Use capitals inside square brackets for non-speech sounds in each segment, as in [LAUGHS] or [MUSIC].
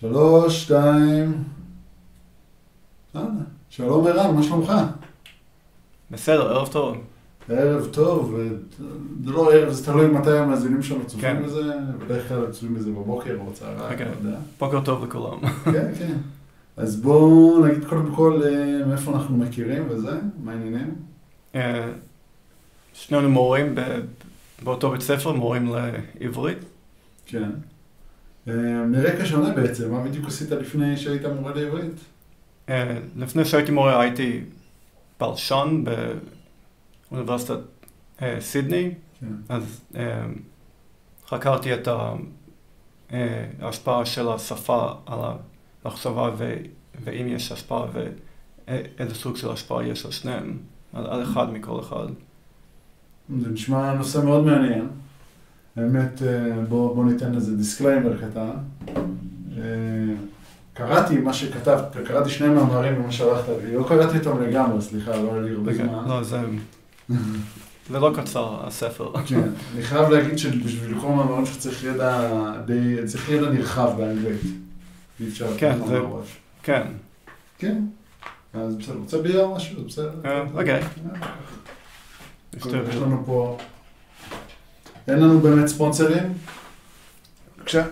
שלוש, שתיים. שלום ערן, מה שלומך? בסדר, ערב טוב. ערב טוב, זה לא ערב, זה תלוי מתי המאזינים שלנו צופים כן. בזה, בדרך כלל צופים בזה בבוקר או בצהריים, אוקיי. לא יודע. בוקר טוב לכולם. כן, [LAUGHS] כן. אז בואו נגיד קודם כל אה, מאיפה אנחנו מכירים וזה, מה העניינים? אה, שנינו מורים באותו בית ספר, מורים לעברית. כן. אה, מרקע שונה בעצם, מה בדיוק עשית לפני שהיית מורה לעברית? אה, לפני שהייתי מורה הייתי פלשן באוניברסיטת אה, סידני, כן. אז חקרתי את ההשפעה של השפה על המחשבה ו- ואם יש השפעה ואיזה סוג של השפעה יש על שניהם, על על אחד מכל אחד. זה נשמע נושא מאוד מעניין. האמת, אה, בוא, בוא ניתן לזה disclaimer קטן. אה, קראתי מה שכתבת, קראתי שני מאמרים ממה שלחת לי, לא קראתי אותם לגמרי, סליחה, לא היה לי הרבה זמן. לא, זה... זה לא קצר, הספר. כן, אני חייב להגיד שבשביל לקרוא מאמרים שצריך ידע די, צריך ידע נרחב באנגלית. אי אפשר כן, זה-. כן. כן. אז בסדר, רוצה בירה או משהו? בסדר. אה, אוקיי. אה. יש לנו פה... אין לנו באמת ספונסרים. בבקשה.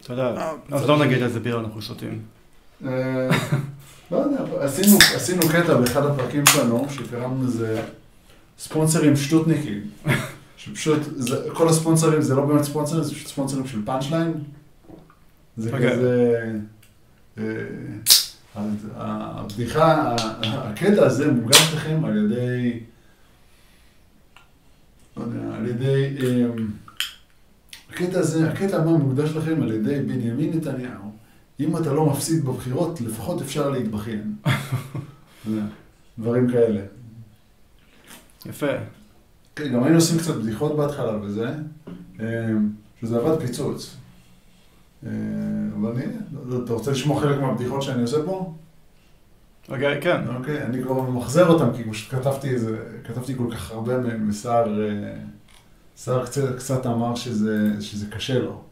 אתה יודע, אז לא נגיד איזה בירה אנחנו שותים. אה, לא יודע, עשינו, עשינו קטע באחד הפרקים שלנו, שקראנו לזה ספונסרים שטותניקים. שפשוט, זה, כל הספונסרים זה לא באמת ספונסרים, זה פשוט ספונסרים של פאנצ' ליין. זה אוקיי. כזה... אה, הבדיחה, הקטע הזה מוגש לכם על ידי, לא יודע, על ידי, אמ, הקטע הזה, הקטע הבא מוקדש לכם על ידי בנימין נתניהו. אם אתה לא מפסיד בבחירות, לפחות אפשר להתבכיין. דברים כאלה. יפה. כן, גם היינו עושים קצת בדיחות בהתחלה וזה, אמ, שזה עבד פיצוץ. אה, אבל אני, אתה רוצה לשמוע חלק מהבדיחות שאני עושה פה? אוקיי, כן. אוקיי, אני כבר ממחזר אותם, כי פשוט כתבתי איזה, כתבתי כל כך הרבה מהם, וסער, אה, סער קצת, קצת אמר שזה, שזה קשה לו.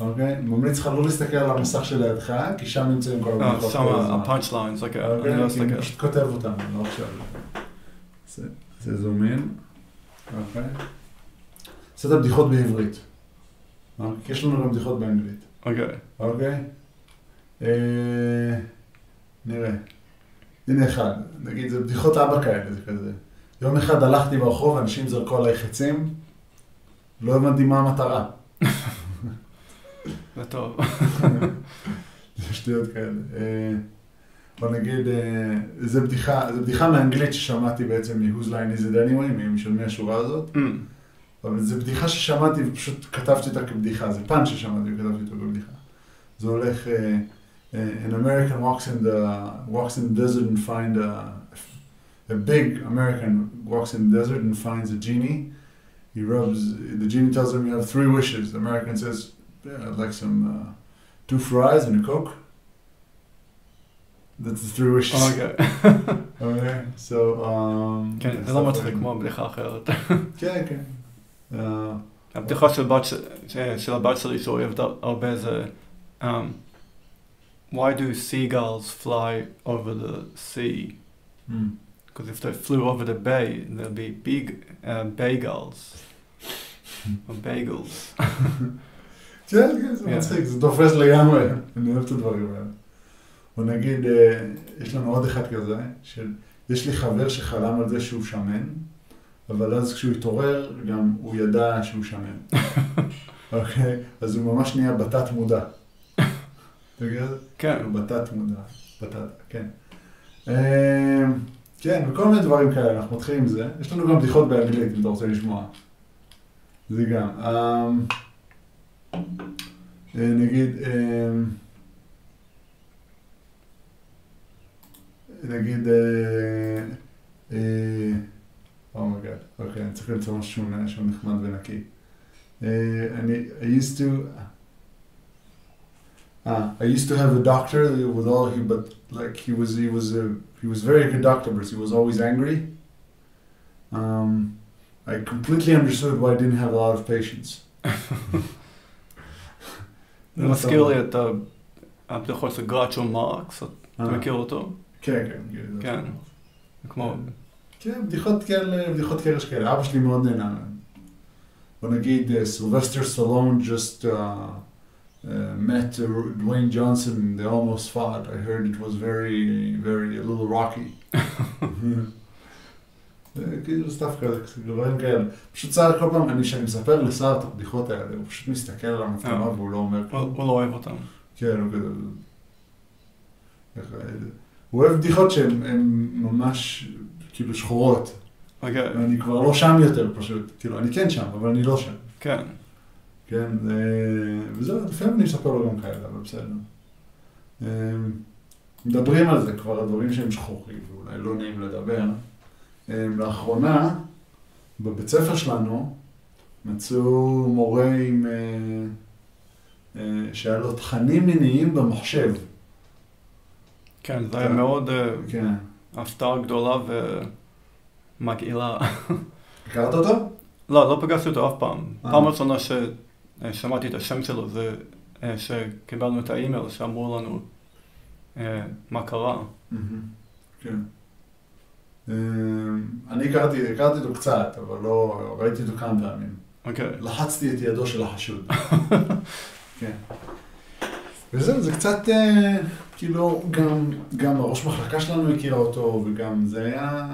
אוקיי? ממליץ לך לא להסתכל על המסך שלידך, כי שם נמצאים כל אה, הבדיחות שם כל הזמן. הפאנצ' ליינס, אוקיי, אוקיי? אני לא כי אני אסתכל. פשוט כותב אותם, לא עכשיו. זה- אין. אוקיי? עשית בדיחות בעברית. אוקיי? יש לנו גם בדיחות באנגלית. אוקיי. אוקיי? אה, נראה. הנה אחד, נגיד זה בדיחות אבא כאלה, זה כזה. יום אחד הלכתי ברחוב, אנשים זרקו עליי חצים, לא הבנתי מה המטרה. [LAUGHS] זה טוב. [LAUGHS] זה שטויות כאלה. אה, בוא נגיד, אה, זה בדיחה, זה בדיחה מאנגלית ששמעתי בעצם מ-Whose Line is it anyway, של מי השורה הזאת. אמ, אבל זו בדיחה ששמעתי ופשוט כתבתי אותה כבדיחה, זה פאנץ' ששמעתי וכתבתי אותו כבדיחה. זה הולך, אה, an American walks in the, walks in the desert and find a, a big American walks in the desert and finds a genie. He rubs, the genie tells him you have three wishes. The American says, yeah, I'd like some, uh, two fries and a Coke. That's the three wishes. אוקיי. [LAUGHS] Okay, so, um... כן, זה לא מצחיק כמו בדיחה אחרת. [LAUGHS] כן, כן. אה, הבדיחה של בת ש- ש- של הבת שלי שאוהבת הרבה זה [LAUGHS] um, Why do seagulls fly over the sea? hmm. Because if they flew over the bay, there'll be big uh, bagels. [LAUGHS] or bagels. [LAUGHS] כן, כן, זה. מצחיק, זה תופס לגמרי, אני אוהב את הדברים האלה. או נגיד, אה, יש לנו עוד אחד כזה, של, יש לי חבר שחלם על זה שהוא שמן, אבל אז כשהוא התעורר, גם הוא ידע שהוא שמן. [LAUGHS] אוקיי? אז הוא ממש נהיה בתת מודע. כן, הוא בתת מודע, בתת, כן. אה, כן, וכל מיני דברים כאלה, אנחנו מתחילים עם זה. יש לנו גם בדיחות באנגלית, אם אתה רוצה לשמוע. זה גם. אה, אה, נגיד, אה, נגיד, oh my god, אוקיי, אני צריך למצוא משהו שהוא נחמד ונקי. אה, אני, I used to, Uh, I used to have a doctor with all he, but like he was, he was a, he was very good doctor, but he was always angry. Um, I completely understood why I didn't have a lot of patience. זה מזכיר לי את הבדיחות של גראצ'ו מרקס, אתה אה, מכיר אותו? כן, כן. כן. כן. כמו, כן, בדיחות כאלה, בדיחות קרש כאלה. אבא שלי מאוד נהנה מהן. בוא נגיד, סילבסטר סלון just uh, uh, met uh, Dwayne Johnson, they almost fought. I heard it was very, very, a little rocky. זה [LAUGHS] כאילו סתם כזה, דברים כאלה. פשוט סער כל פעם, אני, כשאני מספר לסער את הבדיחות האלה, הוא פשוט מסתכל על המצלמה אה. והוא לא אומר כלום. הוא לא אוהב אותם. כן, הוא כזה... ככה, הוא אוהב בדיחות שהן הן ממש כאילו שחורות. אוקיי, ואני כבר לא שם יותר פשוט. כאילו, אני כן שם, אבל אני לא שם. כן. כן, זה- וזהו, לפעמים אני אספר לו גם כאלה, אבל בסדר. אמ, מדברים על זה כבר, הדברים שהם שחורים, ואולי לא נעים לדבר. אמ, לאחרונה, בבית ספר שלנו, מצאו מורה עם... אה, אה, שהיה לו תכנים מיניים במחשב. כן, זה היה כן. מאוד אה, כן. הפתעה גדולה ומגעילה. [LAUGHS] הכרת אותו? לא, לא פגשתי אותו אף פעם. אה. פעם ראשונה ששמעתי את השם שלו זה אה, שקיבלנו את האימייל שאמרו לנו אה, מה קרה. כן. אני הכרתי, הכרתי אותו קצת, אבל לא, ראיתי אותו כמה פעמים. אוקיי. לחצתי את ידו של החשוד. [LAUGHS] כן. וזהו, זה קצת, אה, כאילו, גם, גם הראש מחלקה שלנו הכירה אותו, וגם זה היה,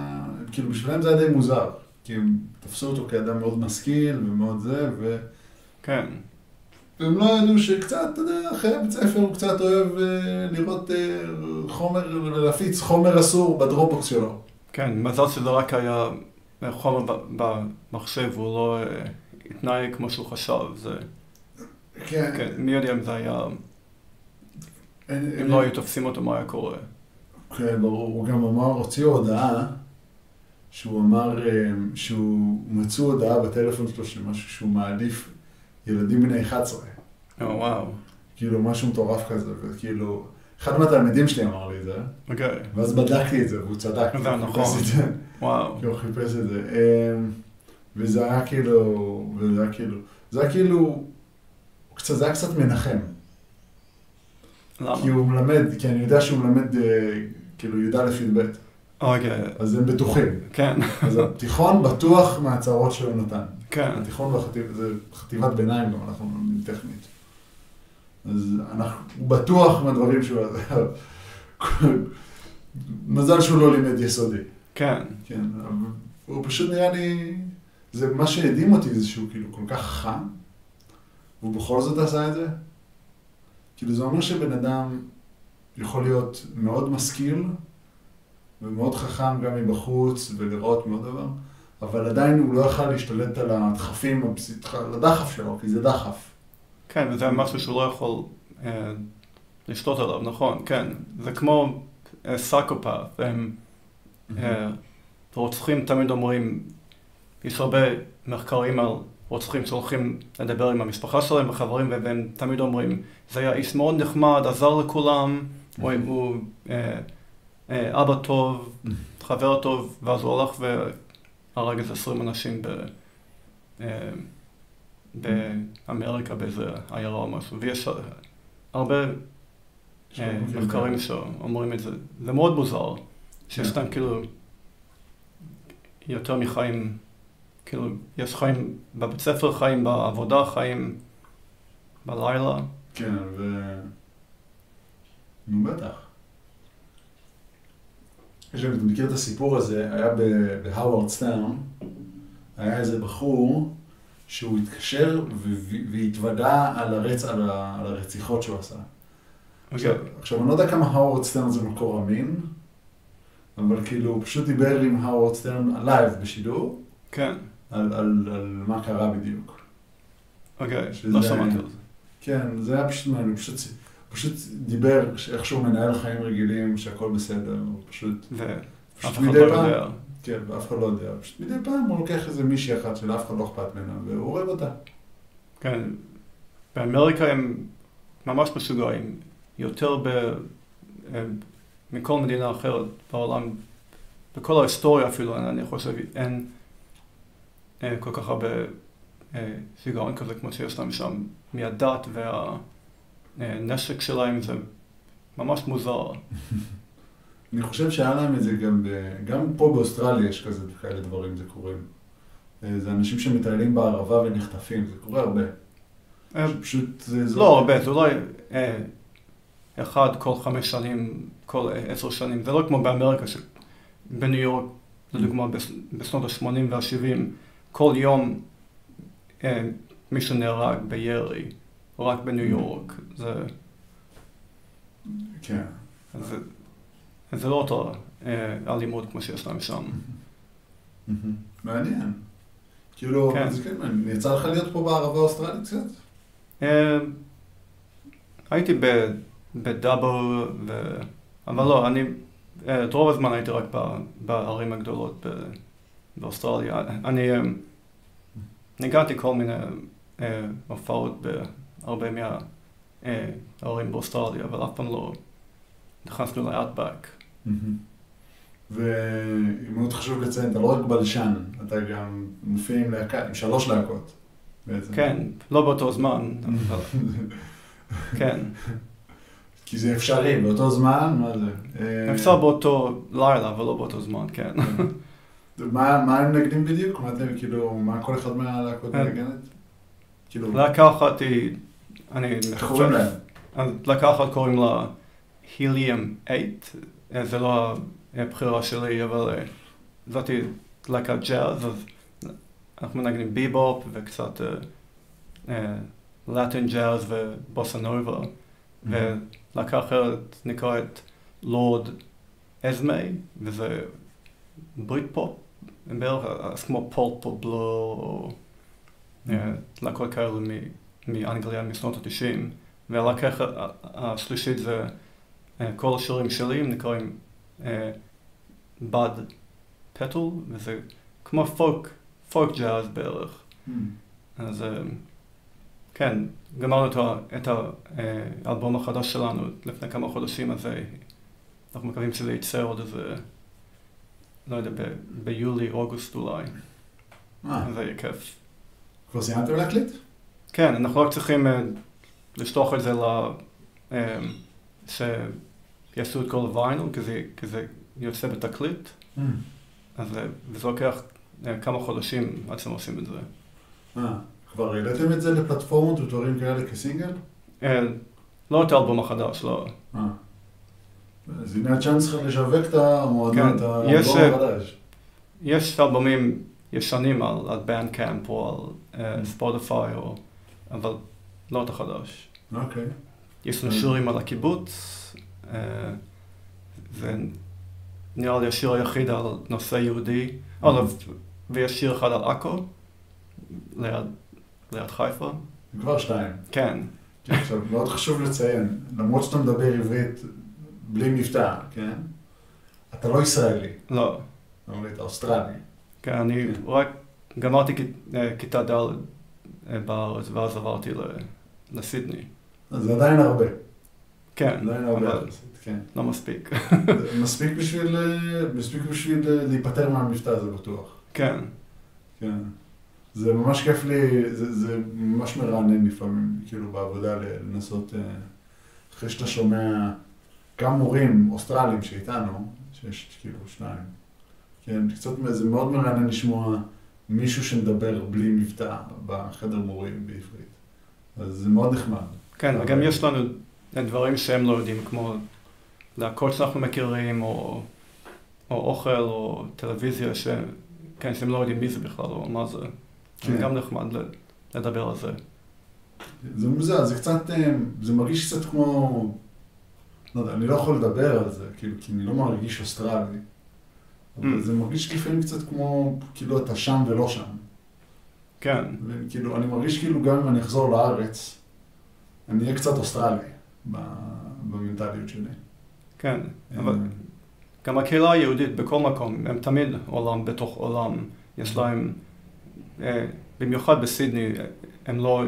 כאילו, בשבילם זה היה די מוזר. כי הם תפסו אותו כאדם מאוד משכיל ומאוד זה, ו... כן, והם לא ידעו שקצת, אתה יודע, אחרי בית ספר הוא קצת אוהב אה, לראות אה, חומר, להפיץ חומר אסור בדרופבוקס שלו. כן, מזל שזה רק היה חומר במחשב, הוא לא אה, התנהג כמו שהוא חשב. זה, כן. כן, מי יודע אם זה היה, אם לא היו תופסים אותו, מה היה קורה. כן, ברור. הוא גם אמר, הוציאו הודעה, שהוא אמר אה, שהוא מצאו הודעה בטלפון שלו של משהו שהוא מעדיף ילדים בני 11. או, וואו, כאילו, משהו מטורף כזה, וכאילו, אחד מהתלמידים שלי אמר לי את זה, אוקיי, ואז בדקתי את זה, והוא צדק. זה נכון. זה. וואו, כי הוא חיפש את זה. אמ, וזה היה כאילו, וזה היה כאילו, זה היה כאילו, קצת, זה היה קצת מנחם. למה? כי הוא מלמד, כי אני יודע שהוא מלמד אה, כאילו י"א-י"ב, אוקיי, אז הם בטוחים. כן, אז התיכון בטוח מההצהרות שהוא נתן. כן, התיכון והחטיבת, זה חטיבת ביניים גם, אנחנו לומדים טכנית. אז אנחנו, הוא בטוח מהדברים שהוא... מזל שהוא לא לימד יסודי. כן, כן, אבל הוא פשוט נראה לי, זה מה שהדהים אותי זה שהוא כאילו כל כך חכם, והוא בכל זאת עשה את זה. כאילו זה אומר שבן אדם יכול להיות מאוד משכיל ומאוד חכם גם מבחוץ ולראות מאוד דבר, אבל עדיין הוא לא יכל להשתלט על הדחפים, על הדחף שלו, כי זה דחף. כן, וזה משהו שהוא לא יכול אה, לשלוט עליו, נכון, כן. זה כמו אה, סאקופת, הם אה, רוצחים תמיד אומרים, יש הרבה מחקרים על רוצחים שהולכים לדבר עם המשפחה שלהם וחברים, והם תמיד אומרים, זה היה איש מאוד נחמד, עזר לכולם, הוא, הוא אה, אה, אבא טוב, חבר טוב, ואז הוא הלך והרג איזה 20 אנשים ב, אה, באמריקה באיזה עיירה או משהו, ויש הרבה אה, מחקרים שאומרים את זה. זה מאוד מוזר, שיש. להם כאילו יותר מחיים, כאילו יש חיים בבית ספר, חיים בעבודה, חיים בלילה. כן, ו... נו בטח. יש לי, מכיר את הסיפור הזה, היה ב- בהאוורד סטארן, היה איזה בחור שהוא התקשר והתוודה על, הרצ... על, ה... על הרציחות שהוא עשה. עכשיו, אוקיי. עכשיו, אני לא יודע כמה הווארד סטרן זה מקור אמין, אבל כאילו, הוא פשוט דיבר עם הווארד סטרן לייב בשידור, כן, על, על, על מה קרה בדיוק. אוקיי, שזה- לא שמעתי על זה. כן, זה היה פשוט מעניין, פשוט, פשוט דיבר איך שהוא מנהל חיים רגילים, שהכל בסדר, הוא פשוט, ואף פשוט אחד מדי לא יודע. כן, ואף אחד לא יודע, פשוט מדי פעם הוא לוקח איזה מישהי אחת שלאף אחד לא אכפת ממנה, והוא הורג אותה. כן, באמריקה הם ממש משוגעים, יותר ב... מכל מדינה אחרת בעולם, בכל ההיסטוריה אפילו, אני חושב, אין אה, כל כך הרבה אה, שיגעון כזה כמו שיש להם שם, מהדת והנשק שלהם זה ממש מוזר. [LAUGHS] אני חושב שהיה להם את זה גם, ב... גם פה באוסטרליה יש כזה, כאלה דברים, זה קורה. אה, זה אנשים שמטיילים בערבה ונחטפים, זה קורה הרבה. אה, פשוט זה... לא הרבה, זה אולי אה, אחד כל חמש שנים, כל עשר שנים. זה לא כמו באמריקה, שבניו יורק, לדוגמה, בשנות ה-80 וה-70, כל יום אה, מישהו נהרג בירי, רק בניו יורק. זה, כן. זה, זה לא אותו אלימות כמו שיש להם שם. מעניין. כאילו, כן. זה כן. יצא לך להיות פה בערבה האוסטרלית קצת? הייתי ב- בדאבו, ו... אבל לא, אני, את רוב הזמן הייתי רק בערים הגדולות באוסטרליה. אני ניגנתי כל מיני הופעות בהרבה מהערים באוסטרליה, אבל אף פעם לא נכנסנו לאטבק. ומאוד חשוב לציין, אתה לא רק בלשן, אתה גם מופיע עם להקה, עם שלוש להקות. בעצם. כן, לא באותו זמן, [LAUGHS] כן. כי זה אפשרי, באותו זמן, מה זה? אה, אפשר באותו לילה, אבל לא באותו זמן, כן. מה מה הם מנגנים בדיוק? מה אתם, כאילו, מה כל אחד מהלהקות אה. מנגנת? כאילו, להקה אחת היא, אני איך קוראים להם? להקה אחת קוראים לה היליום 8, אה, זה לא הבחירה שלי, אבל אה, זאתי להקת ג'אז, אז אנחנו מנגנים ביבופ וקצת לטין ג'אז ובוסה נובה, ולהקה אחרת נקראת לורד אזמי, וזה בריטפופ, בערך אז כמו פולפ או בלר, אה, להקות כאלו מ- מאנגליה משנות ה-90. והלהקה הח- השלישית זה אה, כל השירים שלי, הם נקראים אה, בד פטל, וזה כמו פולק, פולק ג'אז בערך. אז אה, כן, גמרנו את האלבום החדש שלנו לפני כמה חודשים, אז אה, אנחנו מקווים שזה יצא עוד איזה, לא יודע, ביולי, אוגוסט אולי, אה, אז זה יהיה כיף. כבר סיימתם להקליט? כן, אנחנו רק צריכים אה, לשלוח את זה ל... אה, שיעשו את כל הוויינל, כי זה, זה יוצא בתקליט, אז אה, וזה לוקח כמה חודשים עד שהם עושים את זה. אה, כבר העליתם את זה לפלטפורמות ודברים כאלה כסינגל? אה, לא את האלבום החדש, לא. אה. אז הנה הצ'אנס שלך לשווק את המועדון, כן, את האלבום החדש. יש אלבומים ישנים על, בנדקאמפ או על אה, Mm. ספוטיפיי, או, אבל לא את החדש. אוקיי. יש לנו Mm. שירים על הקיבוץ, אה, זה נראה לי השיר היחיד על נושא יהודי, לא, ויש שיר אחד על עכו, ליד, חיפה. כבר שתיים. כן, כן, עכשיו, מאוד חשוב לציין, למרות שאתה מדבר עברית בלי מבטא, כן? אתה לא ישראלי, לא. אתה אומר לי, אתה אוסטרלי. כן, אני כן. רק גמרתי אה, כיתה ד' בארץ, ואז עברתי לסידני. אז זה עדיין הרבה. כן, עדיין הרבה אבל כן. לא מספיק. [LAUGHS] מספיק בשביל, אה, מספיק בשביל אה, להיפטר מהמבטא, זה בטוח. כן, כן. זה ממש כיף לי, זה, זה ממש מרענן לפעמים, כאילו בעבודה לנסות, אה, אחרי שאתה שומע גם מורים אוסטרלים שאיתנו, שיש כאילו שניים, כן, קצת, זה מאוד מרענן לשמוע מישהו שמדבר בלי מבטא בחדר מורים בעברית. אז זה מאוד נחמד. כן, אבל- וגם יש לנו דברים שהם לא יודעים, כמו להקות שאנחנו מכירים, או, או אוכל, או טלוויזיה, ש... כן, שהם לא יודעים מי זה בכלל, או מה זה. כן. זה גם נחמד לדבר על זה. זה מוזר, זה קצת, אה, זה מרגיש קצת כמו, לא יודע, אני לא יכול לדבר על זה, כאילו, כי אני לא מרגיש אוסטרלי. אבל Mm. זה מרגיש לפעמים קצת כמו, כאילו, אתה שם ולא שם. כן, וכאילו, אני מרגיש כאילו גם אם אני אחזור לארץ, אני אהיה קצת אוסטרלי במנטליות שלי. כן. אה, אבל גם הקהילה היהודית בכל מקום, הם תמיד עולם בתוך עולם. יש להם, אה, במיוחד בסידני, הם לא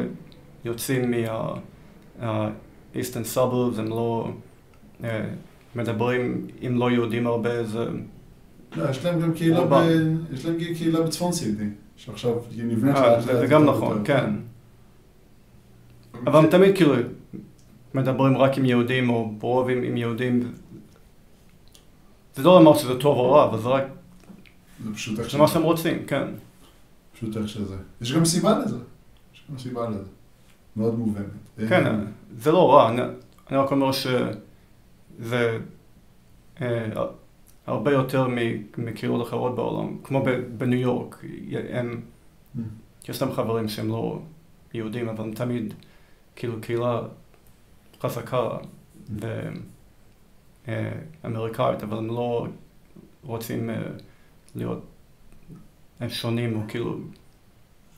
יוצאים מה-Eastern Suburbs, הם לא אה, מדברים עם לא יהודים הרבה, זה... לא, יש להם גם קהילה, ב... יש להם גם קהילה בצפון סידני, שעכשיו היא נבנית אה, לאט זה לאט זה גם יותר נכון, ויותר. כן. אבל הם תמיד כאילו מדברים רק עם יהודים או ברוב עם, עם יהודים. זה לא לומר שזה טוב או רע, אבל זה רק, זה פשוט איך זה מה שהם רוצים, כן. פשוט איך שזה. יש גם סיבה לזה. יש גם סיבה לזה. מאוד מובנת. כן, אה, זה לא רע, אני, אני רק אומר שזה אה, הרבה יותר מקהילות אחרות בעולם, כמו בניו יורק, הם, אה, יש להם חברים שהם לא יהודים, אבל הם תמיד כאילו קהילה חזקה ואמריקאית, אבל הם לא רוצים אה, להיות אה, שונים או כאילו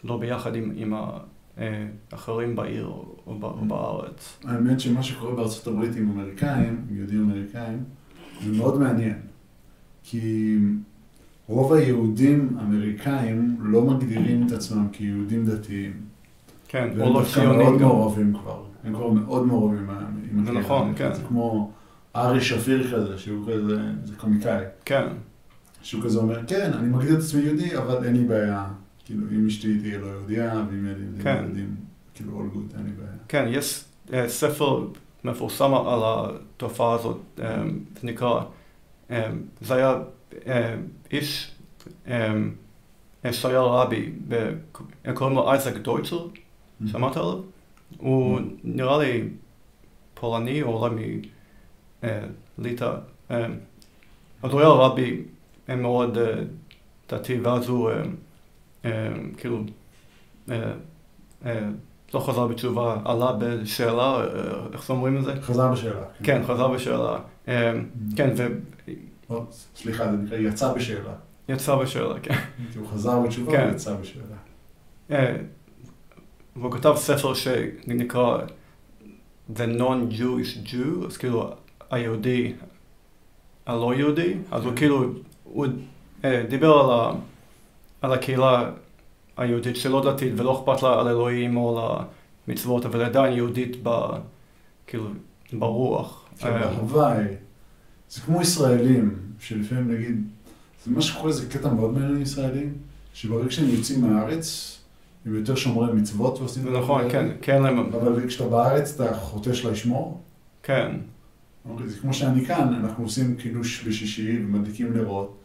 לא ביחד עם, עם האחרים בעיר או, או, או בארץ. האמת שמה שקורה בארצות הברית עם אמריקאים, עם יהודים אמריקאים, זה מאוד מעניין. כי רוב היהודים אמריקאים לא מגדירים את עצמם כיהודים דתיים. כן, והם או לא מאוד ציונים גם. מעורבים כבר. הם כבר מאוד מעורבים עם ה- עם זה הקהילה. נכון, כן. זה כמו ארי שפיר כזה, שהוא כזה, זה קומיקאי. כן, שהוא כזה אומר, כן, אני מגדיר את עצמי יהודי, אבל אין לי בעיה. כאילו, אם אשתי תהיה לא יהודייה, ואם לי כן. ילדים, כאילו, all good, אין לי בעיה. כן, יש אה, ספר מפורסם על התופעה הזאת, אה, זה נקרא, אה, זה היה איש שהיה רבי, קוראים לו אייזק דויטשל, שמעת עליו? הוא נראה לי פולני או אולי מליטא. אז הוא היה רבי מאוד דתי, ואז הוא כאילו לא חזר בתשובה, עלה בשאלה, איך אומרים את זה? חזר בשאלה. כן, חזר בשאלה. כן, סליחה, זה נקרא יצא בשאלה. ויצא בשאלה, כן. הוא חזר בתשובה כן. ויצא בשאלה. אה, והוא כתב ספר שנקרא The Non-Jewish Jew, אז כאילו היהודי הלא יהודי, אז הוא כאילו, הוא אה, דיבר על, ה, על הקהילה היהודית שלא דתית ולא אכפת לה על אלוהים או על המצוות, אבל עדיין יהודית ב, כאילו, ברוח. עכשיו, אה, בהוואי, זה כמו ישראלים, שלפעמים נגיד, זה מה שקורה, זה קטע מאוד מעניין ישראלים, שברגע שהם יוצאים מהארץ, הם יותר שומרי מצוות ועושים זה דברים נכון. כן, כן אבל כשאתה בארץ, אתה חוטש לשמור. כן, אוקיי, זה כמו שאני כאן, אנחנו עושים קידוש בשישי ומדליקים נרות.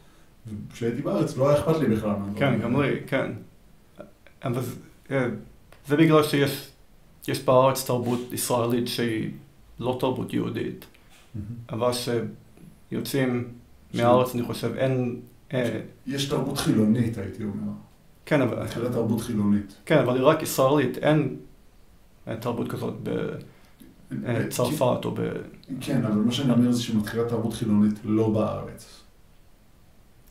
וכשהייתי בארץ לא היה אכפת לי בכלל כן. גם לי, כן. אבל זה, אה, זה בגלל שיש יש בארץ תרבות ישראלית שהיא לא תרבות יהודית. אבל שיוצאים מהארץ, אני חושב, אין... אה, יש תרבות חילונית, הייתי אומר. כן, אבל, מתחילה תרבות חילונית. כן, אבל היא רק ישראלית, אין אה, תרבות כזאת אה, בצרפת או ב... כן, אבל מה שאני אומר זה שמתחילה תרבות חילונית לא בארץ.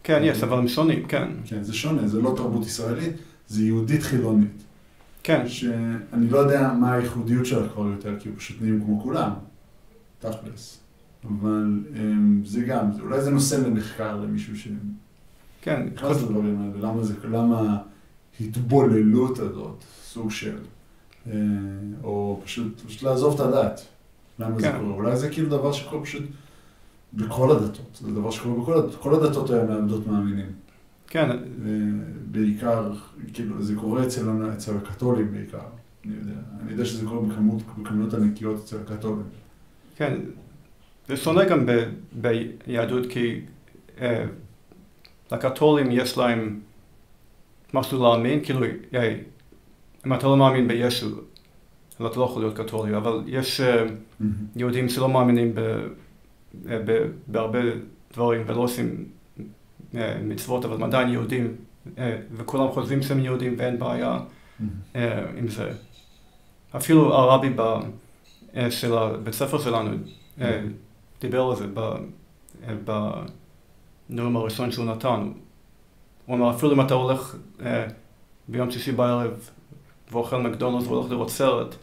כן, יש, אבל הם שונים, כן. כן, זה שונה, זה לא תרבות ישראלית, זה יהודית חילונית. כן, שאני לא יודע מה הייחודיות שלה כבר יותר, כי פשוט נהיים כמו כולם, תכלס. אבל אמ, זה גם, זה- אולי זה נושא למחקר למישהו כן. שנכנס לדברים האלה, למה זה, למה ההתבוללות הזאת, סוג של, אה, או פשוט, פשוט לעזוב את הדת, למה זה כן. קורה, אולי זה כאילו דבר שקורה פשוט בכל הדתות, זה דבר שקורה בכל הדתות, כל הדתות היום מאבדות מאמינים. כן, בעיקר, כאילו, זה קורה אצל, אצל הקתולים בעיקר, אני יודע. אני יודע שזה קורה בכמות, בכמויות ענקיות אצל הקתולים. כן, זה שונה גם ב, ביהדות כי אה, לקתולים יש להם משהו להאמין, כאילו, אה, אם אתה לא מאמין בישו, אז אתה לא יכול להיות קתולי, אבל יש אה, יהודים שלא מאמינים ב, אה, ב, בהרבה דברים ולא עושים אה, מצוות, אבל הם עדיין יהודים, אה, וכולם חושבים שהם יהודים ואין בעיה אה, עם זה. אפילו הרבי ב, אה, של הבית ספר שלנו אה, דיבר על זה אה, בנאום הראשון שהוא נתן. הוא אמר, אפילו אם אתה הולך אה, ביום שישי בערב ואוכל מקדונלדס והולך לראות סרט,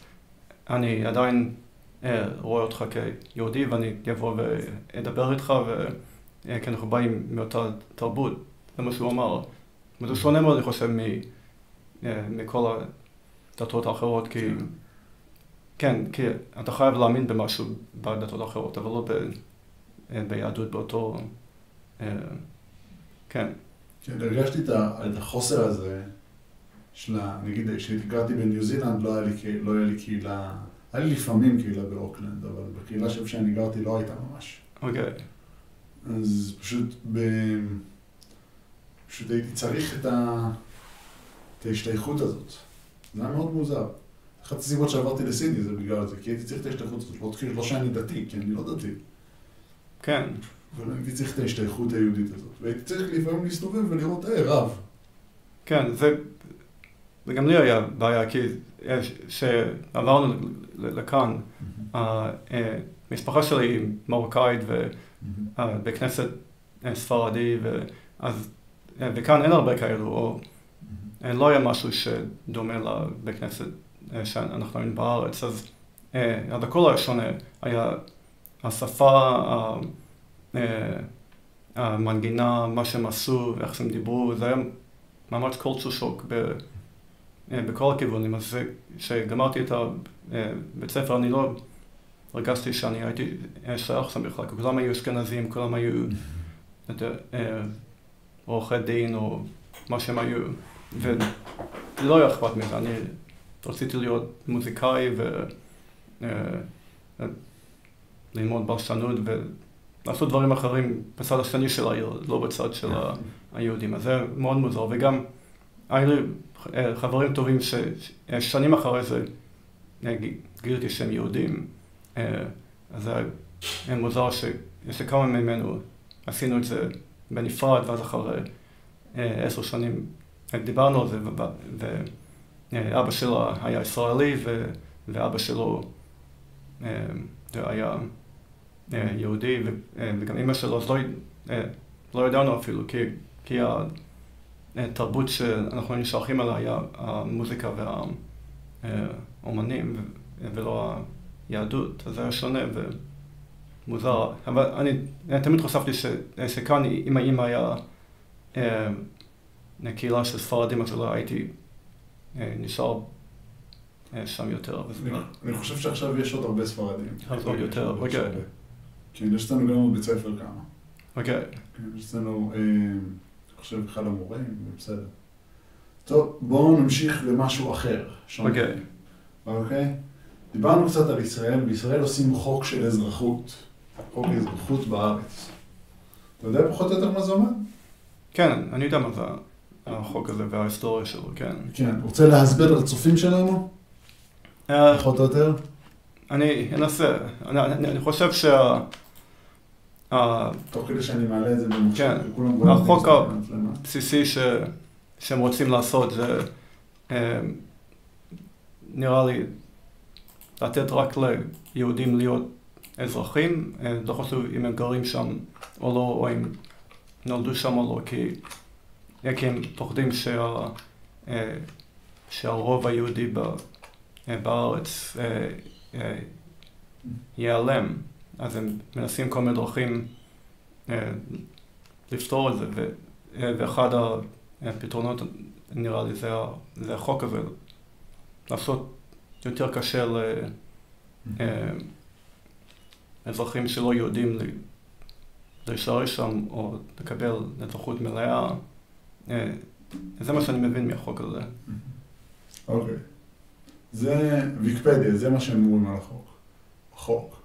אני עדיין אה, רואה אותך כיהודי ואני אבוא ואדבר איתך, ו- אה, כי אנחנו באים מאותה תרבות, זה מה שהוא אמר. וזה שונה מאוד, אני חושב, מ, אה, מכל הדתות האחרות, כי... כן, כי אתה חייב להאמין במשהו בדתות האחרות, אבל לא ב, אה, ביהדות באותו... אה, כן, כן, הרגשתי את החוסר הזה של ה... נגיד, כשהייתי גרתי בניו זילנד, לא היה לי, לא היה לי קהילה היה לי לפעמים קהילה באוקלנד, אבל בקהילה שאיפה שאני גרתי לא הייתה ממש. אוקיי. אז פשוט ב... פשוט הייתי צריך את, ה... את ההשתייכות הזאת. זה היה מאוד מוזר. אחת הסיבות שעברתי לסידני זה בגלל זה, כי הייתי צריך את ההשתייכות הזאת. לא, כאילו, לא שאני דתי, כי אני לא דתי. כן, אבל הייתי צריך את ההשתייכות היהודית הזאת. והייתי צריך לפעמים להסתובב ולראות, היי, רב. כן, זה, זה גם לי היה בעיה, כי כשעברנו לכאן, המשפחה שלי היא מרוקאית ובית כנסת אה, ספרדי, ואז, אה, וכאן אין הרבה כאלו, או לא היה משהו שדומה לבית כנסת אה, שאנחנו היינו בארץ, אז, אז הכל היה שונה, היה השפה, המנגינה, מה שהם עשו, איך שהם דיברו, זה היה ממש culture shock ב, אה, בכל הכיוונים. אז כשגמרתי את הבית ספר, אני לא הרגשתי שאני הייתי שייך שם בכלל, כולם היו אשכנזים, כולם היו אה, עורכי דין או מה שהם היו, וזה לא היה אכפת מזה, אני רציתי להיות מוזיקאי וללמוד אה, בלשנות לעשות דברים אחרים בצד השני של העיר, לא בצד של היהודים. אז זה מאוד מוזר. וגם, היו לי אה, חברים טובים ששנים אחרי זה אה, גיליתי שהם יהודים. אה, אז זה היה מוזר שיש לי כמה ממנו, עשינו את זה בנפרד, ואז אחרי עשר שנים דיברנו על זה, ואבא שלו היה ישראלי, ואבא שלו היה... אה, יהודי, אה, וגם אימא שלו, אז לא, אה, לא ידענו אפילו, כי, כי התרבות שאנחנו היינו שייכים אליה היה המוזיקה והאומנים, ולא היהדות, אז זה היה שונה ומוזר. אבל אני, אני תמיד חשפתי שכאן, אם האמא היה קהילה של ספרדים, אז אולי הייתי נשאר שם יותר. אני חושב שעכשיו יש עוד הרבה ספרדים. עוד יותר, אוקיי. כן, יש אצלנו גם בבית ספר כמה. אוקיי. כן, יש אצלנו, אה, אני חושב, אחד המורים, בסדר. טוב, בואו נמשיך למשהו אחר. אוקיי. אוקיי? דיברנו קצת על ישראל, בישראל עושים חוק של אזרחות. חוק אזרחות בארץ. אתה יודע פחות או יותר מה זה אומר? כן, אני יודע מה זה החוק הזה וההיסטוריה שלו, כן. כן, רוצה להסביר לצופים שלנו? אה, פחות או יותר? אני אנסה. אני, אני חושב שה... תוך כדי שאני מעלה את זה במחשב, כן, החוק הבסיסי ש, שהם רוצים לעשות זה אה, נראה לי לתת רק ליהודים להיות אזרחים, אה, לא חשוב אם הם גרים שם או לא, או אם נולדו שם או לא, כי, כי הם פוחדים שה, שהרוב היהודי בארץ ייעלם. אז הם מנסים כל מיני דרכים לפתור את זה, ואחד הפתרונות, נראה לי, זה, החוק הזה, לעשות יותר קשה לאזרחים שלא יודעים להישאר שם או לקבל אזרחות מלאה. זה מה שאני מבין מהחוק הזה. אוקיי. Okay. זה ויקיפדיה, זה מה שהם אומרים על החוק. החוק.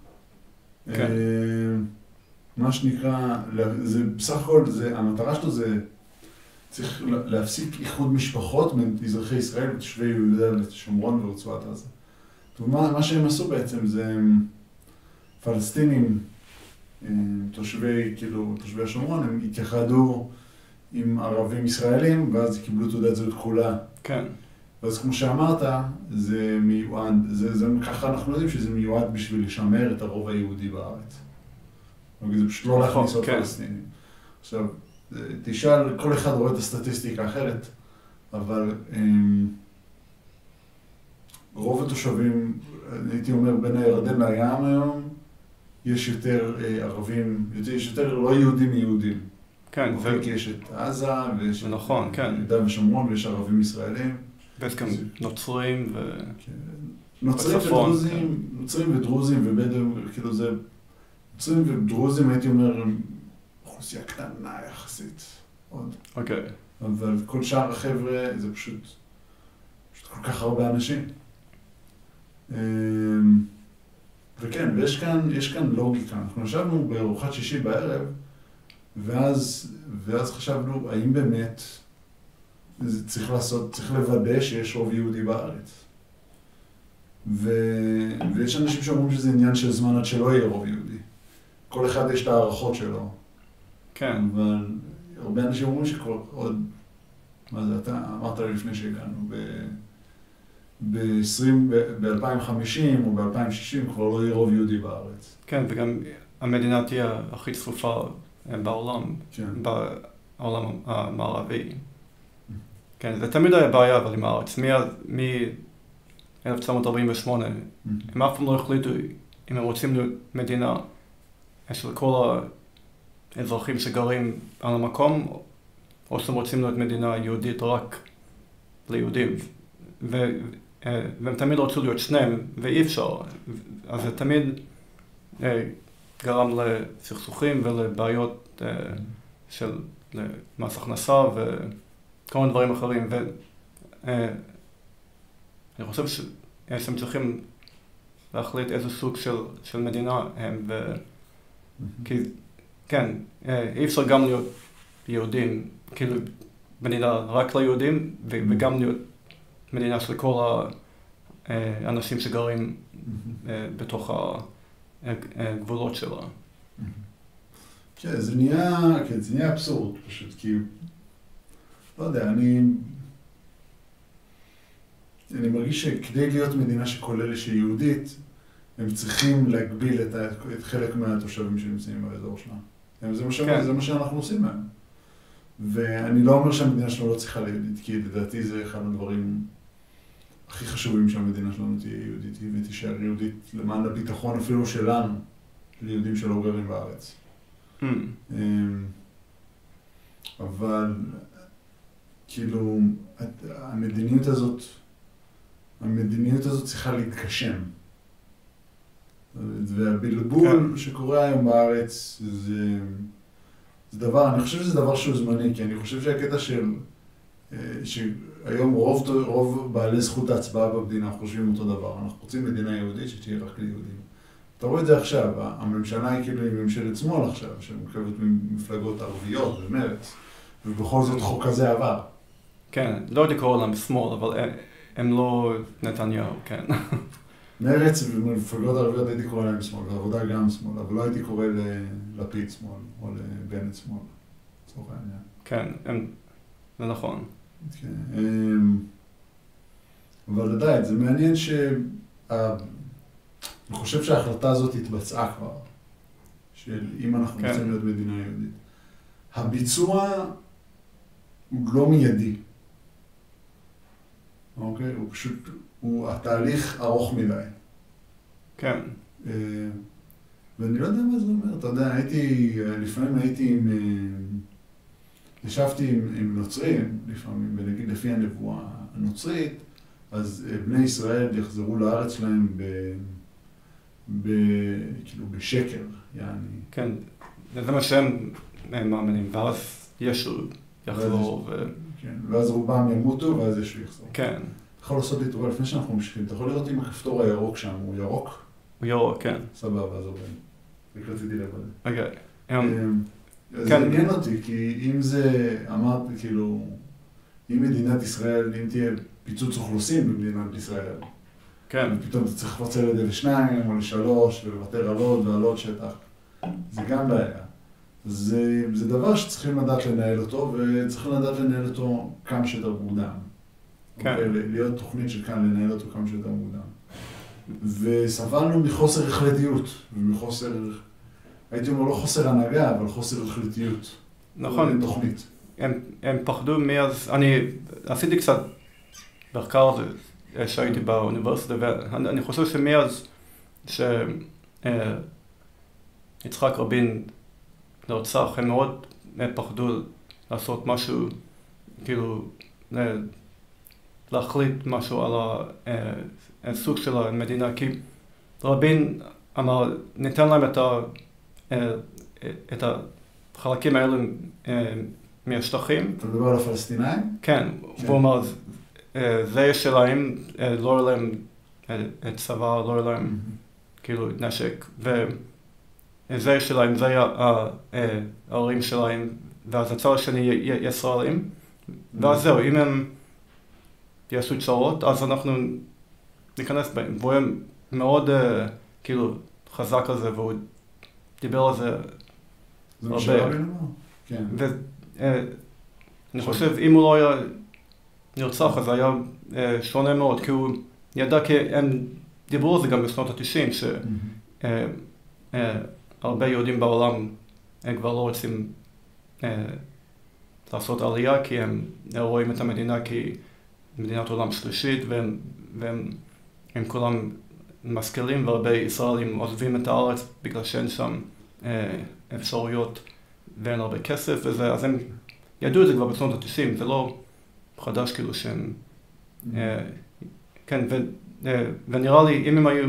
כן. אה, מה שנקרא, זה בסך הכל, זה, המטרה שלו זה, צריך להפסיק איחוד משפחות בין אזרחי ישראל ותושבי יהודה ושומרון ורצועת עזה. ומה מה שהם עשו בעצם זה פלסטינים, אה, תושבי, כאילו, תושבי השומרון, הם התייחדו עם ערבים ישראלים, ואז קיבלו תעודת זהות כחולה. כן. ואז כמו שאמרת, זה מיועד, זה, זה, ככה אנחנו יודעים שזה מיועד בשביל לשמר את הרוב היהודי בארץ. זה פשוט לא נכון, להכניס עוד כן. פלסטינים. עכשיו, תשאל, כל אחד רואה את הסטטיסטיקה אחרת, אבל הם, אמ, רוב התושבים, הייתי אומר, בין הירדן לים היום, יש יותר אה, ערבים, יש יותר לא יהודים מיהודים. כן. ו... כי יש את עזה, ויש נכון, את כן. יהודה ושומרון, ויש ערבים ישראלים. ויש גם נוצרים ו... כן. נוצרים ודרוזים, כן. נוצרים ודרוזים ובדואים, כאילו זה... נוצרים ודרוזים, הייתי אומר, אוכלוסייה קטנה יחסית, עוד. אוקיי. אבל כל שאר החבר'ה זה פשוט, פשוט כל כך הרבה אנשים. אמ, וכן, ויש כאן, יש כאן לוגיקה. אנחנו ישבנו בארוחת שישי בערב, ואז, ואז חשבנו, האם באמת צריך לעשות, צריך לוודא שיש רוב יהודי בארץ. ו... ויש אנשים שאומרים שזה עניין של זמן עד שלא יהיה רוב יהודי. כל אחד יש את ההערכות שלו. כן. אבל הרבה אנשים אומרים שכבר עוד, מה זה, אתה אמרת לי לפני שהגענו, ב-20, ב-2050 או ב-2060 כבר לא יהיה רוב יהודי בארץ. כן, וגם המדינה תהיה הכי צפופה בעולם, כן. בעולם המערבי. כן, זה תמיד היה בעיה אבל עם הארץ. מ-1948 הם אף פעם לא החליטו אם הם רוצים להיות מדינה של כל האזרחים שגרים על המקום, או שהם רוצים להיות מדינה יהודית רק ליהודים. ו, אה, והם תמיד רצו להיות שניהם, ואי אפשר. אז זה תמיד אה, גרם לסכסוכים ולבעיות אה, של מס הכנסה וכל מיני דברים אחרים. ואני חושב שהם צריכים להחליט איזה סוג של, של מדינה הם. ו... כי, כן, אי אפשר גם להיות יהודים, כאילו מדינה רק ליהודים, וגם להיות מדינה של כל האנשים שגרים בתוך הגבולות שלה. כן, זה נהיה, כן, זה נהיה אבסורד פשוט, כי, לא יודע, אני, אני מרגיש שכדי להיות מדינה שכוללת שהיא יהודית, הם צריכים להגביל את, את חלק מהתושבים שנמצאים באזור שלה. זה מה, כן. זה מה שאנחנו עושים להם. ואני לא אומר שהמדינה שלנו לא צריכה ליהודית, כי לדעתי זה אחד הדברים הכי חשובים שהמדינה שלנו תהיה יהודית, ותישאר יהודית למען הביטחון אפילו שלנו, ליהודים שלא גרים בארץ. Mm. אבל כאילו, המדיניות הזאת, המדיניות הזאת צריכה להתקשם. והבלבול כן. שקורה היום בארץ זה, זה דבר, אני חושב שזה דבר שהוא זמני, כי אני חושב שהקטע של, אה, שהיום רוב, רוב בעלי זכות ההצבעה במדינה חושבים אותו דבר, אנחנו רוצים מדינה יהודית שתהיה רק ליהודים. אתה רואה את זה עכשיו, הממשלה היא כאילו עם ממשלת שמאל עכשיו, שמורכבת ממפלגות ערביות ומרץ, ובכל זאת חוק כזה עבר. כן, לא הייתי קורא להם שמאל, אבל הם לא נתניהו, כן. [LAUGHS] מרץ ומפלגות ערביות הייתי קורא להם שמאל, ועבודה גם שמאל, אבל לא הייתי קורא ללפיד שמאל, או לבנט שמאל, לצורך העניין. כן, הם... זה נכון. כן, אמ, אבל עדיין, זה מעניין ש... אני חושב שההחלטה הזאת התבצעה כבר, של אם אנחנו כן. רוצים להיות מדינה יהודית. הביצוע הוא לא מיידי. אוקיי? הוא פשוט, הוא, התהליך ארוך מדי. כן. אה, ואני לא יודע מה זה אומר, אתה יודע, הייתי, לפעמים הייתי עם, אה, ישבתי עם, עם נוצרים, לפעמים, ונגיד לפי הנבואה הנוצרית, אז אה, בני ישראל יחזרו לארץ שלהם ב... ב... כאילו בשקר, יעני. כן, זה מה שהם מאמינים, ואז ישו יחזור. ו... כן, ואז רובם ימותו, ואז ישו יחזור. כן. אתה יכול לעשות לי טובה לפני שאנחנו ממשיכים, אתה יכול לראות אם הכפתור הירוק שם הוא ירוק? הוא ירוק, כן. סבבה, אז עובד. רק רציתי לוודא. אוקיי. אמ, זה כן. עניין אותי, כי אם זה, אמרת, כאילו, אם מדינת ישראל, אם תהיה פיצוץ אוכלוסין במדינת ישראל, כן. ופתאום אתה צריך לפצל את זה לשניים או לשלוש, ולוותר על עוד ועל עוד שטח, זה גם בעיה. זה, זה דבר שצריכים לדעת לנהל אותו, וצריכים לדעת לנהל אותו כמה שיותר מוקדם. כן. אוקיי? להיות תוכנית של כאן, לנהל אותו כמה שיותר מוקדם. וסבלנו מחוסר החלטיות, ומחוסר, הייתי אומר לא חוסר הנהגה, אבל חוסר החלטיות. נכון. תוכנית. הם, הם פחדו מאז, אני עשיתי קצת מחקר על זה שהייתי באוניברסיטה, ואני חושב שמאז שיצחק רבין נרצח, הם מאוד פחדו לעשות משהו, כאילו, להחליט משהו על הסוג של המדינה, כי רבין אמר, ניתן להם את, ה, את החלקים האלה מהשטחים. אתה מדבר על הפלסטינאים? כן, כן. והוא אמר, זה שלהם, לא יהיה להם צבא, לא יהיה להם כאילו נשק. וזה שלהם, זה ההורים שלהם, ואז הצד השני ישראלים. ואז זהו, אם הם יעשו צרות, אז אנחנו ניכנס בהם. והוא היה מאוד כאילו חזק על זה, והוא דיבר על זה זה מה שרבין אמר? כן. ואני חושב, אם הוא לא היה נרצח, אז היה שונה מאוד, כי הוא ידע, כי הם דיברו על זה גם בשנות ה-90, שהרבה יהודים בעולם הם כבר לא רוצים לעשות עלייה, כי הם רואים את המדינה כמדינת עולם שלישית, והם, והם הם כולם משכילים, והרבה ישראלים עוזבים את הארץ בגלל שאין שם אפשרויות ואין הרבה כסף וזה, אז הם ידעו את זה כבר בשנות ה-90, זה לא חדש כאילו שהם... Mm-hmm. כן, ו, ונראה לי, אם הם היו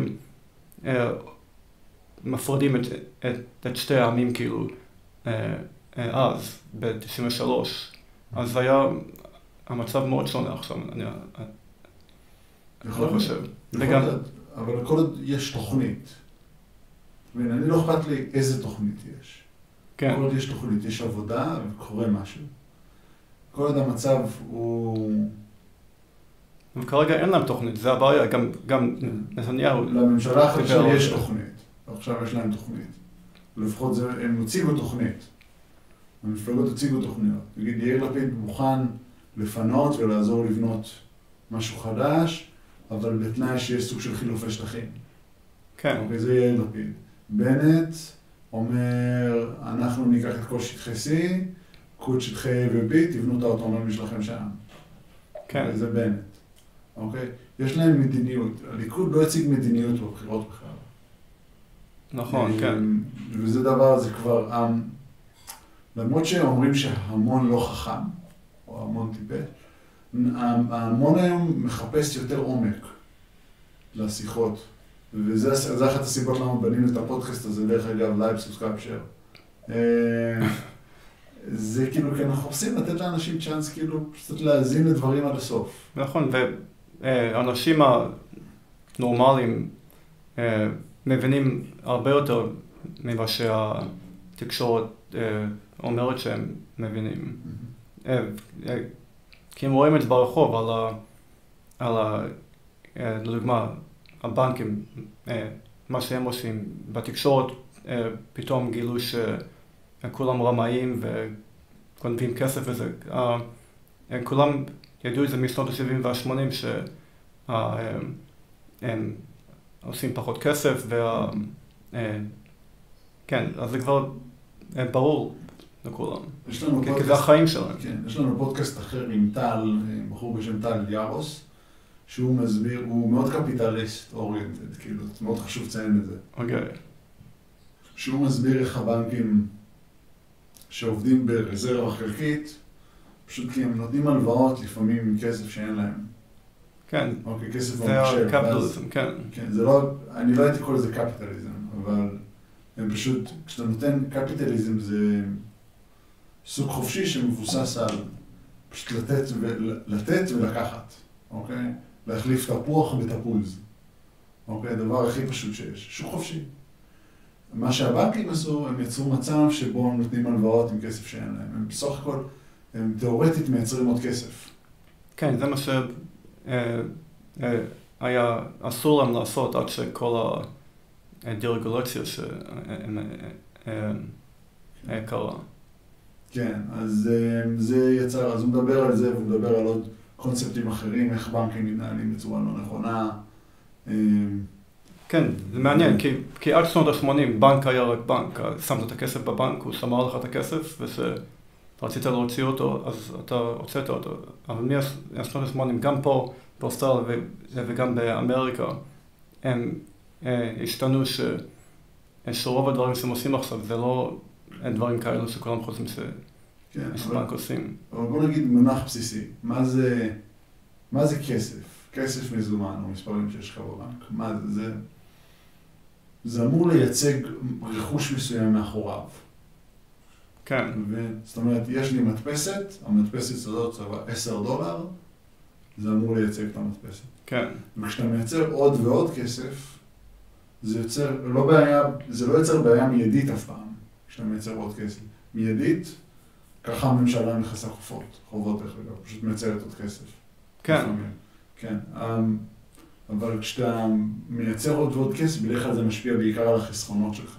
מפרידים את, את, את שתי העמים כאילו אז, ב-93, אז היה המצב מאוד שונה עכשיו, אני לא חושב. וגם... אבל כל עוד יש תוכנית, ואני לא אכפת לי איזה תוכנית יש. כן. כל עוד יש תוכנית, יש עבודה וקורה משהו. כל עוד המצב הוא... וכרגע אין להם תוכנית, זה הבעיה, גם, גם. נתניהו... לממשלה החדשה יש תוכנית, עכשיו יש להם תוכנית. לפחות זה, הם הציגו תוכנית. המפלגות הציגו תוכניות. נגיד, יאיר לפיד מוכן לפנות ולעזור לבנות משהו חדש, אבל בתנאי שיש סוג של חילופי שטחים. כן. אוקיי, זה יאיר לפיד. בנט אומר, אנחנו ניקח את כל שטחי C, קחו את שטחי A ו-B, תבנו את האוטונומיה שלכם שם. כן. זה בנט. אוקיי? יש להם מדיניות. הליכוד לא הציג מדיניות בבחירות בכלל. נכון, כן. וזה דבר, זה כבר... למרות שהם אומרים שהמון לא חכם, או המון טיפש, ההמון היום מחפש יותר עומק לשיחות. וזה אחת הסיבות למה בנינו את הפודקאסט הזה, דרך אגב, like, subscribe, share. זה כאילו, כי אנחנו רוצים לתת לאנשים צ'אנס כאילו קצת להאזין לדברים עד הסוף. נכון, ואנשים הנורמליים אה, מבינים הרבה יותר ממה שהתקשורת אה, אומרת שהם מבינים. אה, כי הם רואים את זה ברחוב על ה... לדוגמה, הבנקים, אה, מה שהם עושים בתקשורת, אה, פתאום גילו שכולם רמאים וגונבים כסף וזה. אה, כולם ידעו את זה משנות ה-70 וה-80 שהם עושים פחות כסף וה... כן, אז זה כבר ברור לכולם. יש לנו פודקאסט, כי זה החיים שלהם. כן, יש לנו פודקאסט אחר עם טל, בחור בשם טל יארוס. שהוא מסביר, הוא מאוד קפיטליסט אוריינטד, כאילו, מאוד חשוב לציין את זה. אוקיי. שהוא מסביר איך הבנקים שעובדים ברזרבה חלקית, פשוט כי הם נותנים הלוואות לפעמים עם כסף שאין להם. כן. אוקיי, כסף במחשב. זה הקפיטליזם, כן. כן, זה לא, אני לא הייתי קורא לזה קפיטליזם, אבל הם פשוט, כשאתה נותן קפיטליזם זה סוג חופשי שמבוסס על פשוט לתת, לתת ולקחת, אוקיי? להחליף תפוח בתפוז. אוקיי? הדבר הכי פשוט שיש. שוק חופשי. מה שהבנקים עשו, הם יצרו מצב שבו הם נותנים הלוואות עם כסף שאין להם. הם בסך הכל, הם תאורטית מייצרים עוד כסף. כן, זה מה שהיה אסור להם לעשות עד שכל הדירגולציה שקרה. כן, אז זה יצר, אז הוא מדבר על זה, והוא מדבר על עוד קונספטים אחרים, איך בנקים מתנהלים בצורה לא נכונה. אמ, כן, זה מעניין, כי, כי עד שנות ה-80 בנק היה רק בנק, שמת את הכסף בבנק, הוא שמר לך את הכסף, וכשרצית להוציא אותו, אז אתה הוצאת אותו. אבל משנות ה-80, גם פה, באוסטרליה וגם באמריקה, הם אה, השתנו שרוב הדברים שהם עושים עכשיו זה לא דברים כאלו שכולם חושבים ש... כן, אבל, עושים. אבל בוא נגיד מונח בסיסי, מה זה, מה זה כסף? כסף מזומן, או מספרים שיש לך בבנק, מה זה? זה, זה אמור לייצג רכוש מסוים מאחוריו. כן. ו, זאת אומרת, יש לי מדפסת, המדפסת הזאת שווה 10 דולר, זה אמור לייצג את המדפסת. כן. וכשאתה מייצר עוד ועוד כסף, זה יוצר, לא בעיה, זה לא יוצר בעיה מיידית אף פעם, כשאתה מייצר עוד כסף. מיידית, ככה הממשלה נכנסה חובות, חובות דרך אגב, פשוט מייצרת עוד כסף. כן. לפעמים. כן. אמ, אבל כשאתה מייצר עוד ועוד כסף, בדרך כלל זה משפיע בעיקר על החסכונות שלך.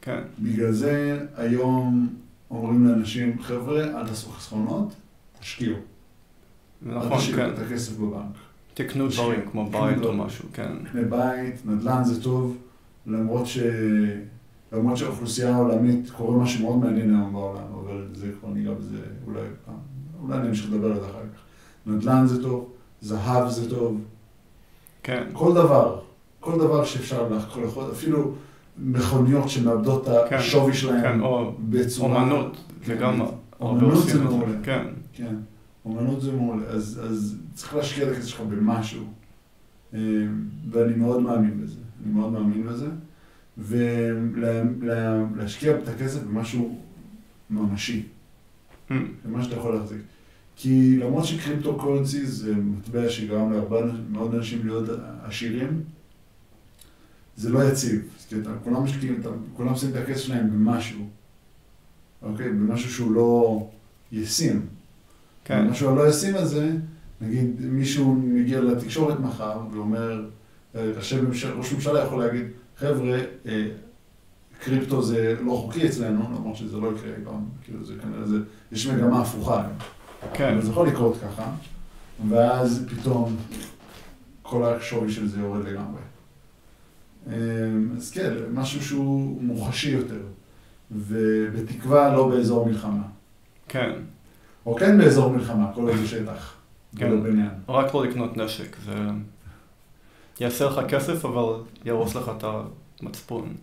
כן. בגלל זה היום אומרים לאנשים, חבר'ה, אל תעשו חסכונות, תשקיעו. אל נכון, תשאירו כן. את הכסף בבנק. תקנו תשקיעו. דברים כמו בית או. משהו, כן. בית, נדל"ן זה טוב, למרות ש... למרות שהאוכלוסייה העולמית קורה משהו מאוד מעניין היום בעולם, אבל זה כבר ניגע בזה אולי פעם, אולי אני אמשיך לדבר על זה אחר כך. נדל"ן זה טוב, זהב זה טוב, כן. כל דבר, כל דבר שאפשר יכול- אפילו מכוניות שמאבדות את כן, השווי שלהם כן, או בצורה... אומנות, זה כן. גם... הרבה אומנות זה מעולה. כן. כן, אומנות זה מעולה, אז, אז צריך להשקיע את הכסף שלך במשהו, אה, ואני מאוד מאמין בזה, אני מאוד מאמין בזה, ולהשקיע את הכסף במשהו ממשי, Hmm, במה שאתה יכול להחזיק. כי למרות שקריפטו קורנסי זה מטבע שגרם להרבה מאוד אנשים להיות עשירים, זה לא יציב. כי אתה, כולם משקיעים, אתה, כולם שמים את הכסף שלהם במשהו, אוקיי? במשהו שהוא לא ישים. כן. משהו הלא ישים הזה, נגיד מישהו מגיע לתקשורת מחר ואומר, אה, ראש ממשלה יכול להגיד, חבר'ה, אה, קריפטו זה לא חוקי אצלנו, למרות שזה לא יקרה אי פעם, כאילו זה כנראה, זה, יש מגמה הפוכה. כן. אבל זה יכול לקרות ככה, ואז פתאום כל השווי של זה יורד לגמרי. אה, אז כן, משהו שהוא מוחשי יותר, ובתקווה לא באזור מלחמה. כן. או כן באזור מלחמה, כל איזה שטח. כן. רק לא לקנות נשק, זה יעשה לך כסף, אבל יהרוס לך את המצפון.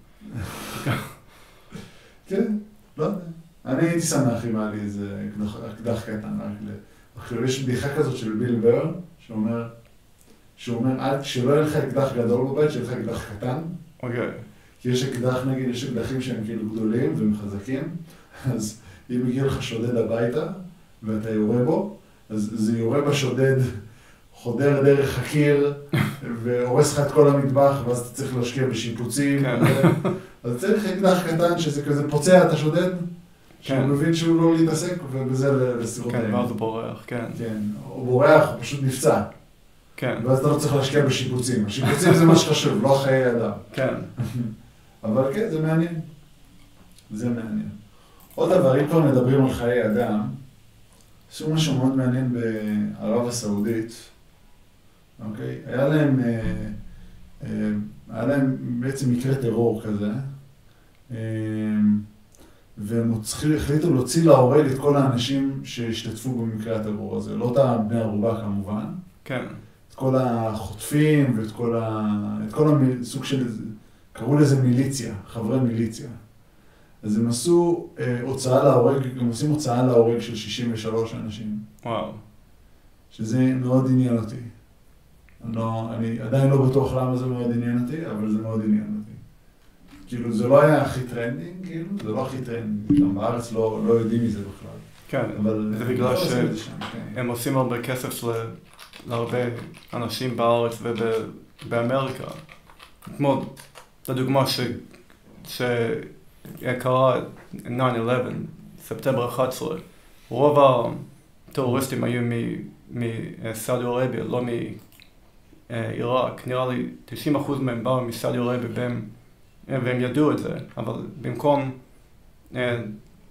כן, לא יודע. אני הייתי שמח אם היה לי איזה אקדח- קטן, רק. עכשיו, יש בדיחה כזאת של ביל בר, שאומר, שאומר, אל, שלא יהיה לך אקדח גדול בבית, שיהיה לך אקדח קטן. אוקיי. כי יש אקדח, נגיד, יש אקדחים שהם כאילו גדולים וחזקים, אז אם מגיע לך שודד הביתה, ואתה יורה בו, אז זה יורה בשודד, חודר דרך הקיר, והורס לך את כל המטבח, ואז אתה צריך להשקיע בשיפוצים. כן. אז צריך אקדח קטן שזה כזה פוצע את השודד, שהוא כן. מבין שהוא לא להתעסק, ובזה לסירות כן. ואז הוא בורח, כן. כן, הוא בורח, הוא פשוט נפצע, כן. ואז אתה לא צריך להשקיע בשיפוצים. השיפוצים זה מה שחשוב, לא חיי אדם. כן. [LAUGHS] אבל כן, זה מעניין. זה מעניין. עוד דבר, אם כבר מדברים על חיי אדם, עשו משהו מאוד מעניין בערב הסעודית, אוקיי? היה להם, אה, אה, היה להם בעצם מקרה טרור כזה, אה, והם החליטו להוציא להורג את כל האנשים שהשתתפו במקרה הטרור הזה, לא את הבני ערובה כמובן, כן. את כל החוטפים ואת כל, ה... את כל הסוג של, קראו לזה מיליציה, חברי מיליציה. אז הם עשו אה, הוצאה להורג, הם עושים הוצאה להורג של 63 אנשים, וואו. שזה מאוד עניין אותי. אני, לא, אני עדיין לא בטוח למה זה מאוד עניין אותי, אבל זה מאוד עניין אותי. כאילו, זה לא היה הכי trending, כאילו, זה לא הכי trending, גם בארץ לא, לא יודעים מזה בכלל. כן. אבל... זה בגלל לא ש- עושים את זה שם, כן. עושים הרבה כסף ל- להרבה אנשים בארץ ובאמריקה. כמו, לדוגמה, ש... שקרה 9-11, ספטמבר 11, רוב הטרוריסטים היו מסעודיה ערביה, לא מעיראק. נראה לי 90% מהם באו מסעודיה ערביה והם, והם ידעו את זה, אבל במקום אה,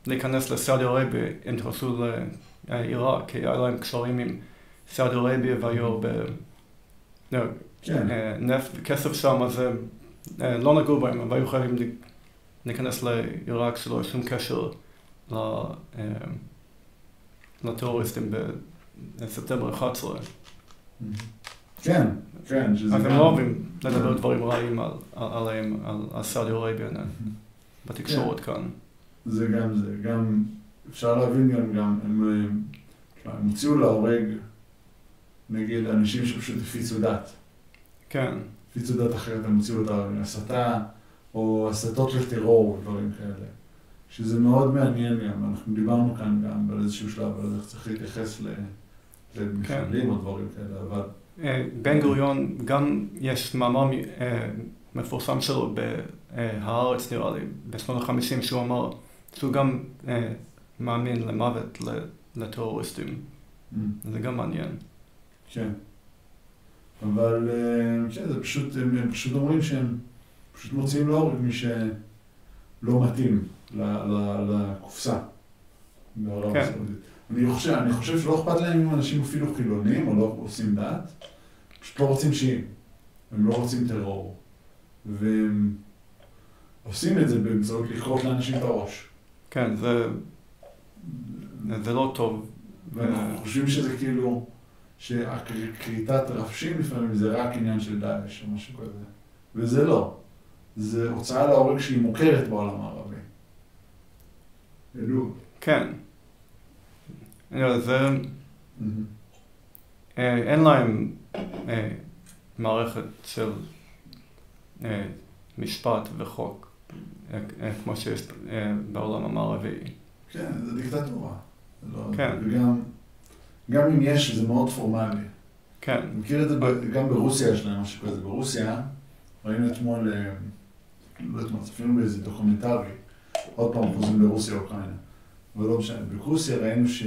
להיכנס לסעודיה ערביה, הם נכנסו לעיראק, כי היה להם קשרים עם סעודיה ערביה והיו הרבה לא, כן, אה, נפט וכסף שם, אז הם אה, לא נגעו בהם, אבל היו חייבים להיכנס לעיראק שלא היה שום קשר אה, לטרוריסטים בספטמבר 11. כן, כן, שזה אז הם לא אוהבים לדבר דברים רעים על- על- עליהם, על- ערביה אה, בתקשורת כאן. זה גם זה, גם אפשר להבין גם, גם הם, הוציאו להורג נגיד אנשים שפשוט הפיצו דת, כן, הפיצו דת אחרת, הם הוציאו אותה הסתה או הסתות לטרור ודברים כאלה, שזה מאוד מעניין גם, אנחנו דיברנו כאן גם באיזשהו שלב על איך צריך להתייחס ל- למחבלים או דברים כאלה, אבל בן גוריון, גם יש מאמר אה, מפורסם שלו בהארץ נראה לי, בשנות ה-50, שהוא אמר שהוא גם אה, מאמין למוות לטרוריסטים. Mm. זה גם מעניין. כן. אבל כן, זה פשוט, הם, הם פשוט אומרים שהם פשוט מוציאים להורג מי שלא מתאים לקופסה. כן. אני חושב, אני חושב שלא אכפת להם אם אנשים אפילו חילונים או לא עושים דת, פשוט לא רוצים שיעים. הם לא רוצים טרור. והם עושים את זה באמצעות לכרות לאנשים את הראש. כן, זה, זה לא טוב. ואנחנו חושבים שזה כאילו, שכריתת רפשים לפעמים זה רק עניין של דאעש או משהו כזה. וזה לא. זה הוצאה להורג שהיא מוכרת בעולם הערבי. ידעו. כן. זה... אה, אין להם אה, מערכת של אה, משפט וחוק כמו שיש בעולם המערבי. כן, זה דיקטטורה. לא- כן. וגם גם אם יש, זה מאוד פורמלי. כן. אני מכיר את זה, גם ברוסיה יש להם משהו כזה. ברוסיה, ראינו אתמול, לא אתמול, צפינו באיזה דוקומנטרי, עוד פעם חוזרים לרוסיה אוקראינה. אבל לא משנה, ברוסיה ראינו ש...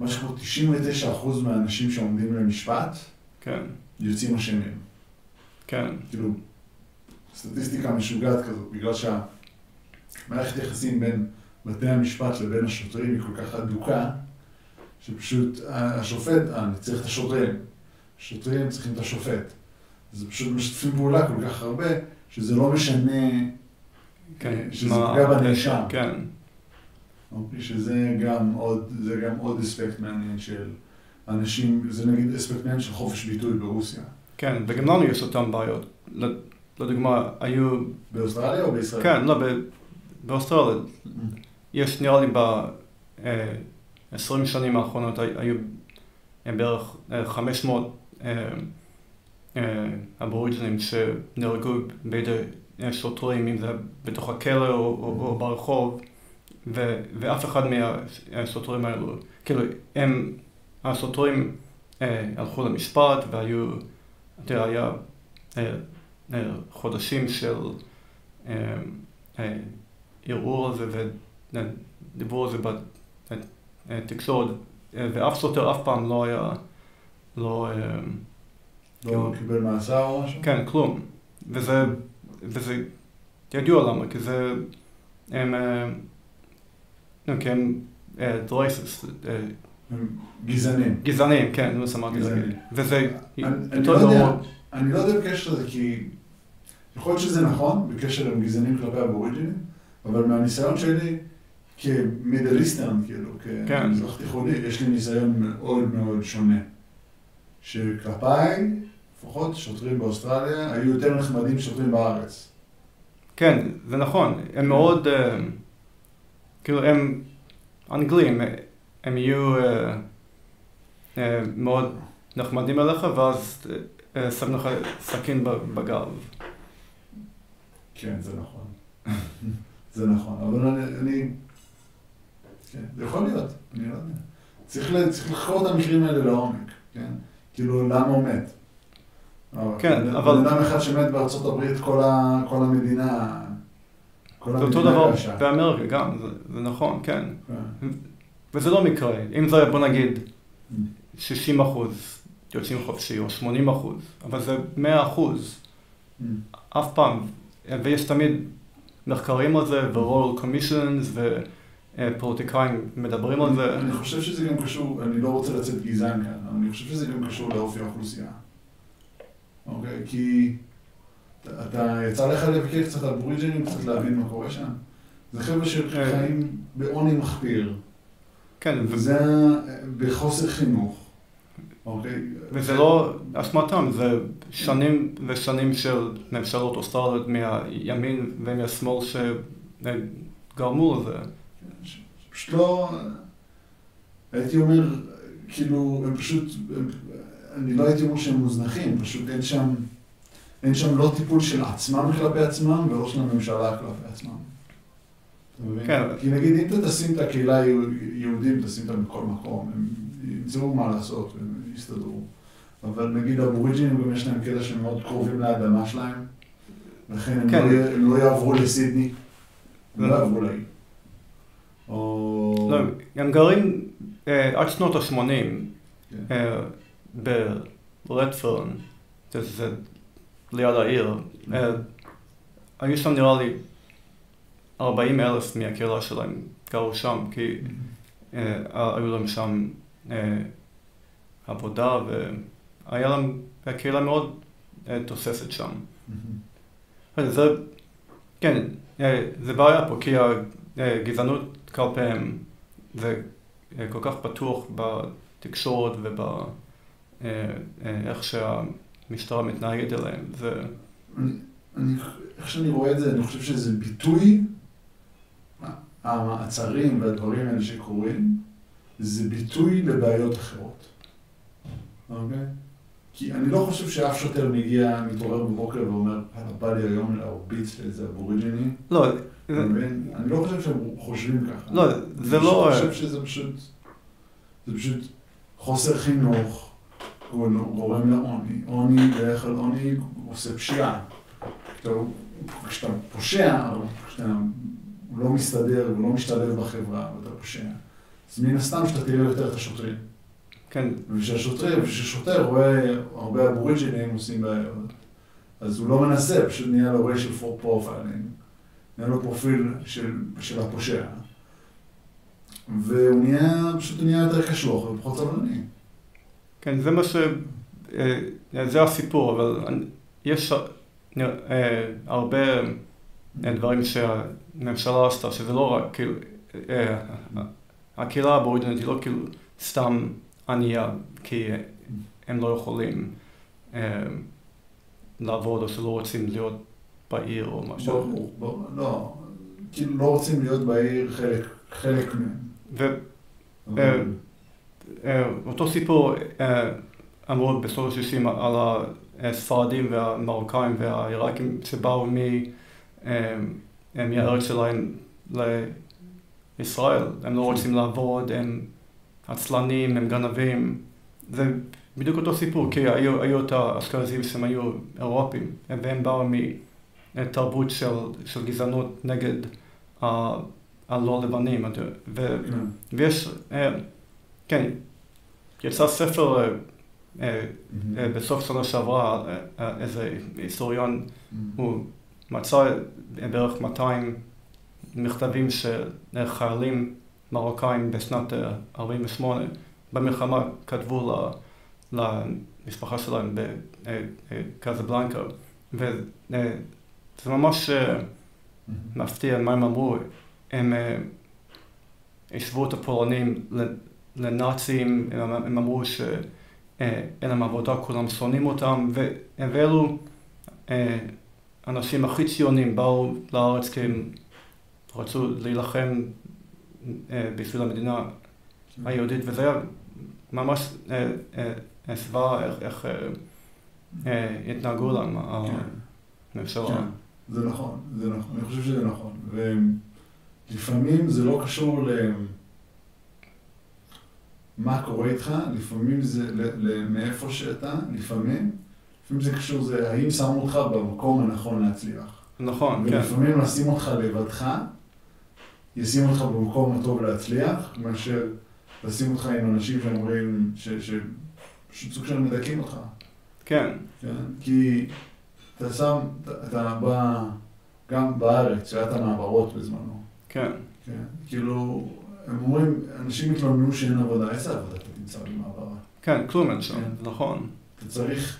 משהו כמו 99% מהאנשים שעומדים למשפט, כן. יוצאים אשמים. כן. כאילו, סטטיסטיקה משוגעת כזאת, בגלל שהמערכת יחסים בין בתי המשפט לבין השוטרים היא כל כך אדוקה, שפשוט השופט, אה, אני צריך את השוטרים. השוטרים צריכים את השופט. זה פשוט משתפים פעולה כל כך הרבה, שזה לא משנה, כן, שזה פוגע בנאשם. כן. אוקיי, שזה גם עוד, זה גם עוד אספקט מעניין של אנשים, זה נגיד אספקט מעניין של חופש ביטוי ברוסיה. כן, וגם לנו יש אותן בעיות. לדוגמה, היו... באוסטרליה או בישראל? כן, לא, באוסטרליה. Mm. יש, נראה לי, ב-20 שנים האחרונות היו בערך 500 אבוריג'נים שנהרגו בידי שוטרים, אם זה בתוך הכלא או ברחוב. ו, ואף אחד מהסוטרים האלו, כאילו, הם, הסוטרים אה, הלכו למשפט והיו, אתה יודע, היה אה, אה, חודשים של אה, אה, ערעור על זה ודיברו על זה בתקשורת, אה, ואף סוטר אף פעם לא היה, לא... אה, לא כאילו, קיבל מאסר או משהו? כן, כלום. וזה, וזה ידוע למה, כי זה, הם... אה, כי הם דרויסס. גזענים. גזענים, כן, נו, שמעתי להגיד. וזה יותר גרוע. אני לא יודע בקשר לזה, כי יכול להיות שזה נכון, בקשר עם גזענים כלפי אבוריג'ינים, אבל מהניסיון שלי, כמידליסטן, כאילו, כמזרח תיכוני, יש לי ניסיון מאוד מאוד שונה. שכלפיי, לפחות שוטרים באוסטרליה, היו יותר נחמדים משוטרים בארץ. כן, זה נכון. הם מאוד... כאילו הם אנגלים, הם יהיו uh, uh, מאוד נחמדים אליך ואז uh, שמים לך סכין בגב. כן, זה נכון. [LAUGHS] זה נכון, אבל אני, אני... כן, זה יכול להיות, אני לא יודע. צריך, צריך לחקור את המקרים האלה לעומק, כן? כאילו, למה הוא מת? כן, אבל... בן אדם אחד שמת בארצות הברית, כל, ה, כל המדינה זה אותו דבר באמריקה גם, זה, זה נכון, כן. כן. וזה לא מקרה. אם זה, בוא נגיד, 60 אחוז יוצאים חופשי, או 80 אחוז, אבל זה 100 אחוז. Mm. אף פעם, ויש תמיד מחקרים על זה, ו-Royal Commissions, ופוליטיקאים מדברים על זה. אני חושב שזה גם קשור, אני לא רוצה לצאת גזען כאן, אני חושב שזה גם קשור לאופי האוכלוסייה. אוקיי? כי... אתה יצא לך לבקר קצת על אבוריג'ינים, קצת להבין מה קורה שם? זה חבר'ה שחיים בעוני מחפיר. כן. וזה בחוסר חינוך. אוקיי? וזה לא אשמתם, זה שנים ושנים של ממשלות אוסטרליות מהימין ומהשמאל שגרמו לזה. פשוט לא... הייתי אומר, כאילו, הם פשוט... אני לא הייתי אומר שהם מוזנחים, פשוט אין שם... אין שם לא טיפול של עצמם כלפי עצמם ולא של הממשלה כלפי עצמם. כן. כי נגיד אם אתה תשים את הקהילה היהודים, תשים אותם בכל מקום, הם ימצאו מה לעשות, הם יסתדרו. אבל נגיד האבוריג'ינים גם יש להם קטע שהם מאוד קרובים לאדמה שלהם, לכן הם, כן. לא, הם לא יעברו לסידני, הם לא לא. יעברו לאי. או... לא, הם גרים אה, עד שנות ה-80 כן. אה, ברדפרן, זה ליד העיר. אה, היו שם נראה לי 40 אלף מהקהילה שלהם גרו שם, כי אה, היו להם שם אה, עבודה והיה להם, הקהילה מאוד תוססת שם. מהמם. זה, כן, זה בעיה פה, כי הגזענות כלפיהם זה כל כך פתוח בתקשורת ובאיך שהמשטרה מתנהגת אליהם. זה, אני, אני, איך שאני רואה את זה, אני חושב שזה ביטוי, המעצרים והדברים האלה שקורים, זה ביטוי לבעיות אחרות. אוקיי? כי אני לא חושב שאף שוטר מגיע, מתעורר בבוקר ואומר, "יאללה, בא לי היום להרביץ לאיזה אבוריג'יני. לא, זה? אני לא חושב שהם חושבים ככה. לא, זה לא... אני חושב שזה פשוט, זה פשוט חוסר חינוך, גורם גורם לעוני. עוני, בדרך כלל עוני עושה פשיעה. כשאתה, כשאתה פושע, כשאתה לא מסתדר ולא משתלב בחברה ואתה פושע, אז מן הסתם שאתה תראה יותר את השוטרים. כן, וכשהשוטר, וכששוטר רואה הרבה אבוריג'ינים עושים בעיות, אז הוא לא מנסה, פשוט נהיה לו racial for profiling, נהיה לו פרופיל של, של הפושע, והוא נהיה, פשוט הוא נהיה יותר קשוח ופחות סבלני. כן, זה מה ש... אה, זה הסיפור, אבל יש אה, הרבה אה, דברים שהממשלה עשתה, שזה לא רק כאילו... אה, הקהילה הבוריג'נית היא לא כאילו סתם ענייה, כי הם לא יכולים אה, לעבוד או שלא רוצים להיות בעיר או משהו. ברור, ברור, לא, כאילו לא רוצים להיות בעיר חלק, חלק מהם. אה, אותו סיפור אה, אמרו בשנות ה-60 על הספרדים והמרוקאים והעיראקים שבאו מ- אה, מהארץ שלהם לישראל. הם לא רוצים לעבוד, הם עצלנים, הם גנבים. זה בדיוק אותו סיפור, כי היו, היו את האשכנזים שהם היו אירופים, והם באו מתרבות של, של גזענות נגד ה- הלא לבנים. ו- כן. ויש, כן, יצא ספר אה, אה, אה, בסוף שנה שעברה, איזה היסטוריון, הוא מצא בערך 200 מכתבים של חיילים מרוקאים בשנת אה, 48' במלחמה כתבו למשפחה שלהם בקזבלנקה, וזה ממש אה, מפתיע מה הם אמרו. הם השוו את הפולנים לנאצים, הם, הם אמרו שאין להם עבודה, כולם שונאים אותם, ואלו אה, האנשים הכי ציונים באו לארץ כי הם רצו להילחם אה, בשביל המדינה היהודית, וזה היה ממש אה, אה, הסוואה איך, אה, אה, התנהגו להם כן. הממשלה. כן, זה נכון, זה נכון, אני חושב שזה נכון. ולפעמים זה לא קשור ל... מה קורה איתך, לפעמים זה מאיפה שאתה, לפעמים, לפעמים זה קשור, זה האם שמו אותך במקום הנכון להצליח. נכון, כן. ולפעמים לשים אותך לבדך, ישים אותך במקום הטוב להצליח, מאשר לשים אותך עם אנשים שאומרים, ש- ש- פשוט סוג של מדכאים אותך. כן, כן? כי אתה שם, אתה בא, גם בארץ, שהיה את המעברות בזמנו, כן. כן? כאילו, הם אומרים, אנשים התלוננו שאין עבודה, איזה עבודה אתה תמצא במעברה? כן, כלום אין שם, כן. נכון. אתה צריך,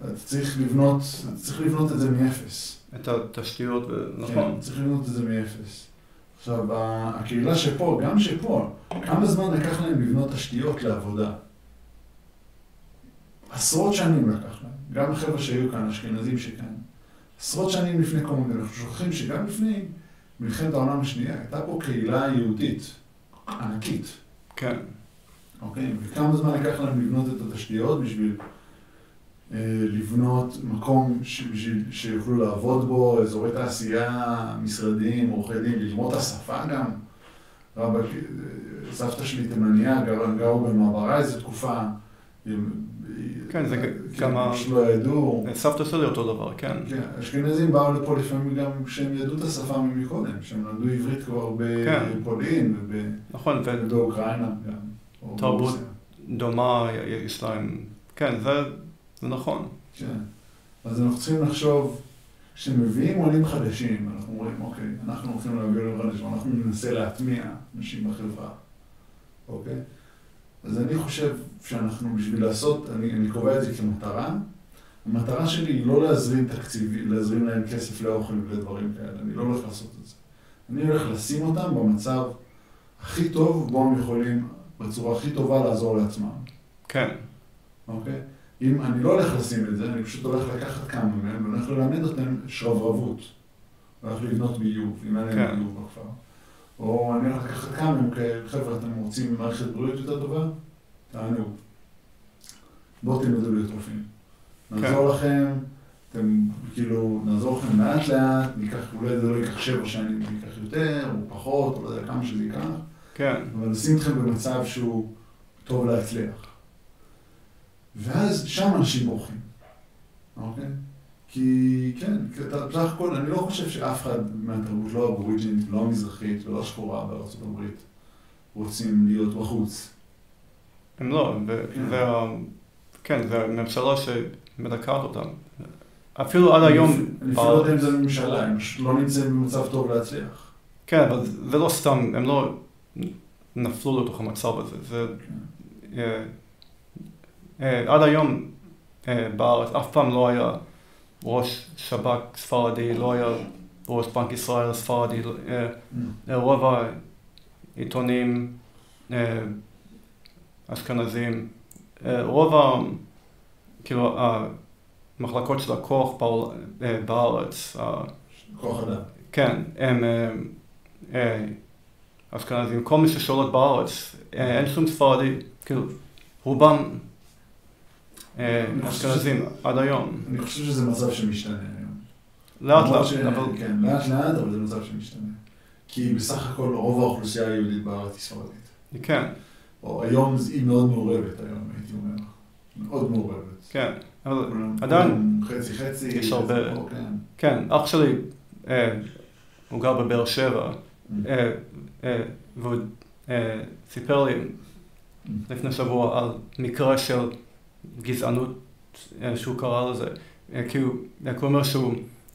אתה צריך לבנות, אתה צריך לבנות את זה מאפס. את התשתיות, ו- נכון. כן, צריך לבנות את זה מאפס. עכשיו, הקהילה שפה, גם שפה, כמה זמן לקח להם לבנות תשתיות לעבודה? עשרות שנים לקח להם. גם החבר'ה שהיו כאן, אשכנזים שכאן. עשרות שנים לפני קום המדינה. אנחנו שוכחים שגם לפני מלחמת העולם השנייה, הייתה פה קהילה יהודית ענקית. כן, אוקיי? וכמה זמן לקח להם לבנות את התשתיות בשביל אה, לבנות מקום ש- בשביל שיוכלו לעבוד בו, אזורי תעשייה, משרדים, עורכי דין, ללמוד את השפה גם. רבא, אה, סבתא שלי תימניה, גר- גרו במעברה איזו תקופה, כן, זה כן, גם ה- שלא ידעו. סבתא שלי אותו דבר, כן. כן, אשכנזים באו לפה לפעמים גם כשהם ידעו את השפה מקודם, שהם למדו עברית כבר כן. בפולין נכון, ובאוקראינה גם. תרבות. ודומה יש להם, כן, זה נכון. כן. אז אנחנו צריכים לחשוב, כשמביאים עולים חדשים, אנחנו אומרים, אוקיי, אנחנו הולכים להביא עולים חדשים, אנחנו ננסה להטמיע אנשים בחברה, אוקיי? אז אני חושב שאנחנו, בשביל לעשות, אני, אני קובע את זה כמטרה, המטרה שלי היא לא להזרים תקציבי, להזרים להם כסף לאוכל ולדברים כאלה, אני לא הולך לעשות את זה. אני הולך לשים אותם במצב הכי טוב בו הם יכולים, בצורה הכי טובה לעזור לעצמם. כן, אוקיי? אם אני לא הולך לשים את זה, אני פשוט הולך לקחת כמה מהם והולך ללמד אותם שרברבות. הולך לבנות ביוב, אם אין להם כן. ביוב בכפר. או אני הולך לקחת כמה מהם כאלה, חבר'ה, אתם רוצים מערכת בריאות יותר טובה? תענו. בואו תלמדו להיות רופאים. כן. נעזור לכם, אתם כאילו, נעזור לכם לאט לאט, ניקח, אולי זה לא ייקח שבע שנים, זה ייקח יותר, או פחות, או לא יודע כמה שזה ייקח. כן, אבל נשים אתכם במצב שהוא טוב להצליח. ואז שם אנשים בורחים, אוקיי? כי כן, בסך הכל, אני לא חושב שאף אחד מהתרבות, לא האבוריג'ינית, לא המזרחית ולא השחורה בארצות הברית, רוצים להיות בחוץ. הם לא, ו- כן. וה- כן, זה ממשלה שמדכאת אותם. אפילו עד היום, אני אפילו לא יודע אם זה ממשלה, הם לא נמצאים במצב טוב להצליח. כן, אבל זה לא סתם, הם לא נפלו לתוך המצב הזה. זה, כן. אה, אה, עד היום אה, בארץ אף פעם לא היה ראש שב"כ ספרדי, לא היה ראש בנק ישראל ספרדי, רוב העיתונים אה, אשכנזים, אה, רוב ה... כאילו המחלקות של הכוח אה, בארץ, ה- כוח אדם. כן, הם אשכנזים, כל מי ששולט בארץ, אין שום ספרדי, כאילו, רובם אשכנזים עד היום. אני חושב שזה מצב שמשתנה היום. לאט לאט, אבל כן, לאט לאט, אבל זה מצב שמשתנה. כי בסך הכל רוב האוכלוסייה היהודית בארץ היא ספרדית. כן, או היום היא מאוד מעורבת היום, הייתי אומר. מאוד מעורבת. כן, אבל עדיין- חצי חצי. יש הרבה- כן. כן, אח שלי, אה, הוא גר בבאר שבע, אה, אה, והוא אה, סיפר לי לפני שבוע על מקרה של גזענות אה, שהוא קרא לזה, אה, כי הוא אה, אומר שהוא,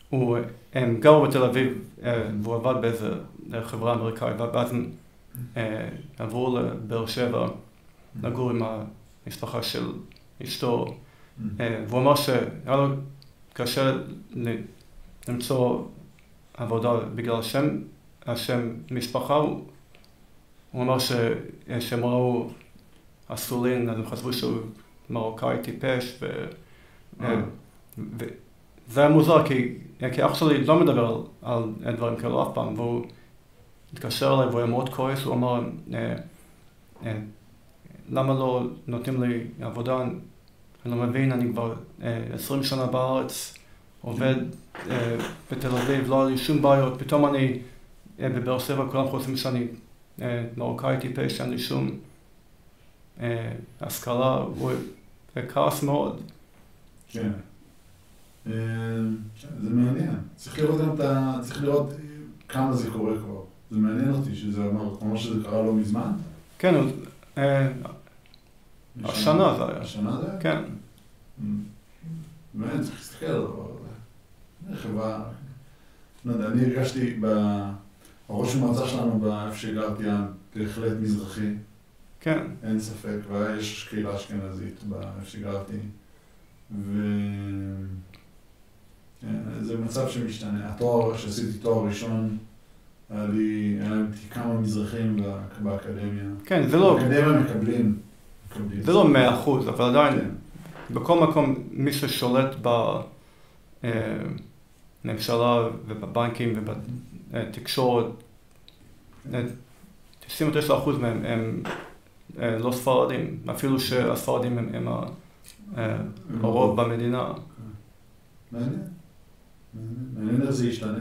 הוא, הם גרו בתל אביב והוא עבד באיזה חברה אמריקאית ואז הם עברו לבאר שבע לגור עם המשפחה של אשתו אה, והוא אמר שהיה לו קשה למצוא עבודה בגלל השם, השם משפחה, הוא, הוא אמר שהם ראו אסולין, אז הם חשבו שהוא מרוקאי טיפש, ו, אה. וזה היה מוזר, כי, כי אח שלי לא מדבר על, על דברים כאלו אף פעם, והוא התקשר אליי והוא היה מאוד כועס, הוא אמר, אה, אה, למה לא נותנים לי עבודה? אני לא מבין, אני כבר אה, 20 שנה בארץ, עובד אה, בתל אביב, לא היה לי שום בעיות, פתאום אני אה, בבאר שבע, כולם חושבים שאני אה, מרוקאי טיפש, אין לי שום אה, השכלה, הוא אה, כעס מאוד. כן. אה, זה מעניין. צריך לראות גם את ה... צריך לראות כמה זה קורה כבר. זה מעניין אותי שזה אמר, כמו שזה קרה לא מזמן. כן, אה, השנה זה היה. השנה זה היה? כן, באמת, צריך להסתכל על הדבר הזה. זה חברה... לא יודע, אני הרגשתי ב... הראש המועצה שלנו, באיפה שגרתי, בהחלט מזרחי, כן, אין ספק, ויש קהילה אשכנזית באיפה שגרתי. ו... כן, זה מצב שמשתנה. התואר, כשעשיתי תואר ראשון, היה לי, היה לי כמה מזרחים באקדמיה. כן, זה לא, באקדמיה מקבלים. מקבלים. זה לא מאה אחוז, אבל עדיין, כן. בכל מקום, מי ששולט בממשלה ובבנקים ובתקשורת, אה, 99% מהם הם אה, לא ספרדים, אפילו שהספרדים הם, הם אה, הרוב במדינה. מעניין. מעניין. מעניין איך זה ישתנה.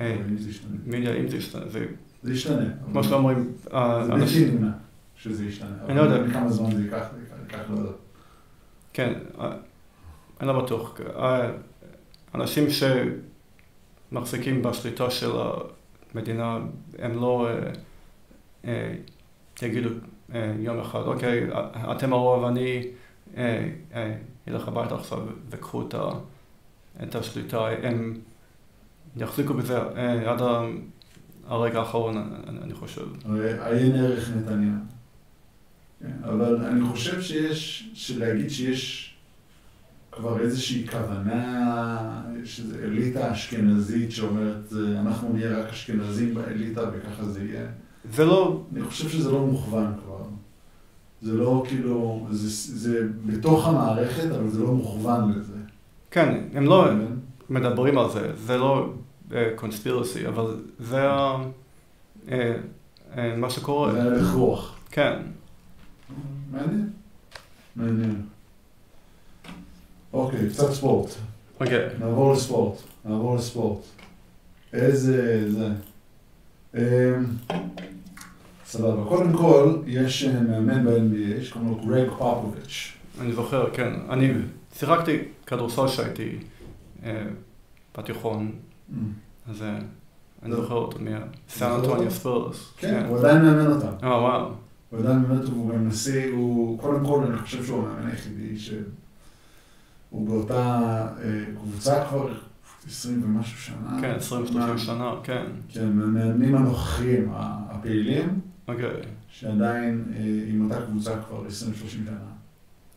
אה, זה. מי יודע אם זה ישתנה, זה זה ישתנה. כמו שאומרים, אה, זה אנשים- בלתי נמנע שזה ישתנה. אני לא יודע. כמה זמן זה ייקח, זה ייקח, לא יודע. כן, אה, אני לא בטוח. אה, אנשים שמחזיקים בשליטה של המדינה, הם לא אה, אה, יגידו אה, יום אחד, אוקיי, אתם הרוב, אני אה, אה, אלך הביתה עכשיו וקחו את, השליטה. הם יחזיקו בזה אה, עד הרגע האחרון, אני, חושב. הרי עיין ערך נתניהו. כן, אבל אני חושב שיש, שלהגיד שיש כבר איזושהי כוונה, איזו אליטה אשכנזית שאומרת, אה, אנחנו נהיה רק אשכנזים באליטה וככה זה יהיה. זה לא, אני חושב שזה לא מוכוון כבר. זה לא כאילו, זה, זה בתוך המערכת, אבל זה לא מוכוון לזה. כן, הם לא מבין? מדברים על זה, זה לא קונספירסי, אבל זה ה- אה, אה, מה שקורה. זה הלך רוח. כן, מעניין. מעניין. אוקיי, קצת ספורט. אוקיי. נעבור לספורט. נעבור לספורט. איזה... זה. אמ, סבבה. קודם כל, יש אה, מאמן ב-NBA שקוראים לו גרג פופוביץ'. אני זוכר, כן. אני שיחקתי כדורסל כשהייתי אה, בתיכון, אז אה, אני לא. זוכר אותו מהסן זוכר אנטוניה אותו? ספורס. כן, הוא עדיין מאמן אותם. אה, וואו. הוא עדיין מאמן אותם, הוא גם נשיא, הוא... קודם כל, אני חושב שהוא המאמן היחידי ש... הוא באותה קבוצה כבר 20 ומשהו שנה. כן, 20-30 שנה, כן. כן, מהמאמנים הנוכחיים, הפעילים, אוקיי, שעדיין אה, עם אותה קבוצה כבר 20-30 שנה.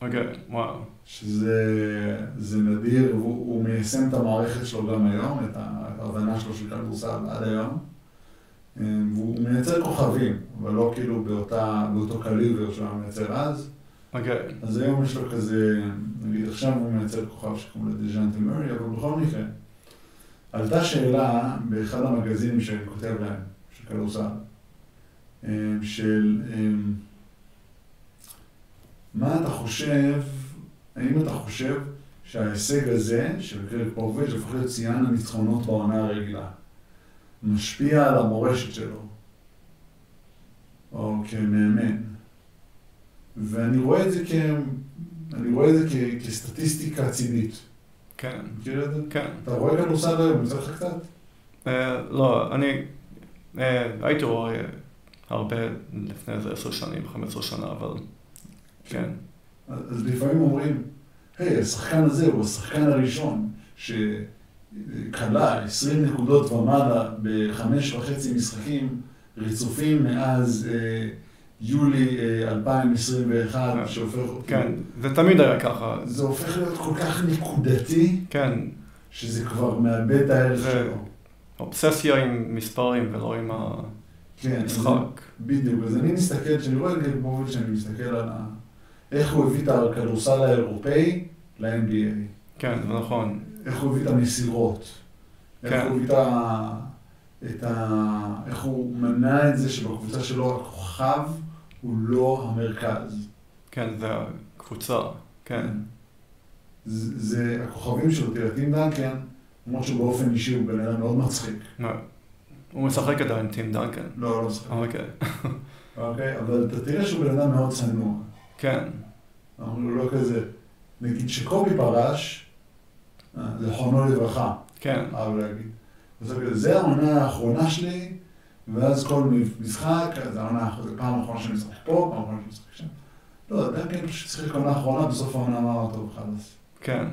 אוקיי, וואו. שזה זה נדיר, והוא הוא מיישם את המערכת שלו גם היום, את ההבנה שלו של כדורסל עד היום. אה, והוא מייצר כוכבים, אבל לא כאילו באותה, באותו קליבר שהוא היה מייצר אז. אוקיי, אז היום יש לו כזה, נגיד עכשיו הוא מייצר כוכב שקוראים לו דז'אנטה מרי, אבל בכל מקרה, עלתה שאלה באחד המגזינים שאני כותב להם, של כדורסל, של אה, מה אתה חושב, האם אתה חושב שההישג הזה של גרג פופוביץ' הופך להיות שיאן הניצחונות בעונה הרגילה, משפיע על המורשת שלו, או כמאמן. ואני רואה את זה כ... אני רואה את זה כ... כסטטיסטיקה צידית. כן, מכיר את זה? כן. אתה רואה כדורסל היום, יוצא לך קצת? אה, לא, אני אה, הייתי רואה הרבה לפני איזה עשר שנים, 15 שנה, אבל כן. אז לפעמים אומרים, היי, השחקן הזה הוא השחקן הראשון שכלה 20 נקודות ומעלה בחמש וחצי משחקים רצופים מאז אה, יולי אה, 2021, שהופך... כן, זה תמיד היה ככה. זה הופך להיות כל כך נקודתי, כן, שזה כבר מאבד את הערך שלו. אובססיה עם מספרים ולא עם כן, המשחק. בדיוק, אז אני מסתכל, כשאני רואה את גרג פופוביץ', אני מסתכל על. איך הוא הביא את הכדורסל האירופאי ל-NBA. כן, זה נכון. איך הוא הביא את המסירות. איך כן. הוא הביא את ה... את ה... איך הוא מנע את זה שבקבוצה שלו הכוכב הוא לא המרכז. כן, זה הקבוצה. כן, זה, זה הכוכבים שלו, תראה, טים דנקן, למרות שהוא באופן אישי הוא בן אדם מאוד מצחיק. לא. הוא משחק עדיין טים דנקן. לא, לא מצחיק. אוקיי. אוקיי? אבל אתה תראה שהוא בן אדם מאוד צנוע. כן, אנחנו לא כזה. נגיד שקובי פרש, אה, זכרונו לברכה, כן, אהב להגיד. אז זה העונה האחרונה שלי, ואז כל משחק, זה העונה האחרונה, פעם אחרונה שאני משחק פה, פעם אחרונה שאני משחק שם. לא, דנקן פשוט שיחק עונה האחרונה, בסוף העונה אמר טוב, חלאס. כן.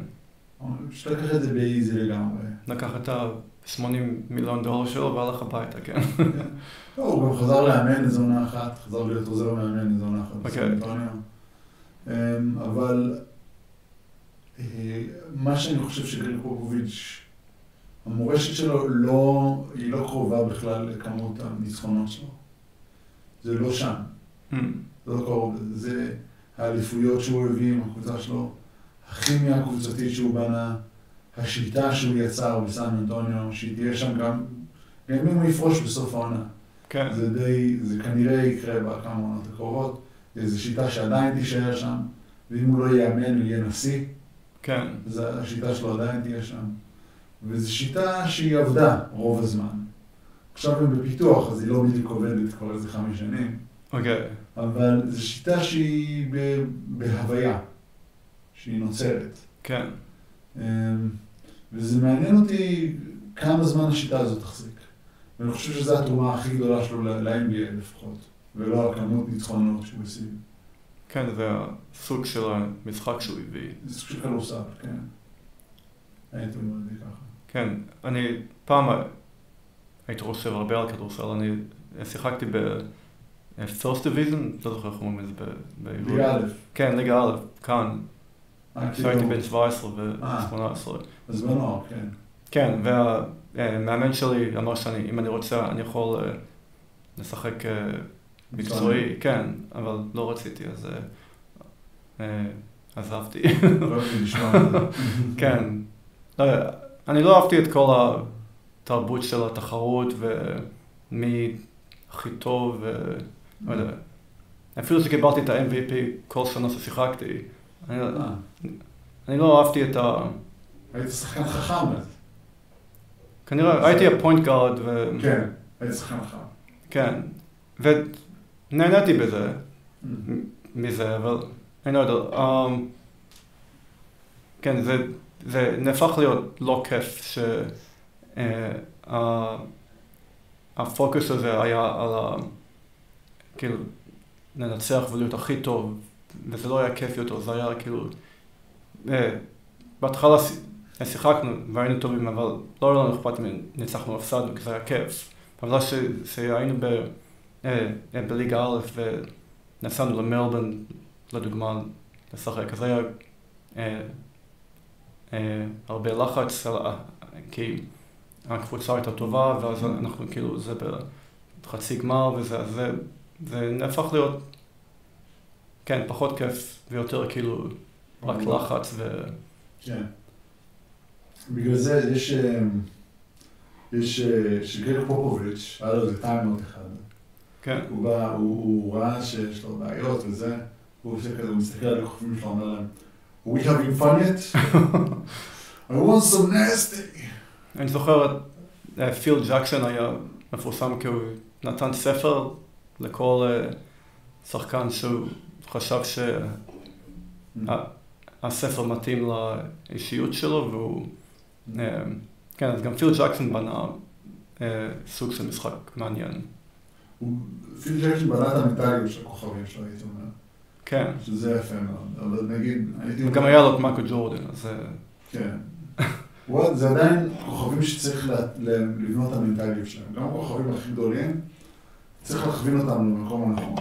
פשוט לקח את זה באיזי לגמרי. לקח את ה-80 מיליון דולר שלו והלך הביתה, כן. [LAUGHS] לא, הוא גם חזר לאמן איזו עונה אחת, חזר להיות עוזר מאמן איזו עונה אחת. אוקיי. אמ, אבל אה, מה שאני חושב שגריג פופוביץ', המורשת שלו לא, היא לא קרובה בכלל לכמות הניצחונות שלו. זה לא שם, Hmm, זה לא קרוב. זה האליפויות שהוא הביא עם הקבוצה שלו, הכימיה הקבוצתית שהוא בנה, השיטה שהוא יצר בסן אנטוניו, שהיא תהיה שם גם, גם אם הוא יפרוש בסוף העונה. כן, זה די, זה כנראה יקרה בכמה עונות הקרובות. זו שיטה שעדיין תישאר שם, ואם הוא לא יאמן, הוא יהיה נשיא, כן, אז השיטה שלו עדיין תהיה שם. וזו שיטה שהיא עבדה רוב הזמן. עכשיו הם בפיתוח, אז היא לא בדיוק עובדת כבר איזה חמש שנים. אוקיי. אבל זו שיטה שהיא בהוויה, שהיא נוצרת. כן. אמ, וזה מעניין אותי כמה זמן השיטה הזאת תחזיק. ואני חושב שזו התרומה הכי גדולה שלו ל-NBA לפחות, ולא הכמות ניצחונות שהוא השיג. כן, זה הסוג של המשחק שהוא הביא. זה סוג של כדורסל, כן. הייתי אומר את זה ככה. כן, אני פעם הייתי חושב הרבה על כדורסל, אני שיחקתי ב-First Division, לא זוכר איך אומרים את זה ב- בעברית. ליגה א', כן, ליגה א', כאן, כשהייתי כאילו, בן 17 אה. ו-18. בזמנו, כן. כן, והמאמן שלי אמר שאני, אם אני רוצה, אני יכול אה, לשחק אה, מקצועי, כן, אבל לא רציתי, אז אה, אה, עזבתי. לא. [LAUGHS] כן. לא, אני לא אהבתי את כל התרבות של התחרות ומי הכי טוב, ולא יודע. אפילו שקיבלתי את ה-MVP כל שנה ששיחקתי, אני, לא- אה, אני לא אהבתי את ה... היית שחקן חכם אז. כנראה הייתי הפוינט גארד, ו... כן, היית שחקן חכם. כן. ונהניתי בזה, מזה, אבל אני לא יודע. um, כן, זה, זה נהפך להיות לא כיף שהפוקוס הזה היה על ה... כאילו, לנצח ולהיות הכי טוב, וזה לא היה כיף יותר, זה היה כאילו... אה, בהתחלה ש- שיחקנו והיינו טובים, אבל לא היה לנו אכפת אם ניצחנו או הפסדנו, כי זה היה כיף. אבל שהיינו ב, אה, אה, בליגה א' ונסענו למלבורן, לדוגמה, לשחק, אז היה אה, אה, הרבה לחץ, כי הקבוצה הייתה טובה, ואז אנחנו כאילו, זה בחצי גמר וזה, זה, זה נהפך להיות, כן, פחות כיף ויותר כאילו רק לחץ ו... כן. בגלל זה יש, אה, יש, אה, שגרג פופוביץ', היה לו איזה טיימאוט אחד. כן, הוא בא, הוא, הוא ראה שיש לו בעיות וזה, הוא עושה כזה, הוא מסתכל על הכוכבים שלו, אומר להם, we having fun yet? I want some nasty. אני זוכר, אה, פיל ג'קסון היה מפורסם כי הוא נתן ספר לכל אה, שחקן שהוא חשב שהספר מתאים לאישיות שלו, והוא... אה, כן, אז גם פיל ג'קסון בנה אה, סוג של משחק מעניין. פיל ג'קסון בנה את המנטליות של הכוכבים שלו, הייתי אומר, כן, שזה יפה מאוד, אבל נגיד, הייתי וגם היה לו את מייקל ג'ורדן, אז... אה, כן. וואט, זה עדיין כוכבים שצריך לבנות את המנטליות שלהם. גם הכוכבים הכי גדולים, צריך להכווין אותם למקום הנכון.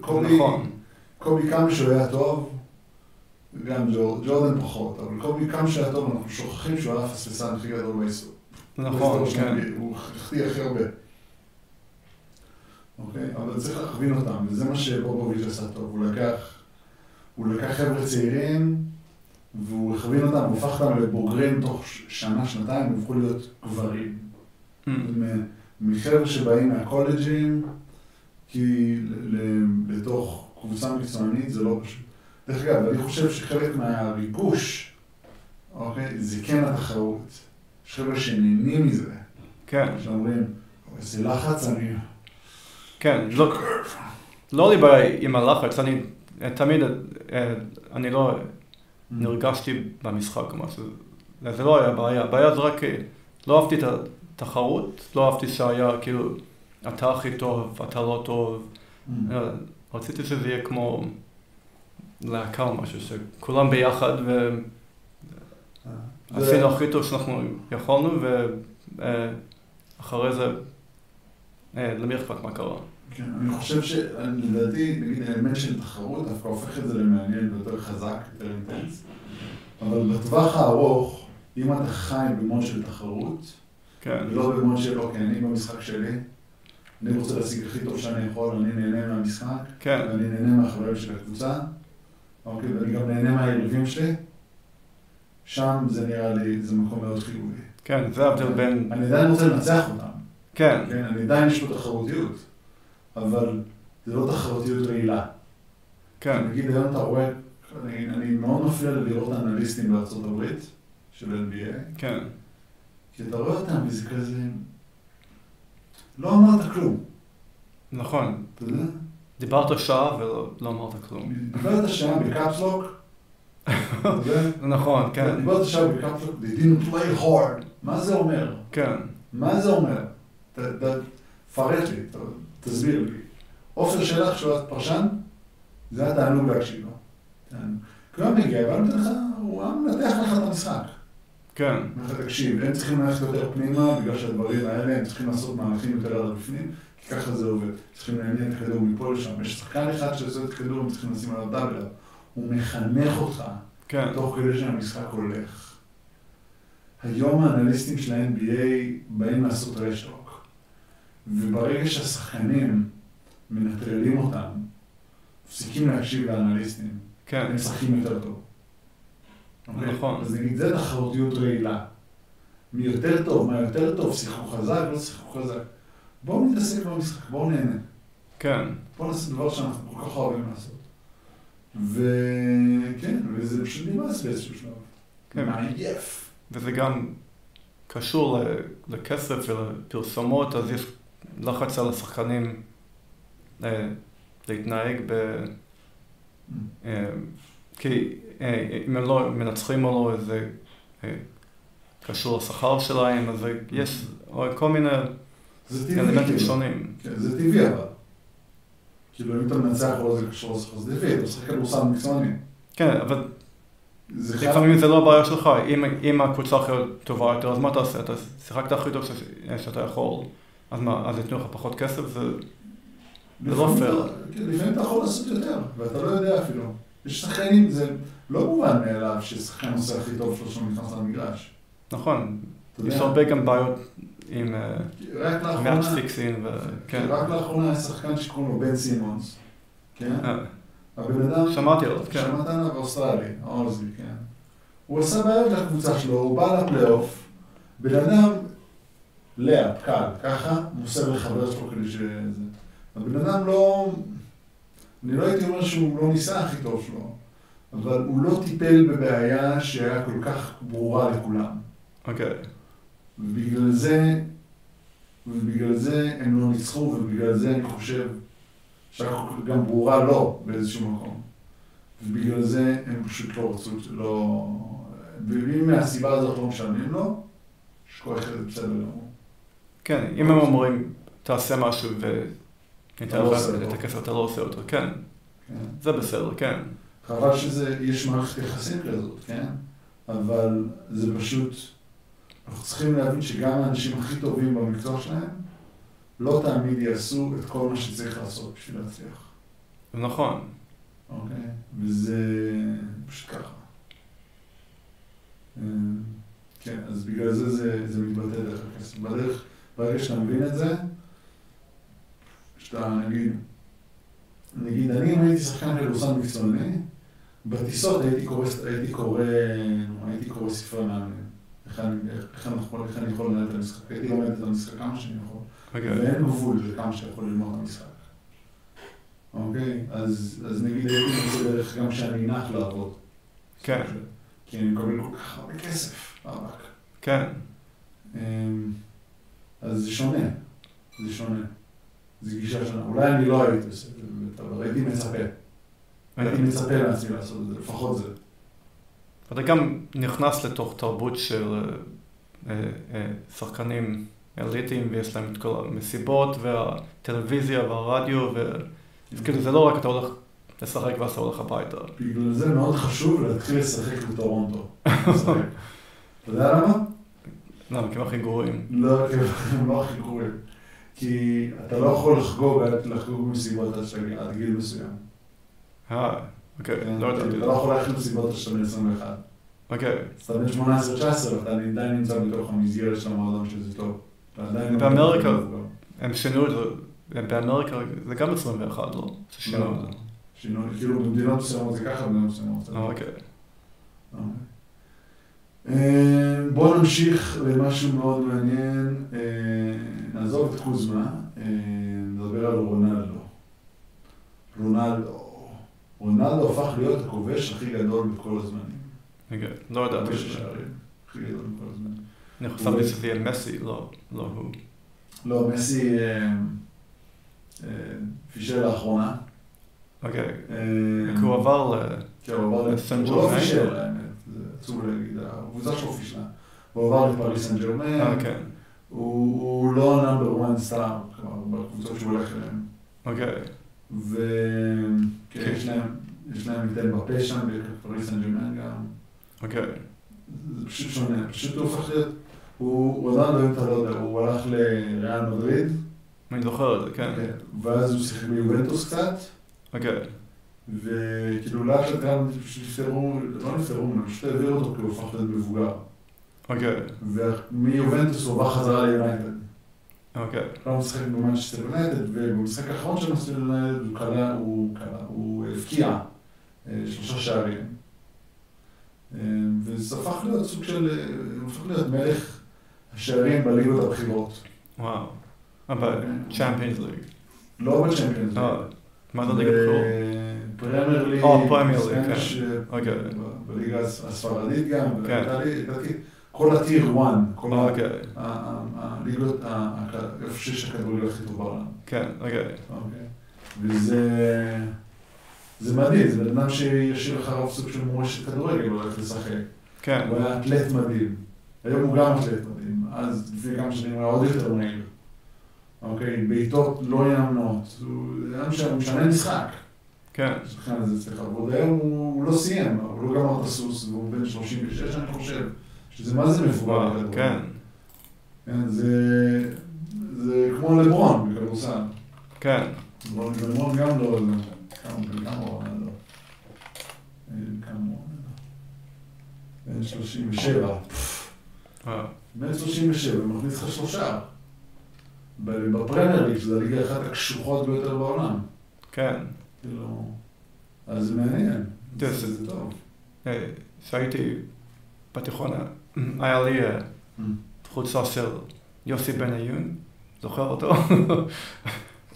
קובי, נכון, קובי כמה שהוא היה טוב, גם ג'ור- ג'ורדן פחות, אבל קובי כמה שהוא היה טוב, אנחנו שוכחים שהוא היה הפספסן הכי גדול בהיסטוריה. נכון, כן. הוא החטיא הכי הרבה. אוקיי? אבל צריך להכווין אותם, וזה מה שבובוביץ' עשה טוב. הוא לקח, הוא לקח חבר'ה צעירים, והוא הכווין אותם, הוא הפך אותם לבוגרים תוך שנה, שנתיים, הם הפכו להיות גברים. Mm, מ- מחבר'ה שבאים מהקולג'ים, כי לתוך קבוצה מקצוענית זה לא פשוט. דרך אגב, אני חושב שחלק מהריגוש, אוקיי, זה כן התחרות. יש חבר'ה שנהנים מזה, כן, שאומרים, איזה לחץ אני... כן, לא, לא לי בעיה עם הלחץ, אני תמיד, אה, אני לא נרגשתי במשחק או משהו, זה לא היה בעיה, הבעיה זה רק, אה, לא אהבתי את התחרות, לא אהבתי שהיה כאילו, אתה הכי טוב, אתה לא טוב, Mm. אה, רציתי שזה יהיה כמו להקה או משהו, שכולם ביחד אה, ועשינו זה- הכי טוב שאנחנו יכולנו, ואחרי זה, אה, למי אכפת מה קרה? כן, אני חושב שלדעתי, נגיד, האלמנט של תחרות דווקא הופך את זה למעניין ויותר חזק, יותר אינטנס. אבל בטווח הארוך, אם אתה חי במוד של תחרות, כן, ולא במוד של, אוקיי, אני במשחק שלי, אני רוצה להשיג הכי טוב שאני יכול, אני נהנה מהמשחק, כן, ואני נהנה מהחברים של הקבוצה, אוקיי, ואני גם נהנה מהיריבים שלי, שם זה נראה לי, זה מקום מאוד חיובי. כן, זה ההבדל בין, אני עדיין רוצה לנצח אותם, כן, כן, אני עדיין יש פה תחרותיות, אבל זה לא תחרותיות רעילה. כן, נגיד היום אתה רואה, אני, אני מאוד מפריע לראות אנליסטים בארצות הברית, של NBA, כן, כי אתה רואה אותם וזה כזה, לא אמרת כלום, נכון, אתה יודע? דיברת שעה ולא לא אמרת כלום. דיברת שעה בקפסלוק? [LAUGHS] נכון, כן, דיברת שעה בקפסלוק, they didn't play hard. מה זה אומר? כן, מה זה אומר? תפרט לי, תסביר לי. עופר שלח שהוא פרשן, זה היה תענוג להקשיב לו. תענוג. כי הוא היה מגיע, לך, הוא היה מנתח לך את המשחק. כן, תקשיב, הם צריכים ללכת יותר פנימה, בגלל שהדברים האלה, הם צריכים לעשות מהלכים יותר עד בפנים, כי ככה זה עובד. צריכים לעניין את הכדור מפה לשם. יש שחקן אחד שעושה את הכדור, הם צריכים לשים עליו דאבל. הוא מחנך אותך, כן, תוך כדי שהמשחק הולך. היום האנליסטים של ה-NBA באים לעשות רשטוק, וברגע שהשחקנים מנטרלים אותם, מפסיקים להקשיב לאנליסטים, כן, הם משחקים יותר טוב. נכון. אז נגיד, זה תחרותיות רעילה. מי יותר טוב, מה יותר טוב, שיחקו חזק, לא שיחקו חזק. בואו נתעסק במשחק, בואו נהנה. כן, בואו נעשה דבר שאנחנו כל כך אוהבים לעשות. וכן, וזה פשוט נמאס באיזשהו שלב. כן. מעייף. וזה גם קשור לכסף ולפרסומות, אז יש לחץ על השחקנים אה, להתנהג ב... אה, כי אם הם לא מנצחים או לא, זה אה, קשור לשכר שלהם, אז יש כל מיני אלמנטים כאילו. שונים. כן, זה טבעי אבל. כאילו, אם אתה מנצח או לא זה קשור לשכר, זה טבעי, אתה משחק כדורסל מקצועני. כן, אבל. לפעמים זה לא הבעיה שלך, אם, הקבוצה הכי טובה יותר, אז מה תעשה? אתה שיחקת הכי טוב שאתה יכול, אז מה, אז ייתנו לך פחות כסף? זה... לא פייר. אתה- כן, לפעמים אתה יכול לעשות יותר, ואתה לא יודע אפילו. יש שחקנים, זה לא מובן מאליו ששחקן עושה הכי טוב שלו שהוא נכנס למגרש. נכון, יש הרבה גם בעיות עם אה, מאץ' פיקסין, וכן. רק לאחרונה היה שחקן שקוראים לו בן סימונס, כן? אה, הבן אדם, שמעתי עליו, כן. שמעת עליו אוסטרלי, האוזי, כן. הוא עשה בעיות לקבוצה שלו, הוא בא לפלייאוף, בן אדם, לאה, קל, ככה, מוסר לחבר שלו כדי שזה. הבן אדם לא, אני לא הייתי אומר שהוא לא ניסה הכי טוב שלו, אבל הוא לא טיפל בבעיה שהיה כל כך ברורה לכולם. אוקיי, ובגלל זה, ובגלל זה הם לא ניצחו, ובגלל זה אני חושב שגם ברורה לו באיזשהו מקום. ובגלל זה הם פשוט לא רצו, לא... ואם מהסיבה הזאת לא משלמים לו, שכל אחד זה בסדר גמור. כן, אם הם אומרים, תעשה משהו וניתן אתה לא לך עושה את אותו. הכסף, אתה לא עושה אותו, כן, כן. זה בסדר, כן. חבל שזה, יש מערכת יחסים כזאת, כן? אבל זה פשוט, אנחנו צריכים להבין שגם האנשים הכי טובים במקצוע שלהם, לא תמיד יעשו את כל מה שצריך לעשות בשביל להצליח. נכון, אוקיי? וזה פשוט ככה. אה, כן, אז בגלל זה זה, זה מתבטא דרך הכסף. בדרך, ברגע שאתה מבין את זה, שאתה נגיד, נגיד אני הייתי שחקן כדורסל מקצועני, בטיסות הייתי קורא, הייתי קורא, הייתי קורא ספרי מאמנים. איך אני, יכול, לנהל את המשחק. הייתי לומד את המשחק כמה שאני יכול. אוקיי, ואין גבול לכמה שאתה יכול ללמוד את המשחק. אוקיי? אז, נגיד הייתי מוצא דרך גם שאני נח לעבוד. כן, כי אני מקבל כל כך הרבה כסף, רבאק. כן, אמ, אז זה שונה, זה שונה. זו גישה שונה. אולי אני לא הייתי עושה את זה, אבל הייתי מצפה. הייתי מצפה לעצמי לעשות את זה, לפחות זה. אתה גם נכנס לתוך תרבות של אה, אה, אה, שחקנים אליטיים, ויש להם את כל המסיבות, והטלוויזיה והרדיו, ו... אז כאילו זה לא רק אתה הולך לשחק ואז אתה הולך הביתה. בגלל זה מאוד חשוב להתחיל לשחק בטורונטו. אתה יודע למה? למה? כי הם הכי גרועים. לא, כי הם לא הכי גרועים. כי אתה לא יכול לחגוג, מסיבות עד גיל מסוים. אה, אוקיי, כן? לא ידעתי. אתה לא יכול ללכת למסיבות בן 21. אוקיי. אז אתה בן 18-19, ואתה עדיין נמצא בתוך המסגרת של המועדון שזה טוב. לא באמריקה-. הם שינו את זה, באמריקה זה גם 21, לא? ששינו לא, את זה. שינו, כאילו במדינות מסוימות זה ככה, במדינות מסוימות זה אה, לא. אוקיי. אה, בואו נמשיך למשהו מאוד מעניין. אה, נעזוב את קוזמה, אה, נדבר על רונלדו. רונלדו. רונלדו הפך להיות הכובש הכי גדול בכל הזמנים. אוקיי, לא ידעתי את כובש זה. השערים הכי גדול בכל הזמנים. אני חשבתי שזה יהיה מסי, לא לא הוא. לא, מסי אה, אה, פישל לאחרונה. אוקיי. אה, כי הוא עבר ל... כן, הוא לסן הוא לא ג'רמן? פישר, האמת, זה עצוב להגיד, הקבוצה שלו פישלה. הוא עבר לפריס סן ג'רמן, אה, כן. הוא לא נאמבר 1 סטאר, כלומר, בקבוצות שהוא הולך אליהן. אוקיי. וכן, יש להם, את בפה שם, בפריס סן ג'רמן גם. אוקיי. זה פשוט שונה, פשוט הוא הופך להיות, הוא עדיין לא יודע, הוא הלך לריאל מדריד, אני זוכר את זה, כן. כן, ואז הוא שיחק ביובנטוס קצת, אוקיי. וכאילו לאט לאט גם פשוט נפטרו, לא נפטרו ממנו, פשוט העבירו אותו כי הוא הפך להיות מבוגר. אוקיי. ומיובנטוס הוא עבר חזרה ליונייטד. אוקיי. לא משחק במנצ'סטר יונייטד, ובמשחק האחרון של מנצ'סטר יונייטד הוא קלע, הוא קלע, הוא הבקיע אה, שלושה שערים. אה, וזה הפך להיות סוג של, אה, הוא הפך להיות מלך השערים בליגות הבכירות. וואו. אבל Champions League. לא ב Champions. אה, מה זה ליגה בכלל? Premier League. או, Premier League, כן. אה, אוקיי. בליגה הס- הספרדית גם. כן. כל הטיר 1, כל אוקיי. הליגות, איפה שיש הכדורגל הכי טוב בעולם. כן, אוקיי. אוקיי. וזה... זה מדהים, זה בן אדם שישאיר אחריו סוג של מורשת כדורגל, הוא הולך לשחק. כן. הוא היה אתלט מדהים. היום הוא גם אתלט מדהים. אז לפני כמה שנים הוא היה עוד יותר מהיר. אוקיי, בעיטות לא יאמנות. הוא משנה- הוא משחק. כן. שחקן הזה אצלך. ועוד היום הוא הוא לא סיים, הוא לא גמר את הסוס, והוא בן 36, אני חושב. שזה מה זה מבוגר וואו, בכדורגל. כן. כן, זה... זה כמו לברון בכדורסל. כן. לברון גם לא... כמה בן כמה הוא עונה לו? כמה הוא עונה לו? בן 37. אה, בן 37, מכניס לך שלושה. בפרמייר ליג, שזו הליגה אחת הקשוחות ביותר בעולם. כן. כאילו... אז מעניין. זה טוב. אה, כשהייתי בתיכון, היה לי אה, חולצה של יוסי בניון, זוכר אותו?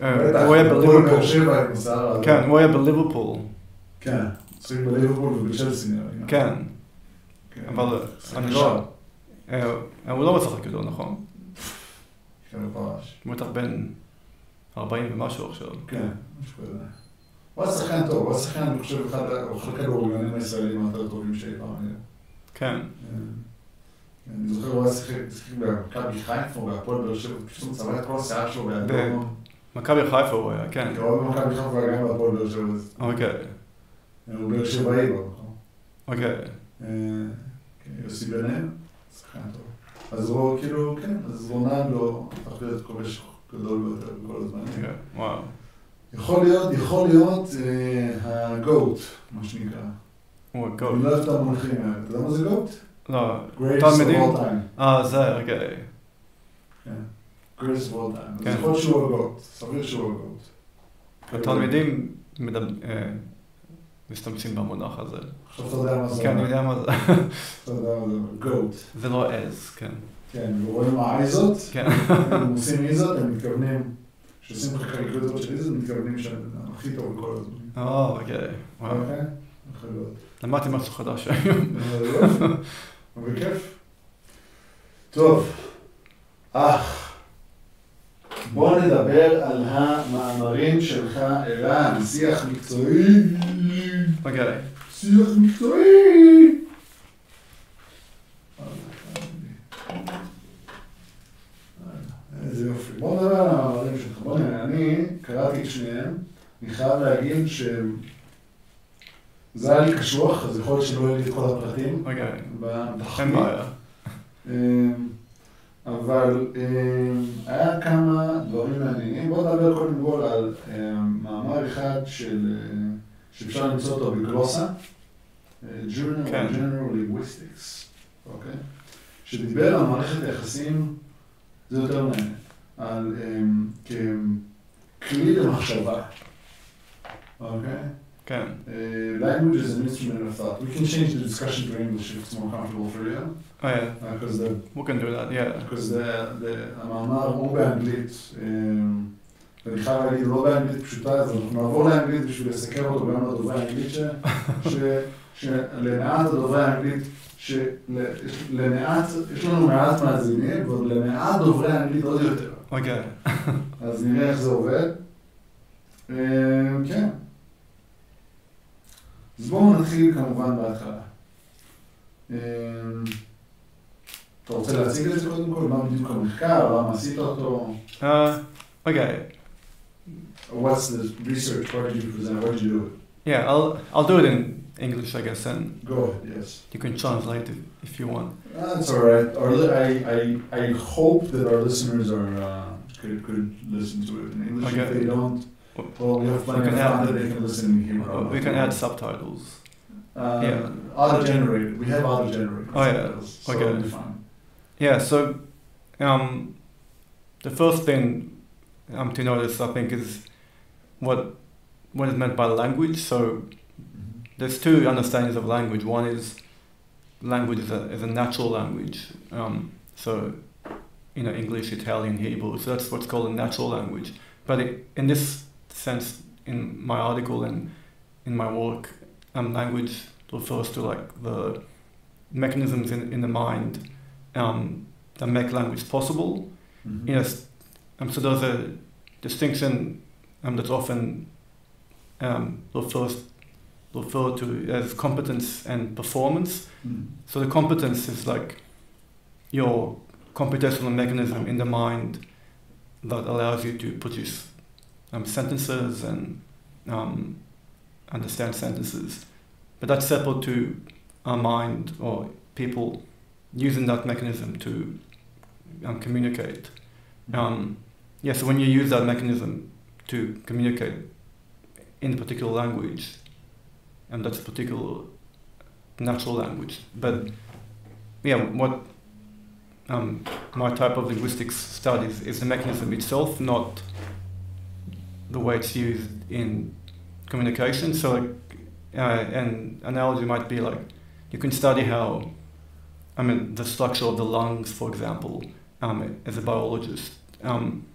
אה, בטח, הוא היה הפועל באר בליברפול. שבע עם השיער הזה. כן, הוא היה בליברפול. כן. שיחק בליברפול ובצ'לסי נראה לי. כן, כן. אבל שיחק אני שם. לא... אה, הוא לא משחק איתו, נכון? כן, הוא פרש. הוא בטח בן 40 ומשהו עכשיו. כן, משהו כזה. הוא היה שחקן טוב, הוא היה שחקן, אני חושב, אחד הכדורגלנים הישראלים אני זוכר, הוא היה שיחק במכבי חיפה בהפועל באר שבע, פשוט הוא צבע את כל השיער שלו באדום. מכבי חיפה הוא היה, כן. קרוב במכבי חיפה והיה גם בהפועל באר שבע. אוקיי, הוא באר שבעי לו, נכון? אוקיי. אה, כן, יוסי בן-אל, שחקן טוב. אז הוא כאילו, כן, אז רונלדו הפך להיות כובש גדול ביותר בכל הזמן. אוקיי, וואו. יכול להיות, יכול להיות הגוט, מה שנקרא. הוא אני הגול. לא אוהב את המונחים האלה. אתה יודע מה זה גוט? לא, Greatest of תלמידים? all time. אה, זה, אוקיי. כן. Greatest of all time. כן. אז יכול להיות שהוא הגוט. סביר שהוא הגוט. התלמידים אה, משתמשים במונח הזה. עכשיו אתה יודע מה זה. כן, אני יודע מה זה. [LAUGHS] אתה יודע מה זה. גוט. זה לא עז, כן. כן, ורואים האייזות. כן. הם עושים איזות, הם מתכוונים, כשעושים לך קריקטורות של איזות, מתכוונים שהם הכי טוב בכל הזמן. אה, אוקיי. אוקיי? למדתי משהו חדש היום. [LAUGHS] בכיף. טוב, אח, בוא נדבר על המאמרים שלך, ערן, שיח מקצועי. אוקיי. שיח מקצועי. איזה יופי. בוא נדבר על המאמרים שלך. בוא נראה, אני קראתי את שניהם. אני חייב להגיד שהם... זה היה לי קשוח, אז יכול להיות שלא יהיו לי את כל הפרטים. אוקיי. בתחקיר. אין בעיה. אמ, אבל אמ, היה כמה דברים מעניינים. בואו נדבר קודם כל על אמ, מאמר אחד של, שאפשר למצוא אותו בגלוסה, אה, Journal כן. General Linguistics, אוקיי? שדיבר על מערכת היחסים, זה יותר מעניין, על ככלי למחשבה, אוקיי? כן. Uh, language is an instrument of thought. We can change the discussion to English if it's more comfortable for you, אה, because the we can do that, yeah. because the, the, המאמר הוא באנגלית, ואני חייב להגיד, לא באנגלית פשוטה, אז אנחנו נעבור לאנגלית בשביל לסכם אותו גם לדוברי האנגלית, שלמעט הדוברי האנגלית, שלמעט, יש לנו מעט מאזינים, ולמעט דוברי האנגלית עוד יותר. אוקיי. אז נראה איך זה עובד. אמ, כן, אז בואו נתחיל כמובן בהתחלה. אמ, אתה רוצה להציג את זה קודם כל? מה בדיוק המחקר? למה עשית אותו? Uh, okay. What's the research? Why did you present? Why did you do it? Yeah, I'll I'll do it in English, I guess, and Go ahead, yes. you can translate it if you want. That's all right. Our li- I, I, I hope that our listeners are uh, could, could listen to it in English. If Okay. they don't, well, we have plenty We of can time add- that they can listen in We can add subtitles. Uh, yeah. Auto-generated. We have auto-generated. Oh, yeah. subtitles, So Okay. it'll fine. Yeah, so um, the first thing um, to notice, I think, is what what is meant by language. So there's two understandings of language. One is language is a, is a natural language. Um, so, you know, English, Italian, Hebrew. So that's what's called a natural language. But it, in this sense, in my article and in my work, um, language refers to like the mechanisms in, in the mind um, that make language possible. Mhm. Yes, um, so there's a distinction um, that's often um, refers, referred to as competence and performance. Mhm. So the competence is like your computational mechanism in the mind that allows you to produce um, sentences and um, understand sentences. But that's separate to our mind or people using that mechanism to um, communicate. Um, yeah, so when you use that mechanism to communicate in a particular language, and that's a particular natural language. But yeah, what um, my type of linguistics studies is the mechanism itself, not the way it's used in communication. So, like, uh, an analogy might be like you can study how, I mean, the structure of the lungs, for example, um, as a biologist, um,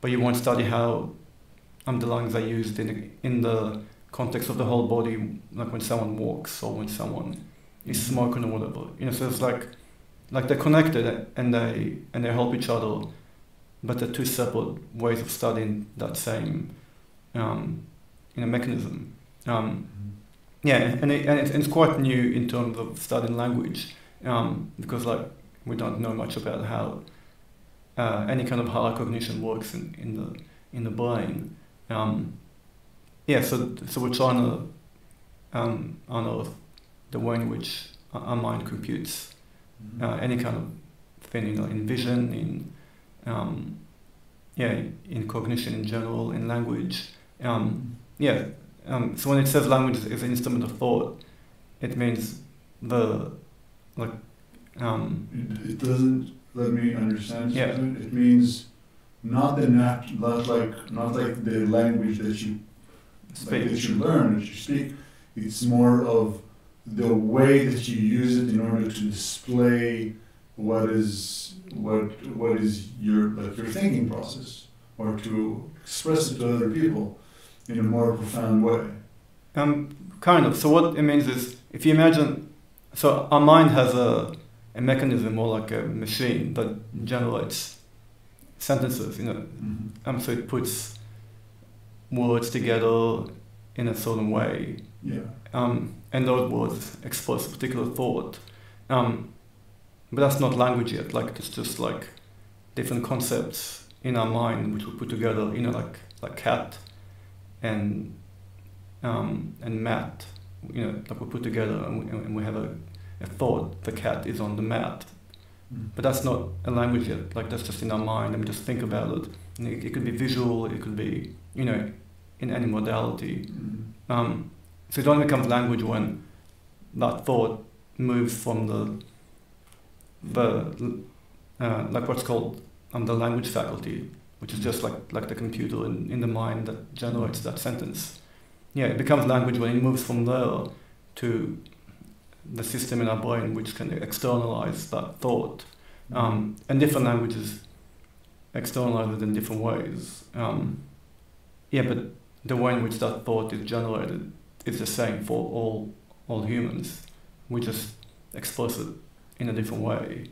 but you won't study how um, the lungs are used in in the context of the whole body, like when someone walks or when someone is smoking or whatever. You know, so it's like like they're connected and they and they help each other, but they're two separate ways of studying that same um, you know mechanism. Um, yeah, and, it, and it's, it's quite new in terms of studying language um, because like we don't know much about how uh, any kind of higher cognition works in, in the in the brain. Um, yeah, so so we're trying to um, unearth the way in which our mind computes Mhm. uh, any kind of thing, you know, in vision, in um, yeah, in cognition in general, in language. Um, yeah, um, so when it says language is an instrument of thought, it means the like um, It, it doesn't let me understand. Yeah. It means not the nat, not like not like the language that you like that you learn, that you speak. It's more of the way that you use it in order to display what is what what is your like your thinking process, or to express it to other people in a more profound way. Um, kind of. So what it means is, if you imagine, so our mind has a, a mechanism or like a machine that generates sentences. You know, Mm-hmm. um, so it puts words together in a certain way, Yeah. um, and those words express a particular thought. Um, but that's not language yet. Like it's just like different concepts in our mind which we put together. You know, like like cat and um, and mat. You know, like we put together and we, and we have a, a thought. The cat is on the mat. But that's not a language yet. Like that's just in our mind, and we just think about it. It, it could be visual. It could be, you know, in any modality. Mhm. Um, so it only becomes language when that thought moves from the the uh, like what's called um, the language faculty, which is just like like the computer in, in the mind that generates that sentence. Yeah, it becomes language when it moves from there to the system in our brain which can externalize that thought. Um, and different languages externalize it in different ways. Um, yeah, but the way in which that thought is generated is the same for all all humans. We just express it in a different way.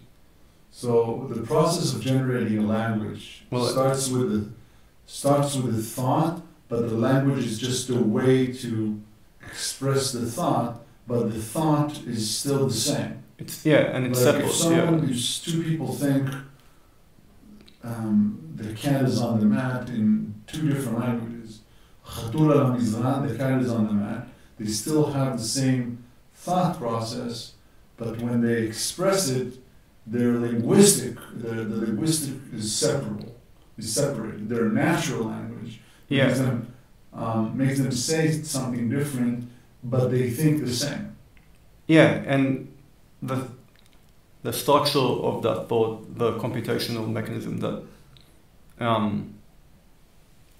So the process of generating a language well, starts with a, starts with a thought, but the language is just a way to express the thought, but the thought is still the same. It's yeah, and it's like settles. If someone, yeah. if two people think um, the cat is on the mat in two different languages, the cat is on the mat. They still have the same thought process but when they express it, their linguistic, their, the linguistic is separable, is separated. Their natural language makes them, um, makes them say something different, but they think the same. yeah, and the the structure of that thought, the computational mechanism that um,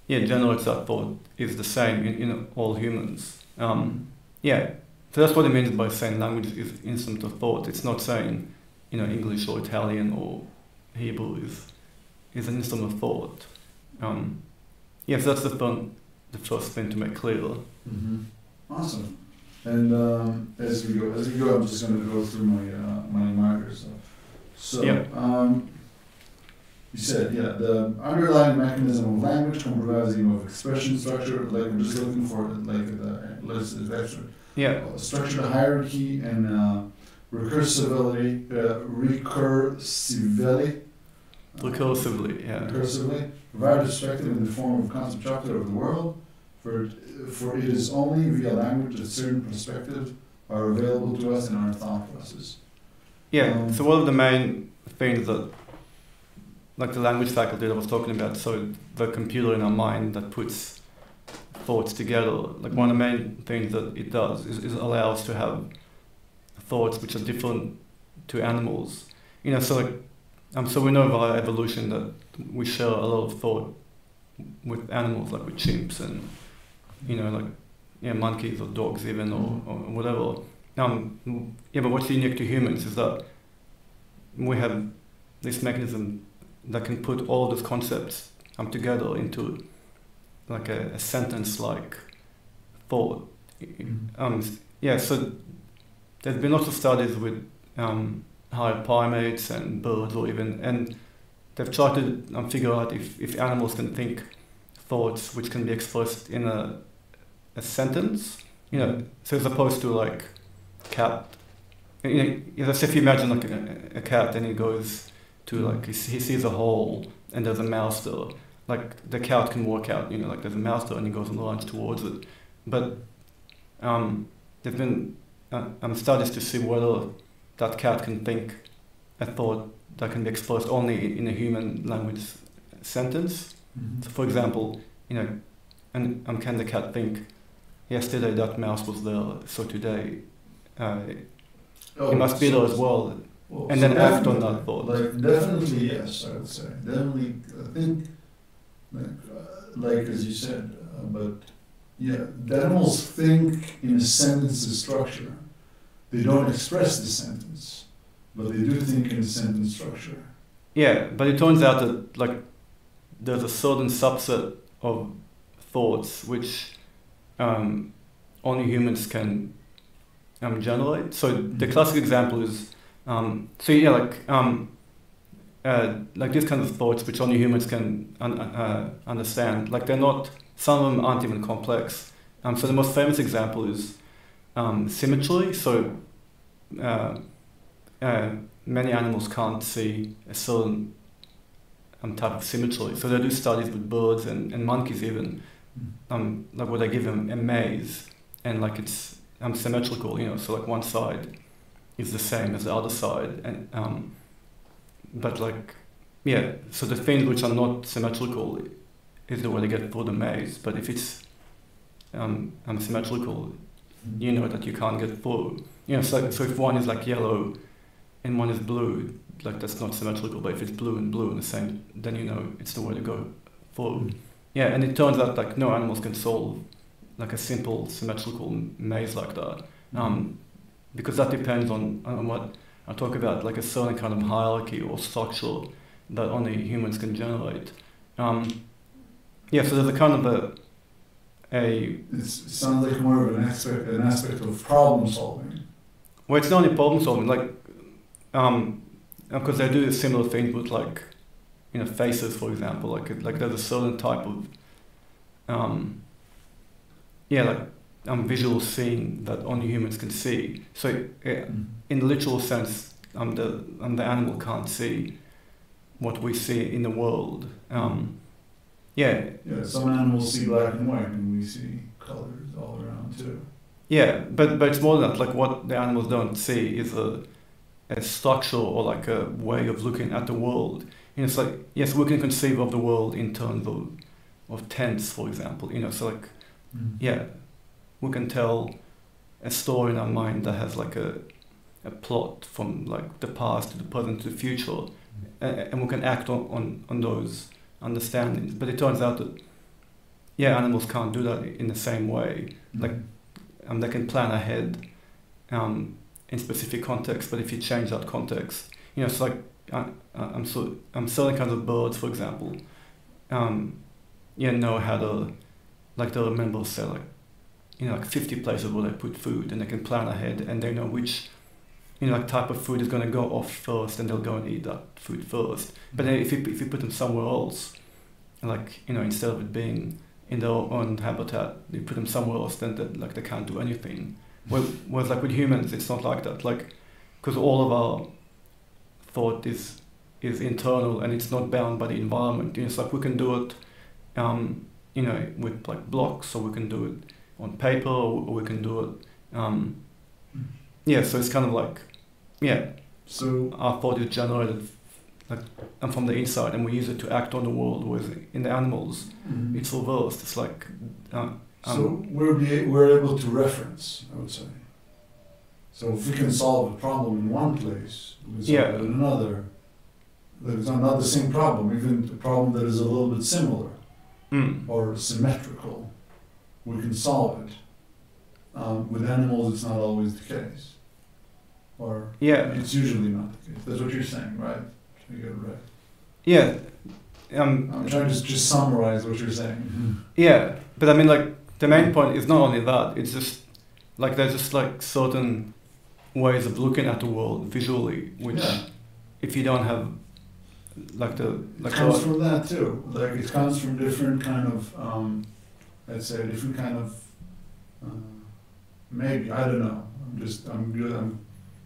yeah generates that thought is the same in, in all humans. Um, yeah, so that's what it means by saying language is instrument of thought. It's not saying you know English or Italian or Hebrew is is an instrument of thought. Um, yes, that's the fun, the first thing to make clear. Mm-hmm. Awesome. And um, as we go, as we go, I'm just going to go through my uh, my markers. So, Yeah. um, you said, yeah, the underlying mechanism of language comprising of expression structure, like we're just looking for, like the let's that's Yeah, structured hierarchy and uh, recursivity, uh, recursivity, recursively. Yeah. recursively, provide perspective in the form of concept chapter of the world, for, for it is only via language that certain perspectives are available to us in our thought process. Yeah, Um, so one of the main things that, like the language faculty that I was talking about, so the computer in our mind that puts thoughts together, like one of the main things that it does is, is allow us to have thoughts which are different to animals. You know, so like, um, so we know via evolution that we share a lot of thought with animals, like with chimps and, you know, like, yeah, monkeys or dogs even or, or whatever. Um, yeah, but what's unique to humans is that we have this mechanism that can put all those concepts um, together into like a, a sentence-like thought. Um, yeah, so there's been lots of studies with um, higher primates and birds or even, and they've tried to um, figure out if, if animals can think thoughts which can be expressed in a, a sentence, you know, so as opposed to like cat. You know, let's if you imagine like a, a cat and he goes to like he, he sees a hole and there's a mouse there. Like the cat can walk out, you know, like there's a mouse there and he goes and runs towards it. But um, there's been uh, um, studies to see whether that cat can think a thought that can be expressed only in a human language sentence. So for example, you know, and um, can the cat think, yesterday that mouse was there, so today uh, Oh, it must be so- there as well, well, and so then act on that thought. Like definitely yes, I would say definitely. I think like as you said, uh, but yeah, the animals think in a sentence structure. They don't express the sentence, but they do think in a sentence structure. Yeah, but it turns out that like there's a certain subset of thoughts which um, only humans can um, generate. So the classic example is um, so yeah, like um, uh, like these kinds of thoughts which only humans can un- uh, understand. Like they're not. Some of them aren't even complex. Um, so the most famous example is um, symmetry. So uh, uh, many animals can't see a certain um, type of symmetry. So they do studies with birds and, and monkeys even, um, like where they give them a maze and like it's um, symmetrical, you know, so like one side is the same as the other side. and um, But like, yeah, so the things which are not symmetrical is the way to get through the maze. But if it's um, um, symmetrical, you know that you can't get through. You know, so, so if one is like yellow and one is blue, like that's not symmetrical, but if it's blue and blue in the same, then you know it's the way to go through. Yeah, and it turns out like no animals can solve like a simple symmetrical maze like that, um, because that depends on, on what I talk about, like a certain kind of hierarchy or structure that only humans can generate. Um, yeah, so there's a kind of a a It's, it sounds like more of an aspect an aspect of problem solving. Well, it's not only problem solving, like, um, because they do similar things with like, you know, faces, for example. Like, like there's a certain type of, um, yeah, like, um, visual seeing that only humans can see. So, uh, Mhm. In the literal sense, um, the um, the animal can't see what we see in the world. Um, yeah, Yeah, some animals see black and white, and we see colors all around too. yeah, but but it's more than that. Like what the animals don't see is a a structure or like a way of looking at the world. You know, it's like yes, we can conceive of the world in terms of of tense, for example. You know, so like yeah, we can tell a story in our mind that has like a a plot from like the past to the present to the future, and, and we can act on, on, on those understandings. But it turns out that yeah, animals can't do that in the same way. Like um, they can plan ahead um, in specific contexts, but if you change that context, you know, it's like I, I'm so I'm certain kinds of birds, for example, um, yeah, know how to like they'll remember say like you know like 50 places where they put food and they can plan ahead and they know which you know like type of food is going to go off first and they'll go and eat that food first. But then if you, if you put them somewhere else like you know instead of it being in their own habitat you put them somewhere else then they, like they can't do anything. Whereas like with humans it's not like that. Like because all of our thought is is internal and it's not bound by the environment. You know, it's like we can do it um, you know, with like blocks, or we can do it on paper, or we can do it. Um, yeah, so it's kind of like, yeah, So our thought is generated like and from the inside, and we use it to act on the world. Whereas in the animals, it's reversed. It's like, uh, so we're be, we're able to reference, I would say. So if we can solve a problem in one place, we solve Yeah. it in another. It's not, not the same problem, even a problem that is a little bit similar mm, or symmetrical, we can solve it. Um, with animals, it's not always the case, or yeah, it's usually not the case. That's what you're saying, right? You get it right. yeah, um, I'm trying to just summarize what you're saying. Yeah, but I mean, like the main point is not only that. It's just like there's just like certain ways of looking at the world visually, which Yeah. if you don't have like the It like comes the- from that too. Like it comes from different kind of, um, let's say, different kind of. Uh, maybe I don't know. I'm just I'm good. I'm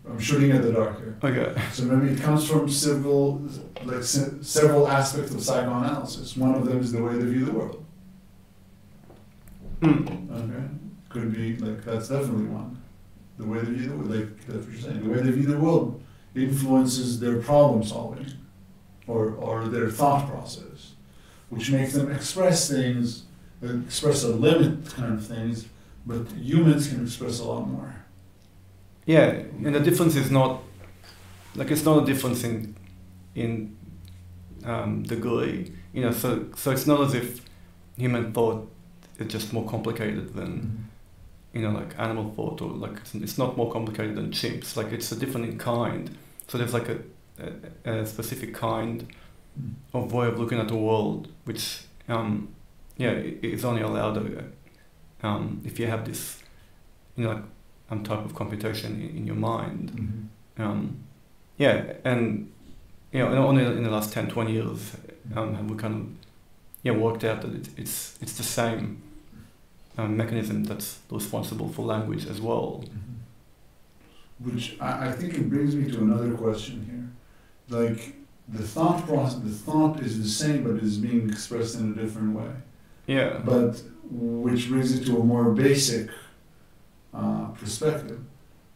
I'm shooting at the dark here. okay, So maybe it comes from several like se- several aspects of psychoanalysis. One of them is the way they view the world. mm, Okay, could be like that's definitely one. The way they view the world, like that's what you're saying. The way they view the world influences their problem solving, or or their thought process, which makes them express things, express a limit kind of things, but humans can express a lot more. Yeah, and the difference is not like it's not a difference in in um, degree, you know. So so it's not as if human thought is just more complicated than you know, like animal thought, or like it's, it's not more complicated than chimps. Like it's a different in kind. So there's like a, a, a specific kind Mm. of way of looking at the world, which um, yeah, is only allowed uh, um, if you have this, you know, like, um, type of computation in, in your mind. Mhm. Um, yeah, and you know, only in the last 10, 20 years um, have we kind of yeah worked out that it, it's it's the same um, mechanism that's responsible for language as well. Which I, I think it brings me to another question here. Like the thought process, the thought is the same, but is being expressed in a different way. Yeah, But which brings it to a more basic uh, perspective.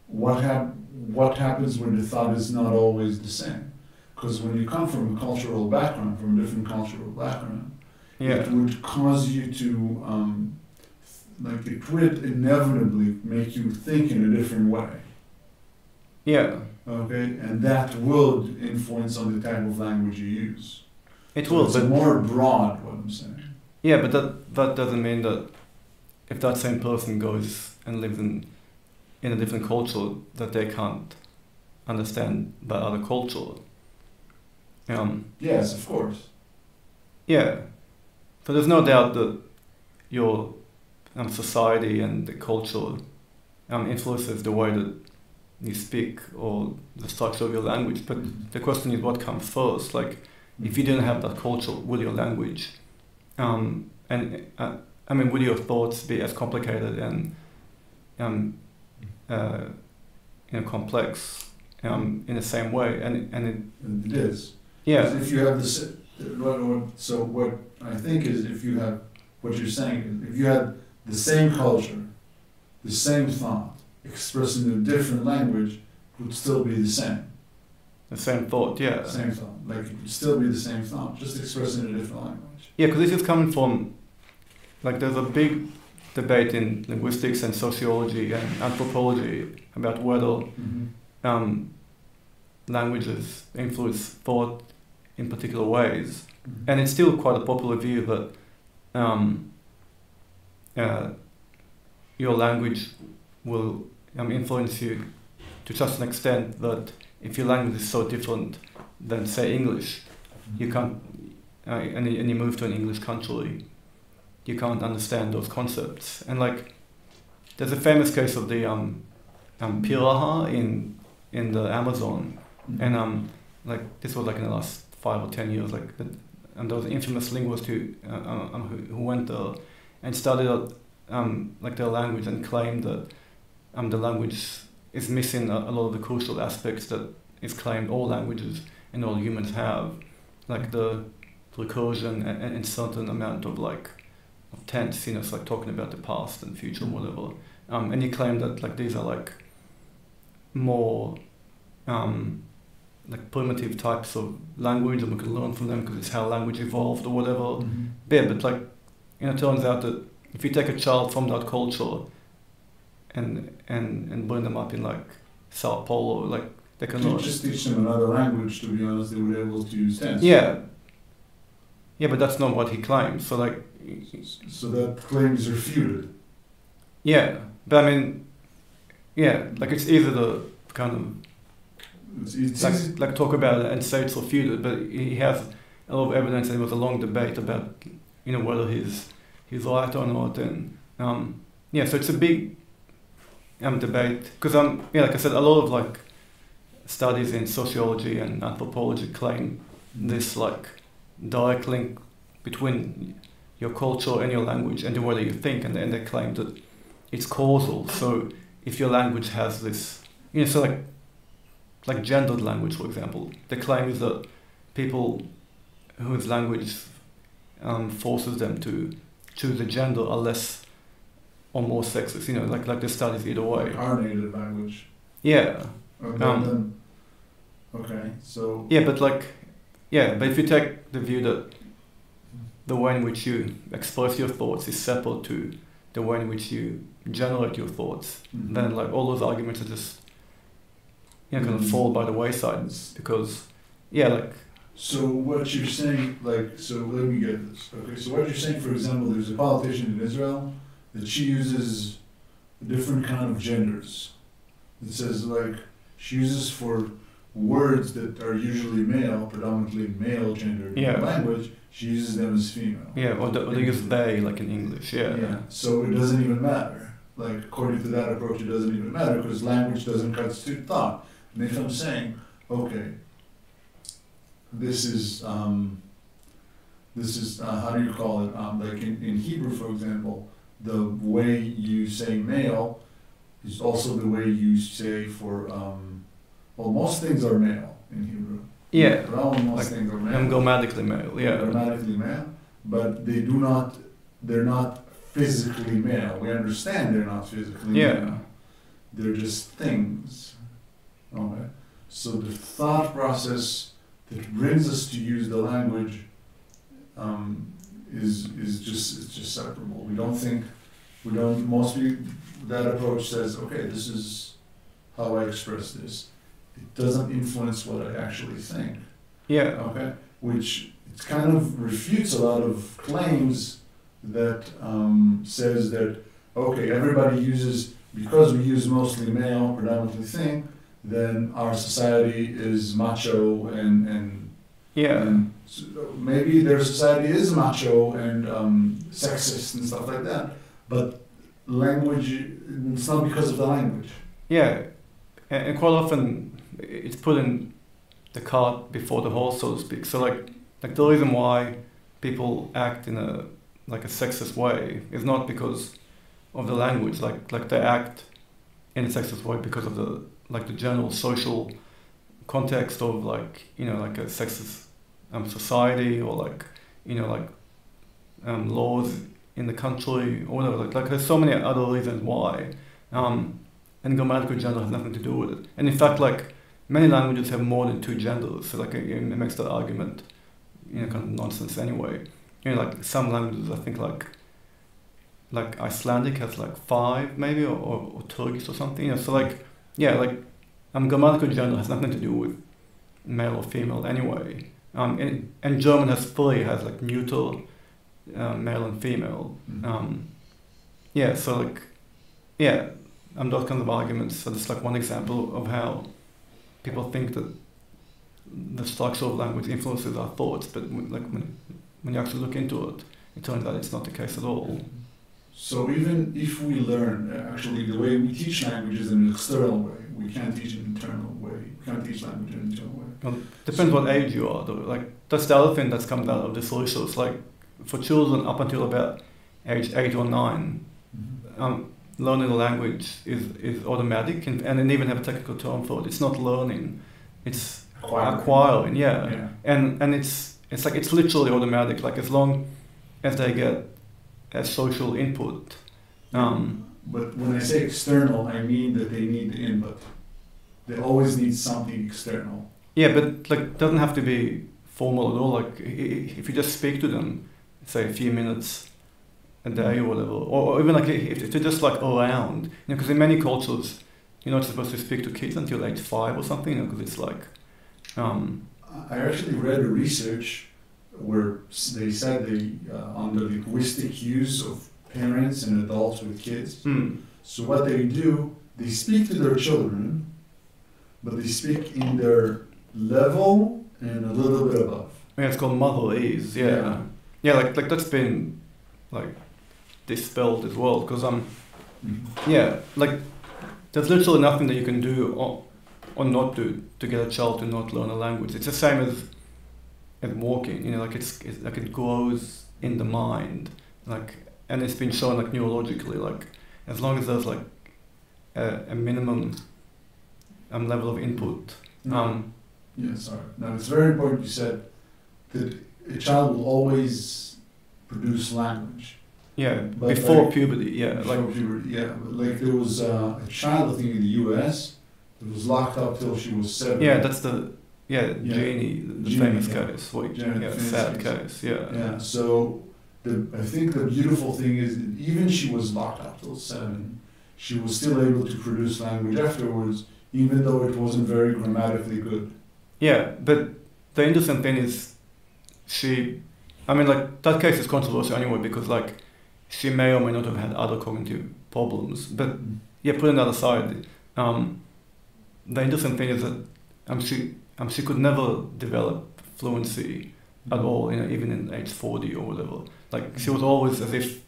What hap- What happens when the thought is not always the same? Because when you come from a cultural background, from a different cultural background, yeah, it would cause you to, um, like, it would inevitably make you think in a different way. yeah. Okay, and that would influence on the type of language you use. It So will, it's but more broad. What I'm saying. yeah, but that that doesn't mean that if that same person goes and live in in a different culture that they can't understand that other culture. Um, Yes, of course. Yeah. So there's no doubt that your um, society and the culture um, influences the way that you speak or the structure of your language. But the question is what comes first? Like, if you didn't have that culture, will your language, um, and uh, I mean, would your thoughts be as complicated and um, uh, you know, complex um, in the same way, and and it, And it is. yeah, If you have what, so what I think is if you have, what you're saying, if you had the same culture, the same thought, expressed in a different language, it would still be the same. the same thought, yeah, Same thought, like it would still be the same thought, just expressed in a different language. yeah, because this is coming from like there's a big debate in linguistics and sociology and anthropology about whether um, languages influence thought in particular ways. And it's still quite a popular view that um, uh, your language will um, influence you to such an extent that if your language is so different than, say, English, you can't, uh, and, and you move to an English country, you can't understand those concepts. And like, there's a famous case of the um, um, piraha in in the Amazon, and um, like this was like in the last five or ten years, like, the, and there was an infamous linguist who uh, uh, um, who, who went there and studied um, like their language and claimed that um, the language is missing a, a lot of the crucial aspects that is claimed all languages and all humans have, like the recursion and, and certain amount of like of tense, you know, it's like talking about the past and future, Mhm. whatever. Um, and he claimed that like these are like more um, like primitive types of language and we can learn from them because it's how language evolved or whatever. Mhm. Yeah, but like, you know, it turns out that if you take a child from that culture and and and bring them up in like Sao Paulo, like they can learn. just teach them another language, to be honest, they would be able to use tense. Yeah. Yeah, but that's not what he claims. So like, So that claim is refuted. yeah, but I mean, yeah, like it's either the kind of It's, it's like, easy. like talk about it and say it's refuted, but he has a lot of evidence, and it was a long debate about you know whether he's he's right or not, and um, yeah, so it's a big um, debate because um yeah, like I said, a lot of like studies in sociology and anthropology claim this like direct link between your culture and your language and the way that you think, and, and they claim that it's causal. So if your language has this, you know, so like like gendered language, for example, the claim is that people whose language um, forces them to choose a gender are less or more sexist. You know, like like the studies either way. Our native language. Yeah, Okay, Um, then, okay, so. yeah, but like, yeah, but if you take the view that the way in which you express your thoughts is separate to the way in which you generate your thoughts, Mhm. then like all those arguments are just you know kind of Mhm. fall by the wayside because yeah, like So what you're saying, like, so let me get this. Okay, so what you're saying, for example, there's a politician in Israel that she uses different kind of genders. It says like she uses for words that are usually male, predominantly male gendered Yeah. language. She uses them as female. yeah, or, the, or they use they like in English. Yeah, Yeah. So it doesn't even matter. Like according to that approach, it doesn't even matter because language doesn't constitute thought. And if I'm saying, okay, this is um, this is uh, how do you call it? Um, like in, in Hebrew, for example, the way you say male is also the way you say for um, well, most things are male in Hebrew. Yeah, most like, things are male grammatically male. Yeah, grammatically male, but they do not, they're not physically male. We understand they're not physically Yeah. male. They're just things. Okay. So the thought process that brings us to use the language um, is is just it's just separable. We don't think we don't mostly that approach says, okay, this is how I express this. It doesn't influence what I actually think. Yeah, okay, which it kind of refutes a lot of claims that um, says that okay, everybody uses because we use mostly male, predominantly thing, then our society is macho and and, yeah, and maybe their society is macho and um, sexist and stuff like that, but language it's not because of the language. yeah, and quite often it's putting the cart before the horse, so to speak. So like, like the reason why people act in a like a sexist way is not because of the language. Like like they act in a sexist way because of the like the general social context of like you know like a sexist um, society or like you know like um, laws in the country or whatever. Like, like there's so many other reasons why. Um, and grammatical gender has nothing to do with it. And in fact, like many languages have more than two genders, so like it, makes that argument, you know, kind of nonsense anyway. You know, like some languages, I think like like Icelandic has like five maybe, or, or, or Turkish or something. You know, so like yeah, like um, grammatical gender has nothing to do with male or female anyway. Um, and, and German has three, has like neutral, uh, male and female. Mhm. Um, yeah, so like, yeah, um, those kinds of arguments are just like one example of how people think that the structure of language influences our thoughts, but when, like when, when you actually look into it, it turns out it's not the case at all. So even if we learn, uh, actually, the way we teach language is in an external way. We can't teach an internal way. We can't teach language in an internal way. Well, depends what age you are, though. Like that's the other thing that's coming out of this research. Like for children up until about age eight or nine, um, learning a language is, is automatic, and, and they even have a technical term for it. It's not learning; it's Acquiring. acquiring. Yeah, Yeah. and and it's it's like it's literally automatic. Like as long as they get a social input. Um, But when I say external, I mean that they need the input. They always need something external. Yeah, but like it doesn't have to be formal at all. Like if you just speak to them, say a few minutes a day or whatever, or, or even like if, if they're just like around, you know, because in many cultures you're not supposed to speak to kids until age five or something, you know, because it's like, um, I actually read a research where they said they, uh, on the linguistic use of parents and adults with kids. hmm, So what they do, they speak to their children, but they speak in their level and a little bit above. yeah, it's called motherese. Yeah, Yeah. yeah, like like that's been like dispelled as well because um. Yeah, like there's literally nothing that you can do or, or not do to get a child to not learn a language. It's the same as as walking. You know, like it's, it's like it grows in the mind, like and it's been shown like neurologically, like as long as there's like a, a minimum um, level of input. Um, Yeah, sorry. Now it's very important you said that a child will always produce language. Yeah, But before like- puberty. Yeah, Before like puberty, yeah, but like there was uh, a child, I think, in the U.S. that was locked up till she was seven. yeah, that's the yeah, Yeah. Jeannie, the famous yeah. case. Janet yeah, sad case. case. Yeah. Yeah, so the, I think the beautiful thing is that even she was locked up till seven, she was still able to produce language afterwards, even though it wasn't very grammatically good. Yeah, but the interesting thing is, she, I mean, like that case is controversial anyway because like she may or may not have had other cognitive problems. But yeah, putting that aside, um, the interesting thing is that um, she um, she could never develop fluency at all, you know, even in age forty or whatever. Like she was always as if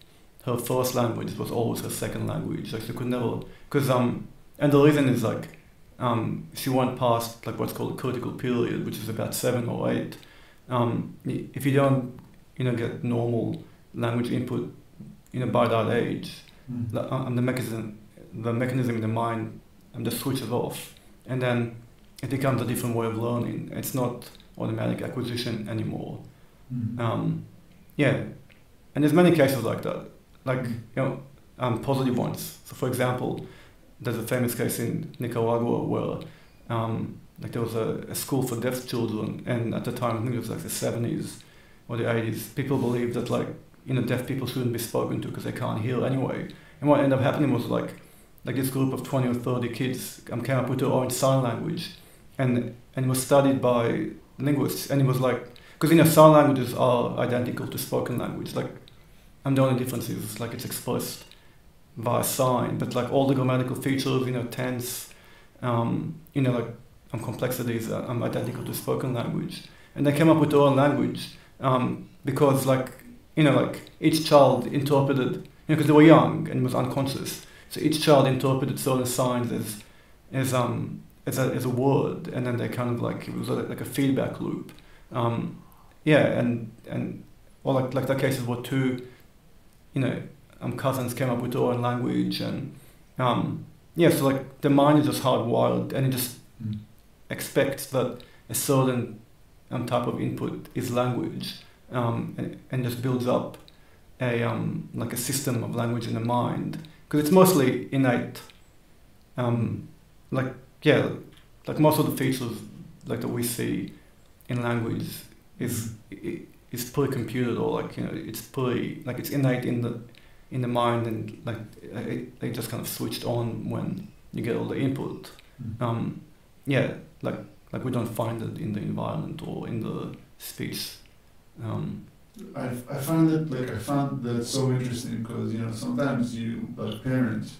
her first language was always her second language. Like she could never, because um, and the reason is like um, she went past like what's called a critical period, which is about seven or eight. Um, if you don't, you know, get normal language input, you know, by that age, Mm. the, um, the mechanism, the mechanism in the mind, um, just switches off, and then it becomes a different way of learning. It's not automatic acquisition anymore. Mm. Um, yeah, and there's many cases like that, like Mm. you know, um, positive ones. So, for example, there's a famous case in Nicaragua where, um, like, there was a, a school for deaf children, and at the time, I think it was like the 70s or the 80s, people believed that like, you know, deaf people shouldn't be spoken to because they can't hear anyway. And what ended up happening was like, like this group of 20 or 30 kids um, came up with their own sign language, and and it was studied by linguists, and it was like because you know sign languages are identical to spoken language. Like and the only difference is like it's expressed via sign. But like all the grammatical features you know tense um, you know like um, complexities are um, identical to spoken language. And they came up with their own language um, because like you know like each child interpreted you know because they were young and was unconscious. So each child interpreted certain signs as as um as a, as a word and then they kind of like it was like, like a feedback loop. Um, yeah, and and or like like the cases were two, you know, um, cousins came up with their own language, and um, yeah, so like the mind is just hardwired, and it just Mm. expects that a certain um, type of input is language, um, and, and just builds up a um, like a system of language in the mind because it's mostly innate. Um, like yeah, like most of the features like that we see in language is is fully computed or like you know it's fully like it's innate in the in the mind and like it, they just kind of switched on when you get all the input. Mm. Um, yeah, like like we don't find it in the environment or in the speech. Um, I, I find that like I found that so interesting because you know sometimes you like parents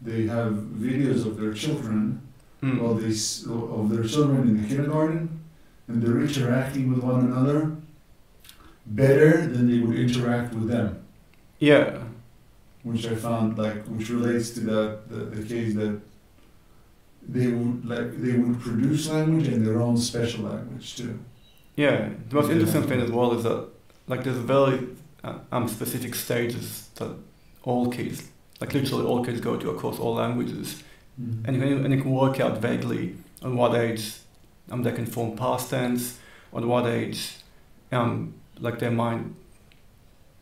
they have videos of their children mm, well they of their children in the kindergarten and they're interacting with one another better than they would interact with them. Yeah, which I found like which relates to that the, the case that they would like they would produce language and their own special language too. Yeah. The most interesting thing as well is that like there's very uh, um, specific stages that all kids, like literally all kids go to across all languages. and you can, and you can work out vaguely on what age um, they can form past tense, on what age um, like their mind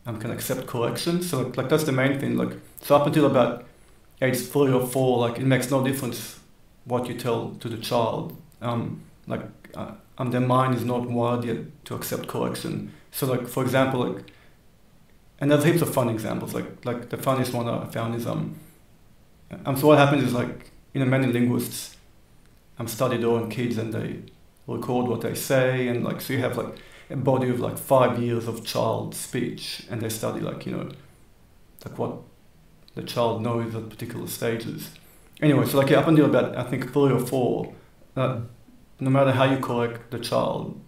um, can accept correction. So like, like that's the main thing. Like so up until about age three or four, like it makes no difference what you tell to the child. Um, like uh, um, their mind is not wired yet to accept correction. So like for example, like and there's heaps of fun examples. Like like the funniest one I found is um um, so what happens is like, you know, many linguists um, study their own kids and they record what they say and like, so you have like a body of like five years of child speech and they study like, you know, like what the child knows at particular stages. Anyway, so like up until about, I think three or four, uh, no matter how you correct the child,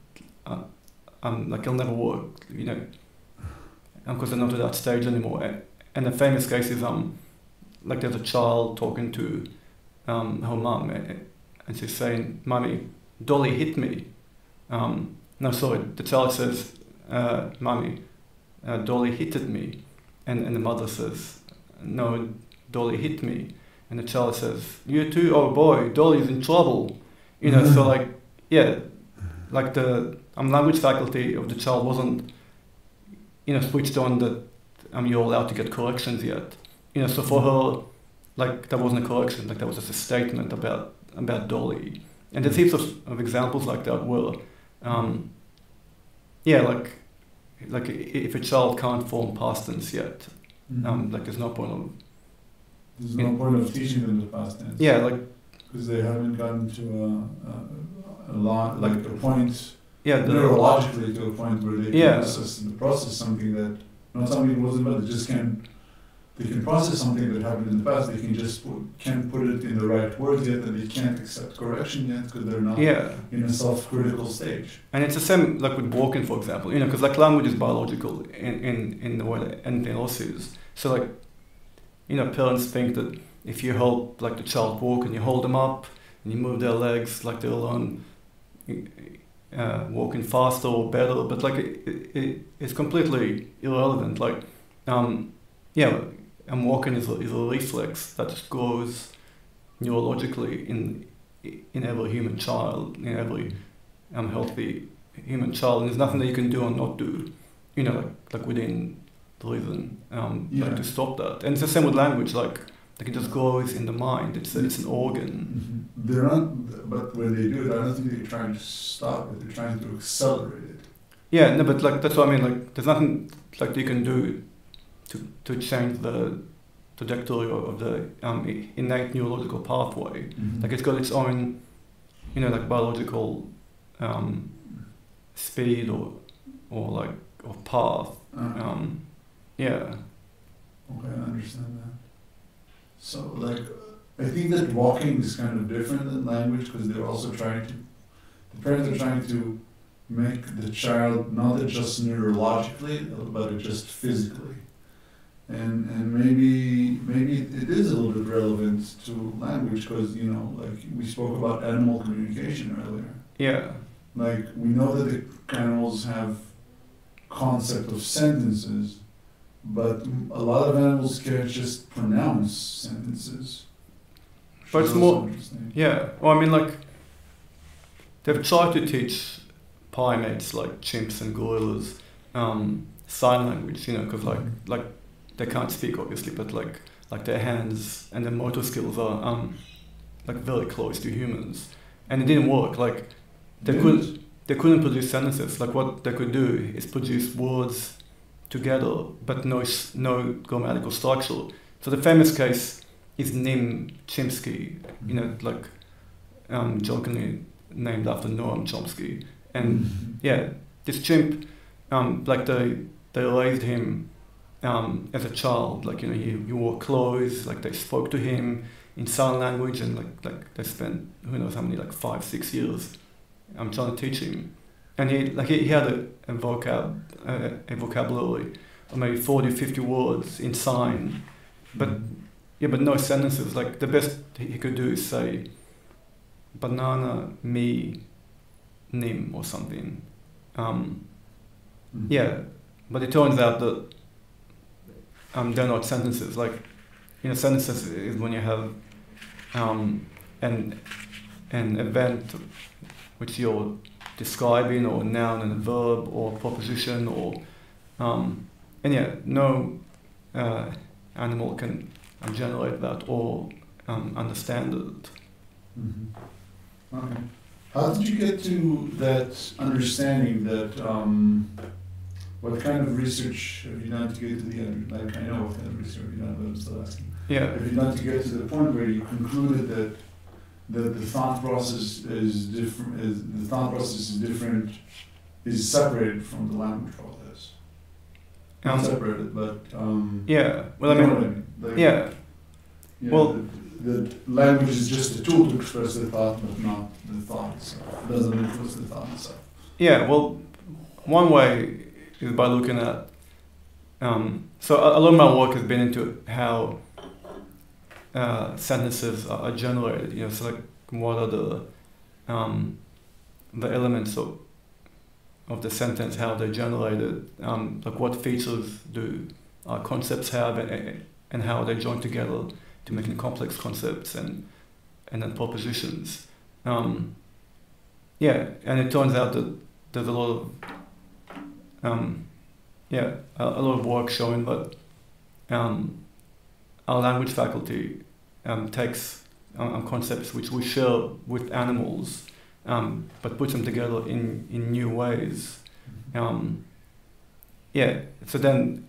um, like it'll never work, you know, because they're not at that stage anymore. And- the famous case is, um, like there's a child talking to um, her mom, and she's saying, Mummy, Dolly hit me. Um, no, sorry, the child says, uh, Mummy, uh, Dolly hitted me. And, and the mother says, No, Dolly hit me. And the child says, You too? Oh boy, Dolly's in trouble. You know, so like, yeah, like the um, language faculty of the child wasn't, you know, switched on that um, you're allowed to get corrections yet. You know, so for her, like that wasn't a correction, like that was just a statement about about Dolly. And there's heaps of, of examples like that where, um, yeah, like like if a child can't form past tense yet, um, like there's no point of There's no point of teaching them the past tense. yeah, like because they haven't gotten to a, a, a lot like a point yeah, the, neurologically to a point where they can Yeah. process, process something that not something wasn't but they just can they can process something that happened in the past. They can just put, can't put it in the right words yet, and they can't accept correction yet because they're not yeah. in a self-critical stage. And it's the same like with walking, for example, you know, because like language is biological in, in, in the way that anything else is. So like, you know, parents think that if you help like the child walk and you hold them up and you move their legs, like they'll learn uh, walking faster or better. But like, it, it, it's completely irrelevant. Like, um, yeah, and walking is a, is a reflex that just grows neurologically in in every human child, in every um, healthy human child, and there's nothing that you can do or not do, you know, like, like within the reason, um, like to stop that. And it's the same with language, like, like it just grows in the mind. It's it's an organ. They're not, but when they do it, I don't think they're trying to stop it. They're trying to accelerate it. Yeah, no, but like that's what I mean. Like, there's nothing like you can do to to change the trajectory of the um, innate neurological pathway. Like it's got its own, you know, like biological um, speed or or like or path. Uh, Um, yeah. Okay, I understand that. So, like, I think that walking is kind of different than language because they're also trying to, the parents are trying to make the child not just neurologically, but just physically. And, and maybe maybe it is a little bit relevant to language because you know like we spoke about animal communication earlier Yeah. like we know that the animals have concept of sentences but a lot of animals can't just pronounce sentences. But it's more- Yeah, well, I mean, like, they've tried to teach primates like chimps and gorillas um, sign language, you know, because like like they can't speak obviously, but like like their hands and their motor skills are um, like very close to humans, and it didn't work. Like they couldn't they couldn't produce sentences. Like what they could do is produce words together, but no no grammatical structure. So the famous case is Nim Chimpsky, you know, like um, jokingly named after Noam Chomsky. And Mhm. yeah, this chimp, um, like they they raised him um, as a child. Like you know, he, he wore clothes. Like they spoke to him in sign language, and like like they spent who knows how many like five six years. um, trying to teach him, and he like he, he had a, a vocab a, a vocabulary of maybe 40, 50 words in sign, but yeah, but no sentences. Like the best he could do is say banana, me, nim or something. Um, Mhm. yeah, but it turns out that um, they're not sentences. Like, you know, sentences is when you have um, an an event which you're describing, or a noun and a verb, or a proposition, or um, and yeah, no uh, animal can um, generate that or um, understand it. Mhm. Okay. How did you get to that understanding that, um, what kind of research have you done to get to the end? Like, I know what kind of research have you done, but I'm still asking. Yeah. Have you done to get to the point where you concluded that the, the thought process is different, is, the thought process is different, is separated from the language process? Not Um, separated, but, um. yeah. Well, I mean? Like, yeah. you well- the, the language is just a tool to express the thought, but not the thought itself. It doesn't influence the thought itself. Yeah, well, one way is by looking at. Um, so a, a lot of my work has been into how uh, sentences are, generated. You know, so like what are the um, the elements of of the sentence, how they're generated, um, like what features do uh, concepts have, and, and how they join together to make complex concepts and and then propositions. Um, yeah, and it turns out that there's a lot of um, yeah a, a lot of work showing that um, our language faculty um, takes um, concepts which we share with animals um, but puts them together in, in new ways. Um, yeah so then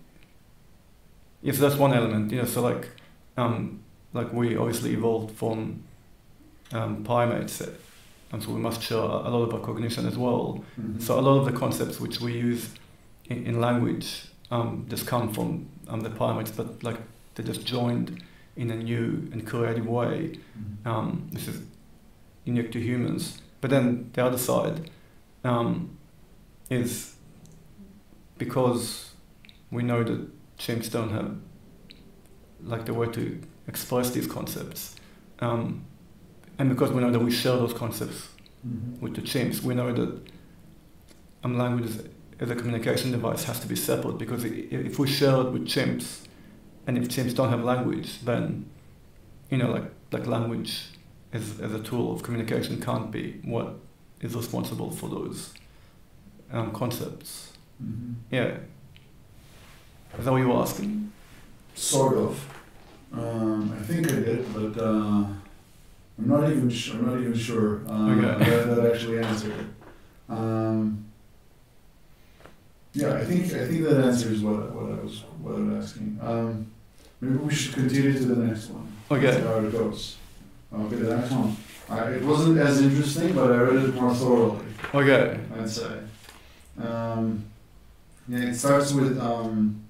if that's one element you know so like um, like we obviously evolved from um, primates and so we must share a lot of our cognition as well. Mhm. so a lot of the concepts which we use in, in language um, just come from um, the primates, but like they just joined in a new and creative way. Mhm. Um, this is unique to humans. But then the other side um, is because we know that chimps don't have like the way to express these concepts, um, and because we know that we share those concepts Mhm. with the chimps, we know that um, language as a communication device has to be separate because if we share it with chimps, and if teams don't have language, then you know, like like language as, as a tool of communication can't be what is responsible for those um, concepts. Mhm. Yeah. Is that what you were asking? Sort of. Um, I think I did, but uh, I'm not even. Sh- I'm not even sure uh, Okay. that, that actually answered it. Um, yeah, I think I think that answers what what I was what I was asking. Um, maybe we should continue to the next one. Okay. See how it goes. Okay, the next one. I, it wasn't as interesting, but I read it more thoroughly. Okay. I'd say. Um, yeah, it starts with, um,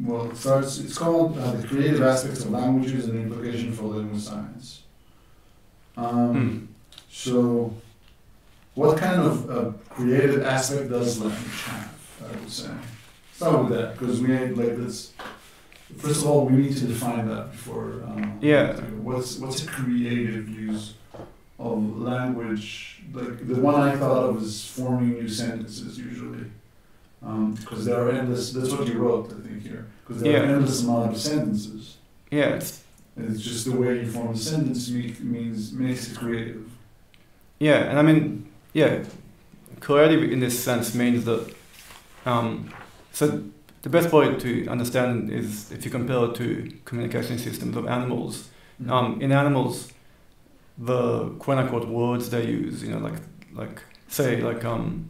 well, it starts, it's called uh, The Creative Aspects of Languages and Implication for Linguist Science. Um, Hmm. So, what kind of uh, creative aspect does language have, I would say? Start with that, because we had, like, this, first of all, we need to define that before, um, Yeah. What's, what's a creative use of language? Like, the one I thought of is forming new sentences usually. because there are endless. That's what you wrote, I think here. Because there are endless amount of sentences. Yeah, it's, And it's just the way you form a sentence me- means makes it creative. yeah, and I mean, yeah, creative in this sense means that. Um, so the best way to understand is if you compare it to communication systems of animals. Um, in animals, the quote unquote words they use, you know, like like say like um,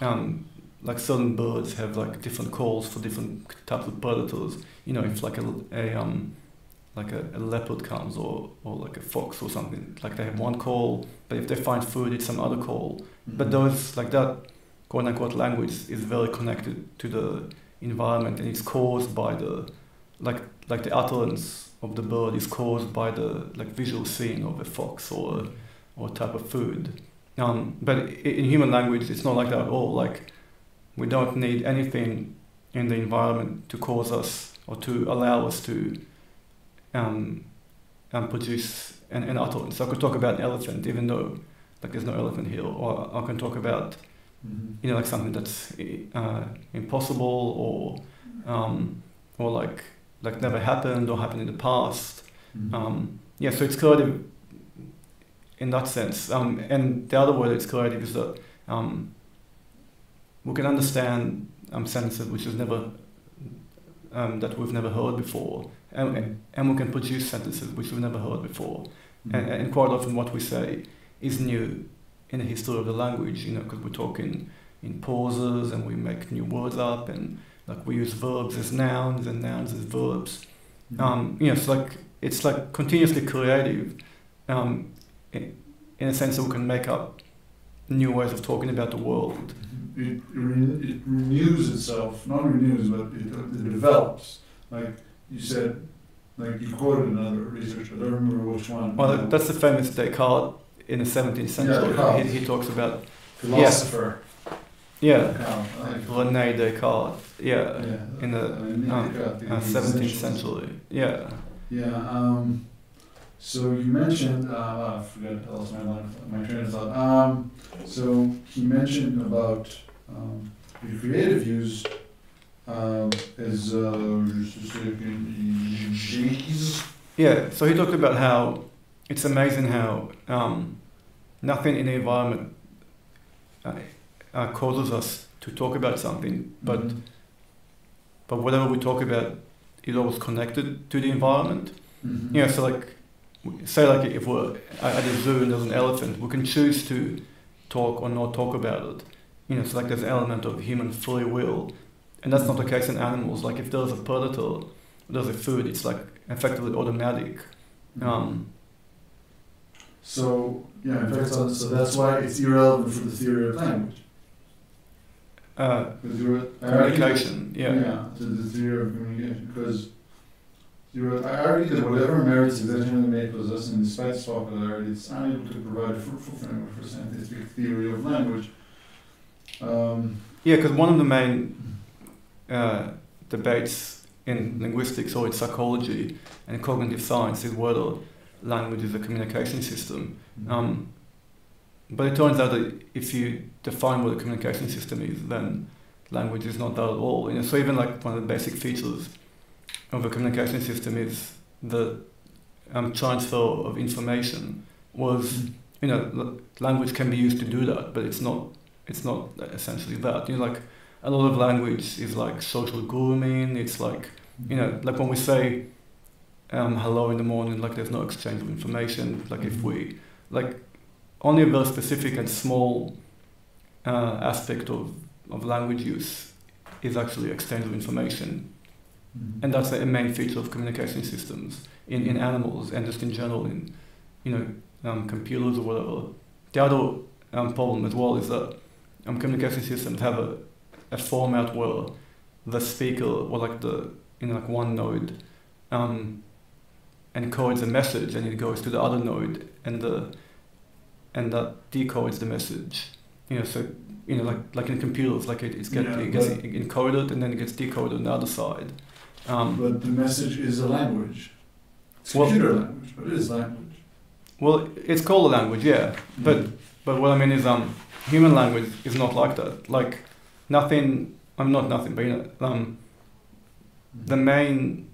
um, like certain birds have like different calls for different types of predators. You know, if like a, a um, like a, a leopard comes or, or like a fox or something, like they have one call, but if they find food, it's some other call. But those like that quote unquote language is very connected to the environment and it's caused by the like like the utterance of the bird is caused by the like visual seeing of a fox or or type of food. Um, but in human language, it's not like that at all. Like we don't need anything in the environment to cause us or to allow us to um, um, produce an, an utterance. I could talk about an elephant, even though like there's no elephant here, or I can talk about Mhm. you know like something that's uh, impossible or um, or like like never happened or happened in the past. Mhm. Um, yeah, so it's creative in that sense. Um, and the other word it's creative is that um, we can understand um, sentences which is never um, that we've never heard before, and, and we can produce sentences which we've never heard before. And, and quite often what we say is new in the history of the language, you know, because we talk in, in pauses and we make new words up and like we use verbs as nouns and nouns as verbs. Mhm. Um, you know, it's like it's like continuously creative, um, in, in a sense that we can make up new ways of talking about the world. it, re- it renews itself, not renews, but it, it develops. Like you said, like you quoted another researcher, I don't remember which one. Well, that's the famous Descartes in the 17th century. Descartes. he, he talks about philosopher. yeah, I René Descartes. Yeah, yeah, in the, I mean, um, the uh, 17th century. Yeah. Yeah. Um, so you mentioned, uh, I forgot, I lost my line, my train of thought. Um, so he mentioned about um, the creative use is uh, just a second, G's. Yeah, so he talked about how it's amazing how um, nothing in the environment uh, uh, causes us to talk about something, but Mhm. but whatever we talk about is always connected to the environment. Mhm. You know, so like, say like if we're at at a zoo and there's an elephant, we can choose to talk or not talk about it. You know, so like there's an element of human free will, and that's not the case in animals. Like if there's a predator, there's a food, it's like effectively automatic. Um, So yeah, in fact, so, so that's why it's irrelevant for the theory of language. uh, Because you're argue- communication, yeah. Yeah, to the theory of communication, because you're, I argue that whatever merits exceptionally may possess, and despite its popularity, it's unable to provide a fruitful framework for scientific theory of language. Um, Yeah, because one of the main uh, debates in linguistics or in psychology and cognitive science is whether language is a communication system. Um, but it turns out that if you define what a communication system is, then language is not that at all. You know, so even like one of the basic features of a communication system is the um, transfer of information. Was you know language can be used to do that, but it's not it's not essentially that. You know, like a lot of language is like social grooming. It's like you know, like when we say um, hello in the morning, like there's no exchange of information. Like if we, like, only a very specific and small uh, aspect of, of language use is actually exchange of information. Mhm. And that's a main feature of communication systems in, in animals and just in general in, you know, um, computers or whatever. The other um, problem as well is that um, communication systems have a, a format where the speaker or like the, in like one node, um, encodes a message and it goes to the other node and the and that decodes the message. You know, so you know, like like in computers, like it, it's get, Yeah, it gets encoded and then it gets decoded on the other side. Um, But the message is a language. It's Well- computer language, but it is language. well, it's called a language, yeah, but but what I mean is, um, human language is not like that. Like nothing I'm not nothing, but you know, um, the main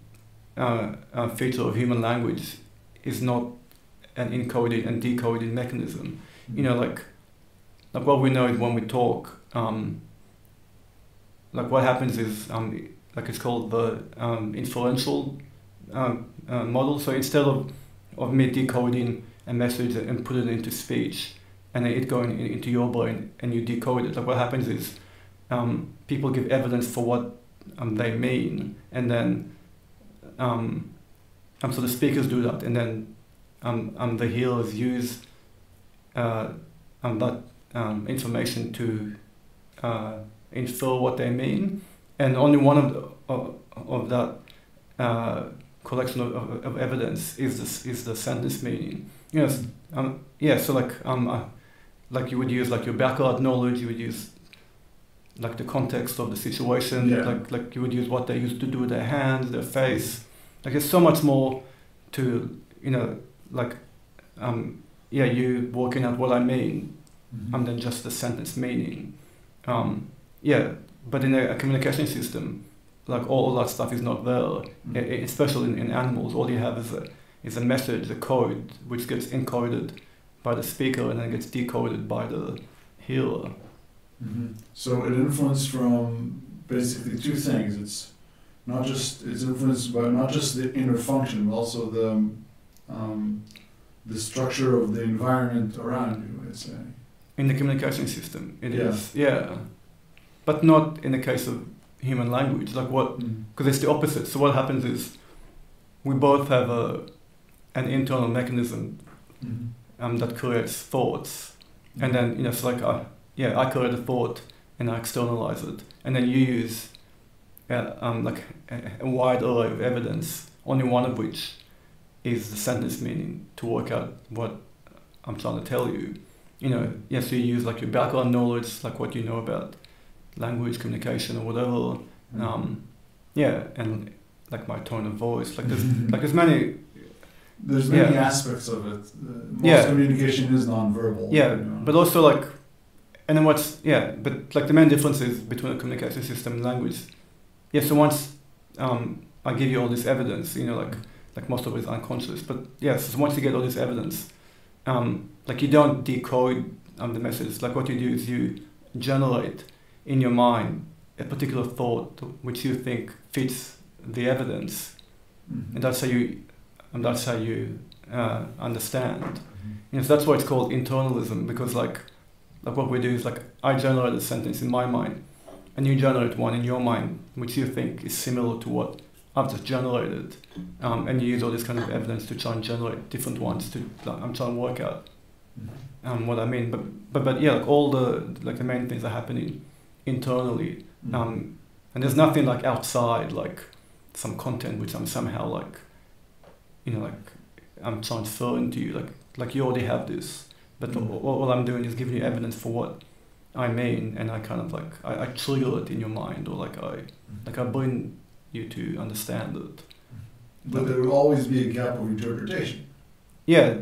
uh, uh, feature of human language is not an encoding and decoding mechanism. You know, like like what we know is when we talk, um, like what happens is um, like it's called the um, inferential um, uh, model. So instead of of me decoding a message and put it into speech, and it going in, into your brain and you decode it, like what happens is um, people give evidence for what um, they mean, and then um, um, so the speakers do that, and then um, um, the healers use uh, um, that um, information to uh, infer what they mean, and only one of the, of, of that uh, collection of, of, of evidence is this is the sentence meaning. Yes, um, yeah. So like um, uh, like you would use like your background knowledge, you would use like the context of the situation, Yeah. like like you would use what they used to do with their hands, their face. Like there's so much more to you know like um, yeah you working out what I mean Mhm. um, than just the sentence meaning. Um, yeah, but in a, a communication system, like all, all that stuff is not there. Mhm. E- e- especially in, in animals, all you have is a is a message, a code, which gets encoded by the speaker and then gets decoded by the hearer. Mhm. So it influenced from basically two things. It's not just it's influenced by not just the inner function, but also the um, the structure of the environment around you. I'd say. In the communication system, it is Yeah. yeah. but not in the case of human language. Like what because it's the opposite. So what happens is we both have a an internal mechanism Mhm. um, that creates thoughts, and then you know it's like uh, yeah, I create a thought and I externalize it, and then you use uh, um, like a, a wide array of evidence, only one of which is the sentence meaning to work out what I'm trying to tell you. You know, yes, you use like your background knowledge, like what you know about language, communication, or whatever. Um, yeah, and like my tone of voice, like there's like there's many There's many yeah. aspects of it. Uh, most Yeah. communication is nonverbal. Yeah, you know. but also like, and then what's yeah, but like the main difference is between a communication system and language. Yeah, so once um, I give you all this evidence, you know, like like most of it is unconscious, but yes, so once you get all this evidence, um, like you don't decode um, the message. Like what you do is you generate in your mind a particular thought which you think fits the evidence, Mhm. and that's how you, and that's how you uh, understand. Mhm. You know, so that's why it's called internalism because like like what we do is like I generate a sentence in my mind and you generate one in your mind which you think is similar to what I've just generated um, and you use all this kind of evidence to try and generate different ones to like, I'm trying to work out Mhm. um, what I mean but, but but yeah like all the like the main things are happening internally Mhm. um, and there's nothing like outside like some content which I'm somehow like you know like I'm transferring to you like like you already have this but Mm. all, all I'm doing is giving you evidence for what I mean and I kind of like I, I trigger it in your mind or like I like I bring you to understand it. But there will always be a gap of interpretation. yeah.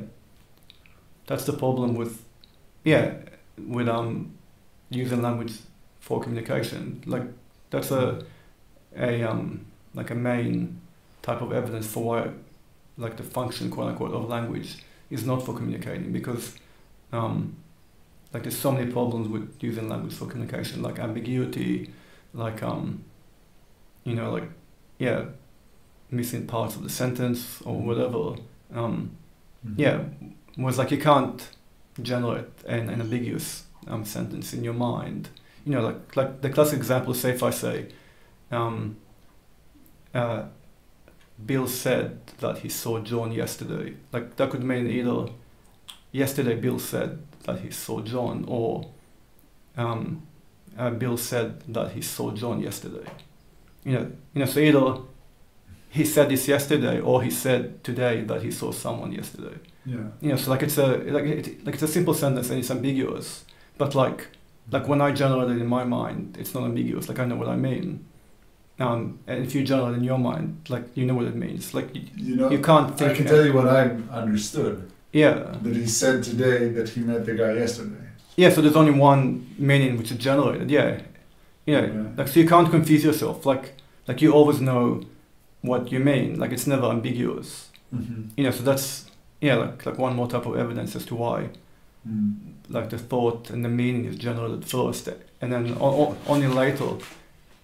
That's the problem with yeah with um using language for communication. Like that's a a um like a main type of evidence for why like the function quote unquote of language is not for communicating because um like there's so many problems with using language for communication like ambiguity like um you know like yeah missing parts of the sentence or whatever um yeah, was like you can't generate an, an ambiguous um, sentence in your mind. You know, like like the classic example say if I say, um, uh, Bill said that he saw John yesterday. Like that could mean either yesterday Bill said that he saw John or um, uh, Bill said that he saw John yesterday. You know, you know, so either he said this yesterday or he said today that he saw someone yesterday Yeah. you know, so like it's a like it, like it's a simple sentence and it's ambiguous, but like like when I generate it in my mind, it's not ambiguous. Like I know what I mean. Um, and if you generate it in your mind, like you know what it means. Like you, You know, you can't I can tell you what I understood. Yeah, That he said today that he met the guy yesterday. yeah. So there's only one meaning which is generated. Yeah, Yeah, Yeah. like so you can't confuse yourself. Like like you always know what you mean. Like it's never ambiguous. Mhm. You know, so that's yeah, like like one more type of evidence as to why Mm. like the thought and the meaning is generated first, and then o- o- only later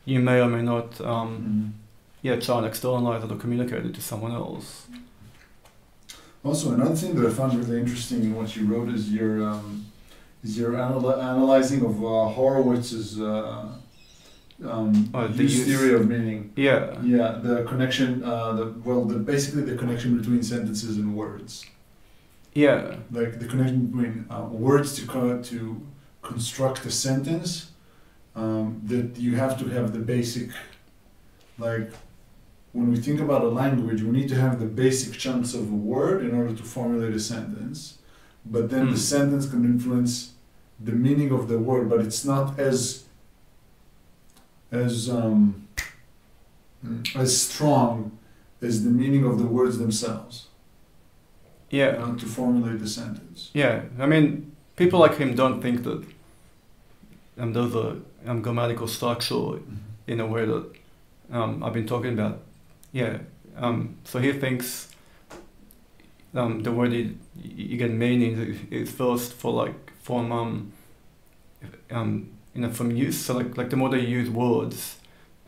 you may or may not um, Mm. yeah try and externalize it or communicate it to someone else. Also, another thing that I found really interesting in what you wrote is your um, is your anal- analyzing of uh, Horowitz's uh, um, Oh, the use theory of meaning. Yeah, Yeah, the connection. Uh, the well, the basically the connection between sentences and words. yeah, like the connection between uh, words to co- to construct a sentence um, that you have to have the basic like when we think about a language we need to have the basic chunks of a word in order to formulate a sentence but then the Mm. sentence can influence the meaning of the word but it's not as as um, as strong as the meaning of the words themselves yeah. uh, to formulate the sentence. Yeah, I mean, people like him don't think that a um, grammatical structure in a way that um, I've been talking about. Yeah, um, so he thinks um, the word you, you get meaning is, is first for like from um, um, you know from use. So like like the more they use words,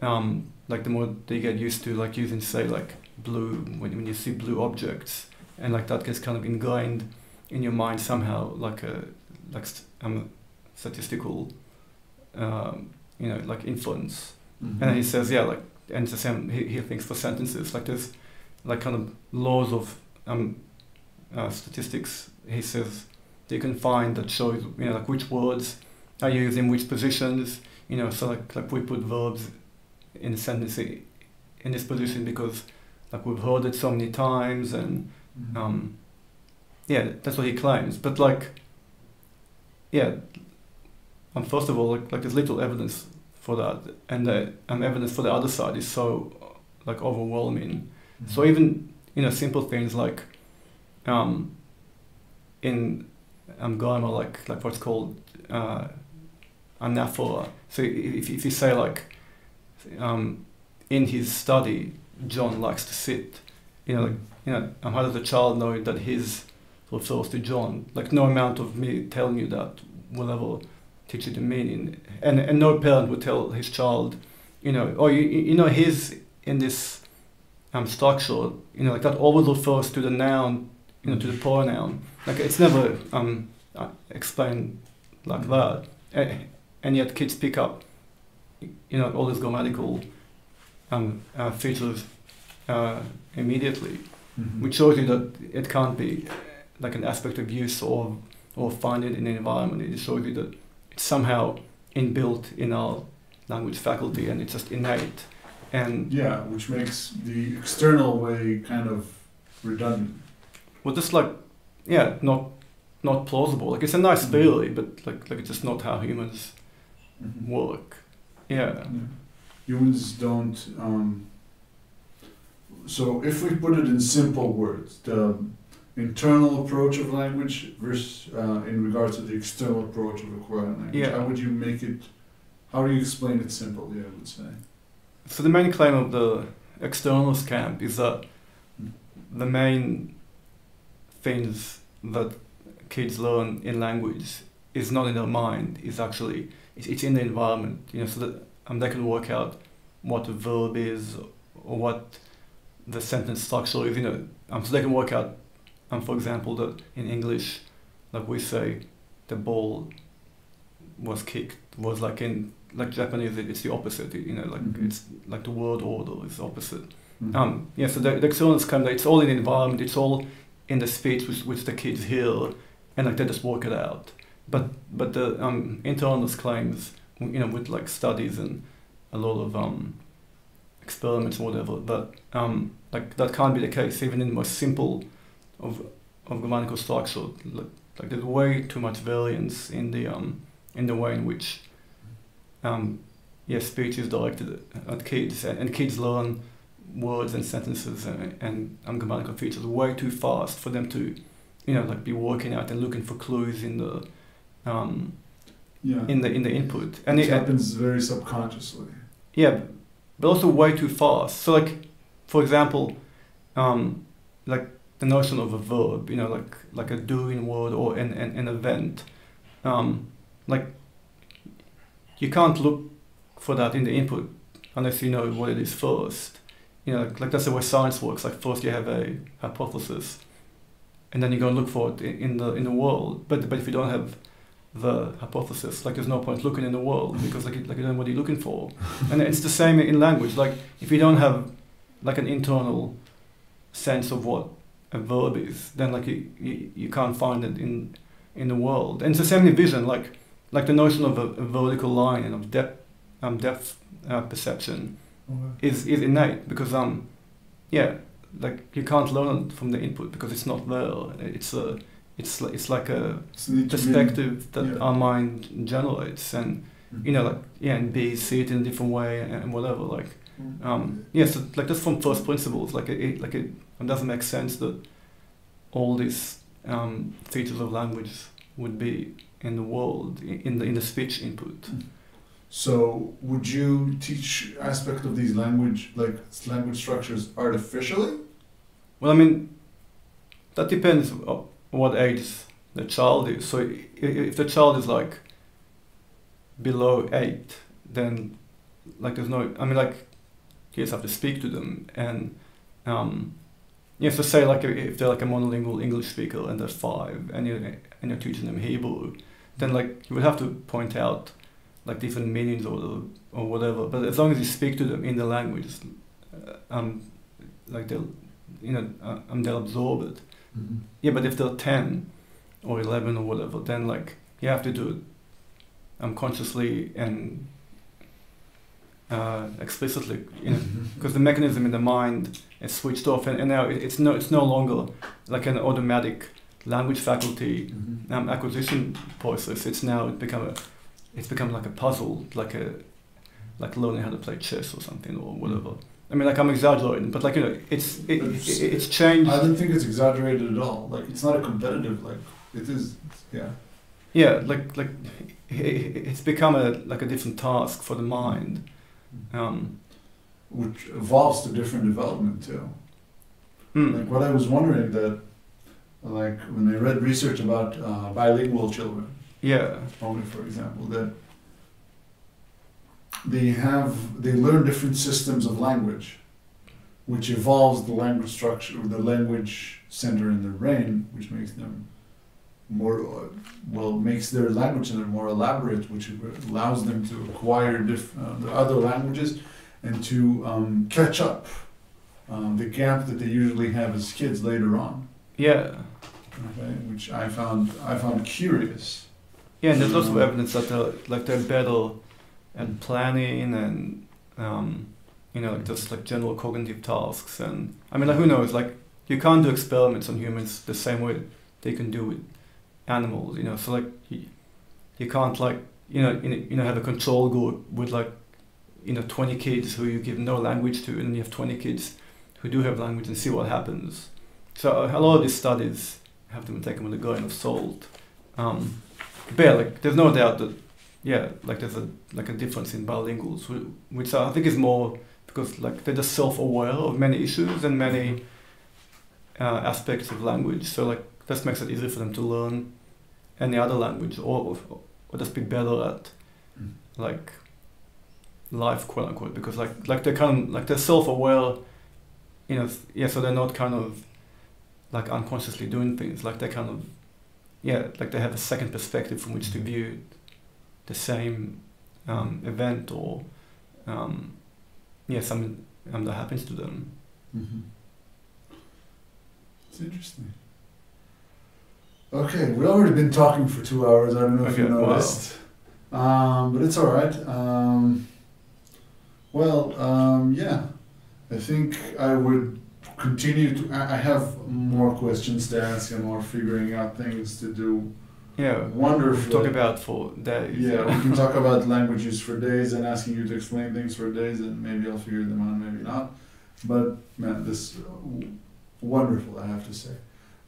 um, like the more they get used to like using say like blue when when you see blue objects, and like that gets kind of ingrained in your mind somehow like a like st- um, statistical um, you know like influence. Mm-hmm. And he says, yeah, like, and it's the same. He, he thinks for sentences, like there's, like kind of laws of um, uh, statistics. He says you can find that shows you know like which words are used in which positions. You know, so like like we put verbs in a sentence in this position because like we've heard it so many times, and Mm-hmm. um, yeah, that's what he claims. But like, yeah, um, first of all, like, like there's little evidence for that, and the um, evidence for the other side is so like overwhelming. So even you know simple things like um, in um, grammar, like like what's called uh, anaphora. So if if you say like um, in his study, John likes to sit, you know, like you know, um, how does a child know that his refers to John? Like no amount of me telling you that will ever teach you the meaning, and and no parent would tell his child, you know, oh you you know he's in this um, structure, you know, like that always refers to the noun, you know, to the pronoun. Like it's never um, uh, explained like that, A- and yet kids pick up, you know, all these grammatical um, uh, features uh, immediately Mhm. which shows you that it can't be like an aspect of use or or find it in the environment. It shows you that it's somehow inbuilt in our language faculty and it's just innate. And yeah, which makes the external way kind of redundant. well, just like yeah, not not plausible. Like it's a nice Mhm. theory, but like like it's just not how humans Mhm. work. Yeah. Yeah. Humans don't. Um, so if we put it in simple words, the internal approach of language versus uh, in regards to the external approach of acquiring language, Yeah. how would you make it? How do you explain it simply? I would say. So the main claim of the externalist camp is that the main things that kids learn in language is not in their mind. Is actually it's, it's in the environment. You know, so that um, they can work out what a verb is or what the sentence structure is. You know, um, so they can work out, um, for example, that in English, like we say, the ball was kicked was like in like Japanese, it's the opposite. You know, like Mhm. it's like the word order is opposite. Mhm. Um, yeah, so the, the externals come, it's all in the environment, it's all in the speech which, which the kids hear, and like they just work it out. But but the um, internals claims, you know, with like studies and a lot of um, experiments or whatever, that um, like that can't be the case even in the most simple of of grammatical structure. Like, like there's way too much variance in the um, in the way in which um, yeah, speech is directed at kids, and, and kids learn words and sentences and, and um, grammatical features way too fast for them to, you know, like be working out and looking for clues in the, um, Yeah. in the in the input, and it, it happens very subconsciously. Yeah, but also way too fast. So like, for example, um, like the notion of a verb, you know, like like a doing word or an an, an event, um, like you can't look for that in the input unless you know what it is first. You know, like, like that's the way science works. Like first you have a hypothesis, and then you go and look for it in, the in the world. But but if you don't have the hypothesis. Like there's no point looking in the world because like, like you don't know what you're looking for. [LAUGHS] and it's the same in language. Like if you don't have like an internal sense of what a verb is, then like you, you, you can't find it in in the world. And it's the same vision. Like like the notion of a, a vertical line and of depth um, depth uh, perception Okay. is is innate because um yeah like you can't learn it from the input because it's not there. It's a it's li- it's like a to perspective that yeah. our mind generates and you know like yeah and b see it in a different way and, and whatever like um yeah so like just from first principles like it, it like it, it doesn't make sense that all these um, features of language would be in the world in the in the speech input. So, would you teach aspect of these language, like language structures, artificially? well i mean that depends on what age the child is. So i- i- if the child is like below eight then like there's no i mean like you just have to speak to them. And um yeah so say like if they're like a monolingual english speaker and they're five and you're, and you're teaching them hebrew then like you would have to point out like different meanings or or whatever. But as long as you speak to them in the language uh, um like they'll you know uh, um, they'll absorb it. Mm-hmm. yeah, but if they're 10 or 11 or whatever, then like you have to do it um, consciously and uh, explicitly, you know, Mm-hmm. because the mechanism in the mind is switched off, and, and now it- it's no, it's no longer like an automatic language faculty Mm-hmm. um, acquisition process. It's now it become a, it's become like a puzzle, like a, like learning how to play chess or something or whatever. I mean, like I'm exaggerating, but like you know, it's it, it's- it's changed. I don't think it's exaggerated at all. Like, it's not a competitive, like, it is, yeah. Yeah, like like it's become a like a different task for the mind. Um, Which evolves to different development too. mm, Like, what I was wondering that, like, when I read research about uh, bilingual children, yeah, only for example, that they have they learn different systems of language, which evolves the language structure, the language center in their brain, which makes them more well makes their language center more elaborate, which allows them to acquire diff, uh, the other languages and to um, catch up um, the gap that they usually have as kids later on. yeah, Okay, which I found I found curious. yeah. And there's lots of evidence that they're like they're better at planning and um, you know just like general cognitive tasks. And I mean, like who knows? Like you can't do experiments on humans the same way they can do with animals. You know, so like you, you can't like you know you know, you know have a control group with like you know 20 kids who you give no language to and you have 20 kids who do have language and see what happens. So a lot of these studies have to be taken with a grain of salt. Um, but yeah, like there's no doubt that yeah like there's a like a difference in bilinguals which I think is more because like they're just self-aware of many issues and many uh, aspects of language. So like this makes it easier for them to learn any other language or or just be better at Mm. like life quote unquote because like like they're kind of like they're self-aware you know yeah so they're not kind of like unconsciously doing things like they're kind of yeah like they have a second perspective from which to view the same um, event or um, yeah something um, that happens to them Mm-hmm. It's interesting. Okay, we've already been talking for two hours. I don't know if you Okay, wow. noticed, um, but it's all right. Um, well, um, yeah, I think I would continue to. I I have more questions to ask and more figuring out things to do. yeah Wonderful. talk about for days Yeah, we can talk about languages for days and asking you to explain things for days, and maybe I'll figure them out, maybe not. But man, this w- wonderful, I have to say.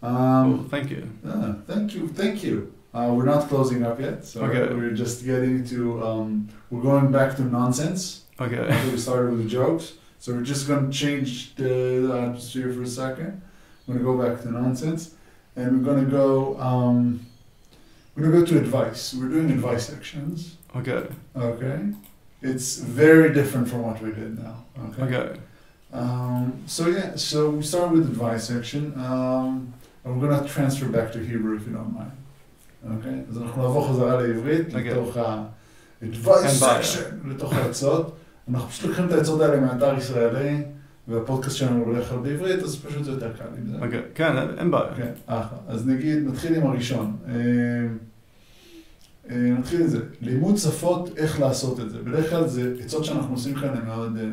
Um, oh, thank you. Uh, thank you. Thank you. Uh, we're not closing up yet, so okay. we're just getting to. Um, we're going back to nonsense. Okay. After we started with the jokes, so we're just going to change the atmosphere for a second. We're going to go back to nonsense, and we're going to go. Um, we're going to go to advice. We're doing advice sections. Okay. Okay. It's very different from what we did now. Okay. Okay. Um, so yeah, so we start with advice section. Um, and we're gonna transfer back to Hebrew if you don't mind. Okay? אז אנחנו נעבור חזרה לעברית, אוקיי. לתוך ה-advice section, לתוך העצות. אנחנו פשוט לוקחים את העצות האלה מאתר ישראלי, והפודקאסט שלנו הולך כלל בעברית, אז פשוט זה יותר קל עם זה. אוקיי. כן, אין בעיה. כן, אחלה. אז נגיד, נתחיל עם הראשון. אה, אה, נתחיל עם זה. לימוד שפות, איך לעשות את זה. בדרך כלל זה עצות שאנחנו עושים כאן הן מאוד אה,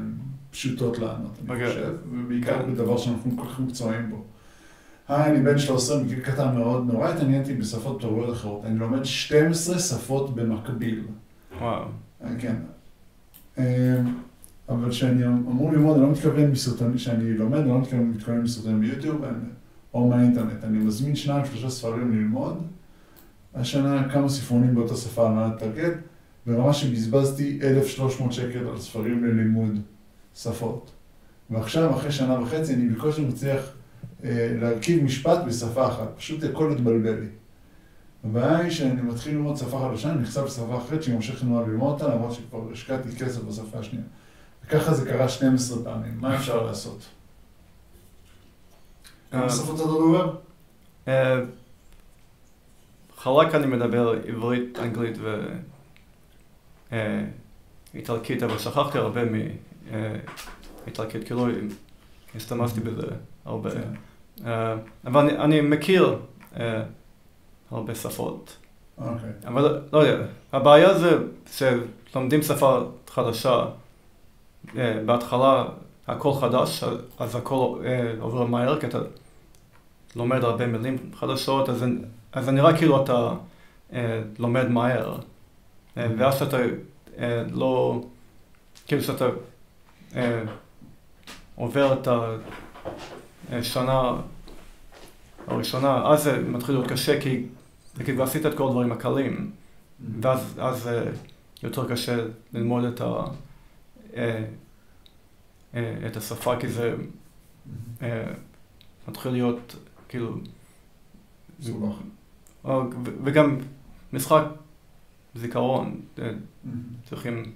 פשוטות לענות, אני אוקיי. חושב, ובעיקר כן. בדבר שאנחנו כל כך מקצועיים בו. היי, אני בן 13, מגיל קטן מאוד, נורא התעניינתי בשפות תרבויות אחרות. אני לומד 12 שפות במקביל. וואו. אה, כן. אה, אבל כשאני אמור ללמוד, אני לא מתכוון מסרטונים, כשאני לומד, אני לא מתכוון מתכוון מסרטונים ביוטיוב אני- או מהאינטרנט. אני מזמין שניים, שלושה ספרים ללמוד. השנה כמה ספרונים באותה שפה על מנת לתרגל, ברמה שבזבזתי 1,300 שקל על ספרים ללימוד שפות. ועכשיו, אחרי שנה וחצי, אני בקושי מצליח אה, להרכיב משפט בשפה אחת. פשוט הכל התבלבל לי. הבעיה היא שאני מתחיל ללמוד שפה חדשה, אני נחשף לשפה אחרת שהיא ממשיך נורא ללמוד אותה, למרות שכבר השקעתי כסף בשפה השנייה. וככה זה קרה 12 פעמים, מה אפשר לעשות? כמה אה, שפות אתה דובר? אה, חלק אני מדבר עברית, אנגלית ואיטלקית, אבל שכחתי הרבה מאיטלקית, כאילו השתמשתי בזה הרבה. כן. אבל אני, אני מכיר אה, הרבה שפות. אוקיי. אבל לא יודע, הבעיה זה שלומדים שפה חדשה, אה, בהתחלה הכל חדש, אז הכל עובר מהר, כי אתה לומד הרבה מילים חדשות, אז, אז זה נראה כאילו אתה לומד מהר. אה, ואז אתה לא, כאילו שאתה עובר את השנה הראשונה, אז זה מתחיל להיות קשה, כי זה כאילו עשית את כל הדברים הקלים. ואז אז, אה, יותר קשה ללמוד את, ה, אה, אה, את השפה, כי זה אה, מתחיל להיות כאילו, מסובך. וגם משחק זיכרון, אה, צריכים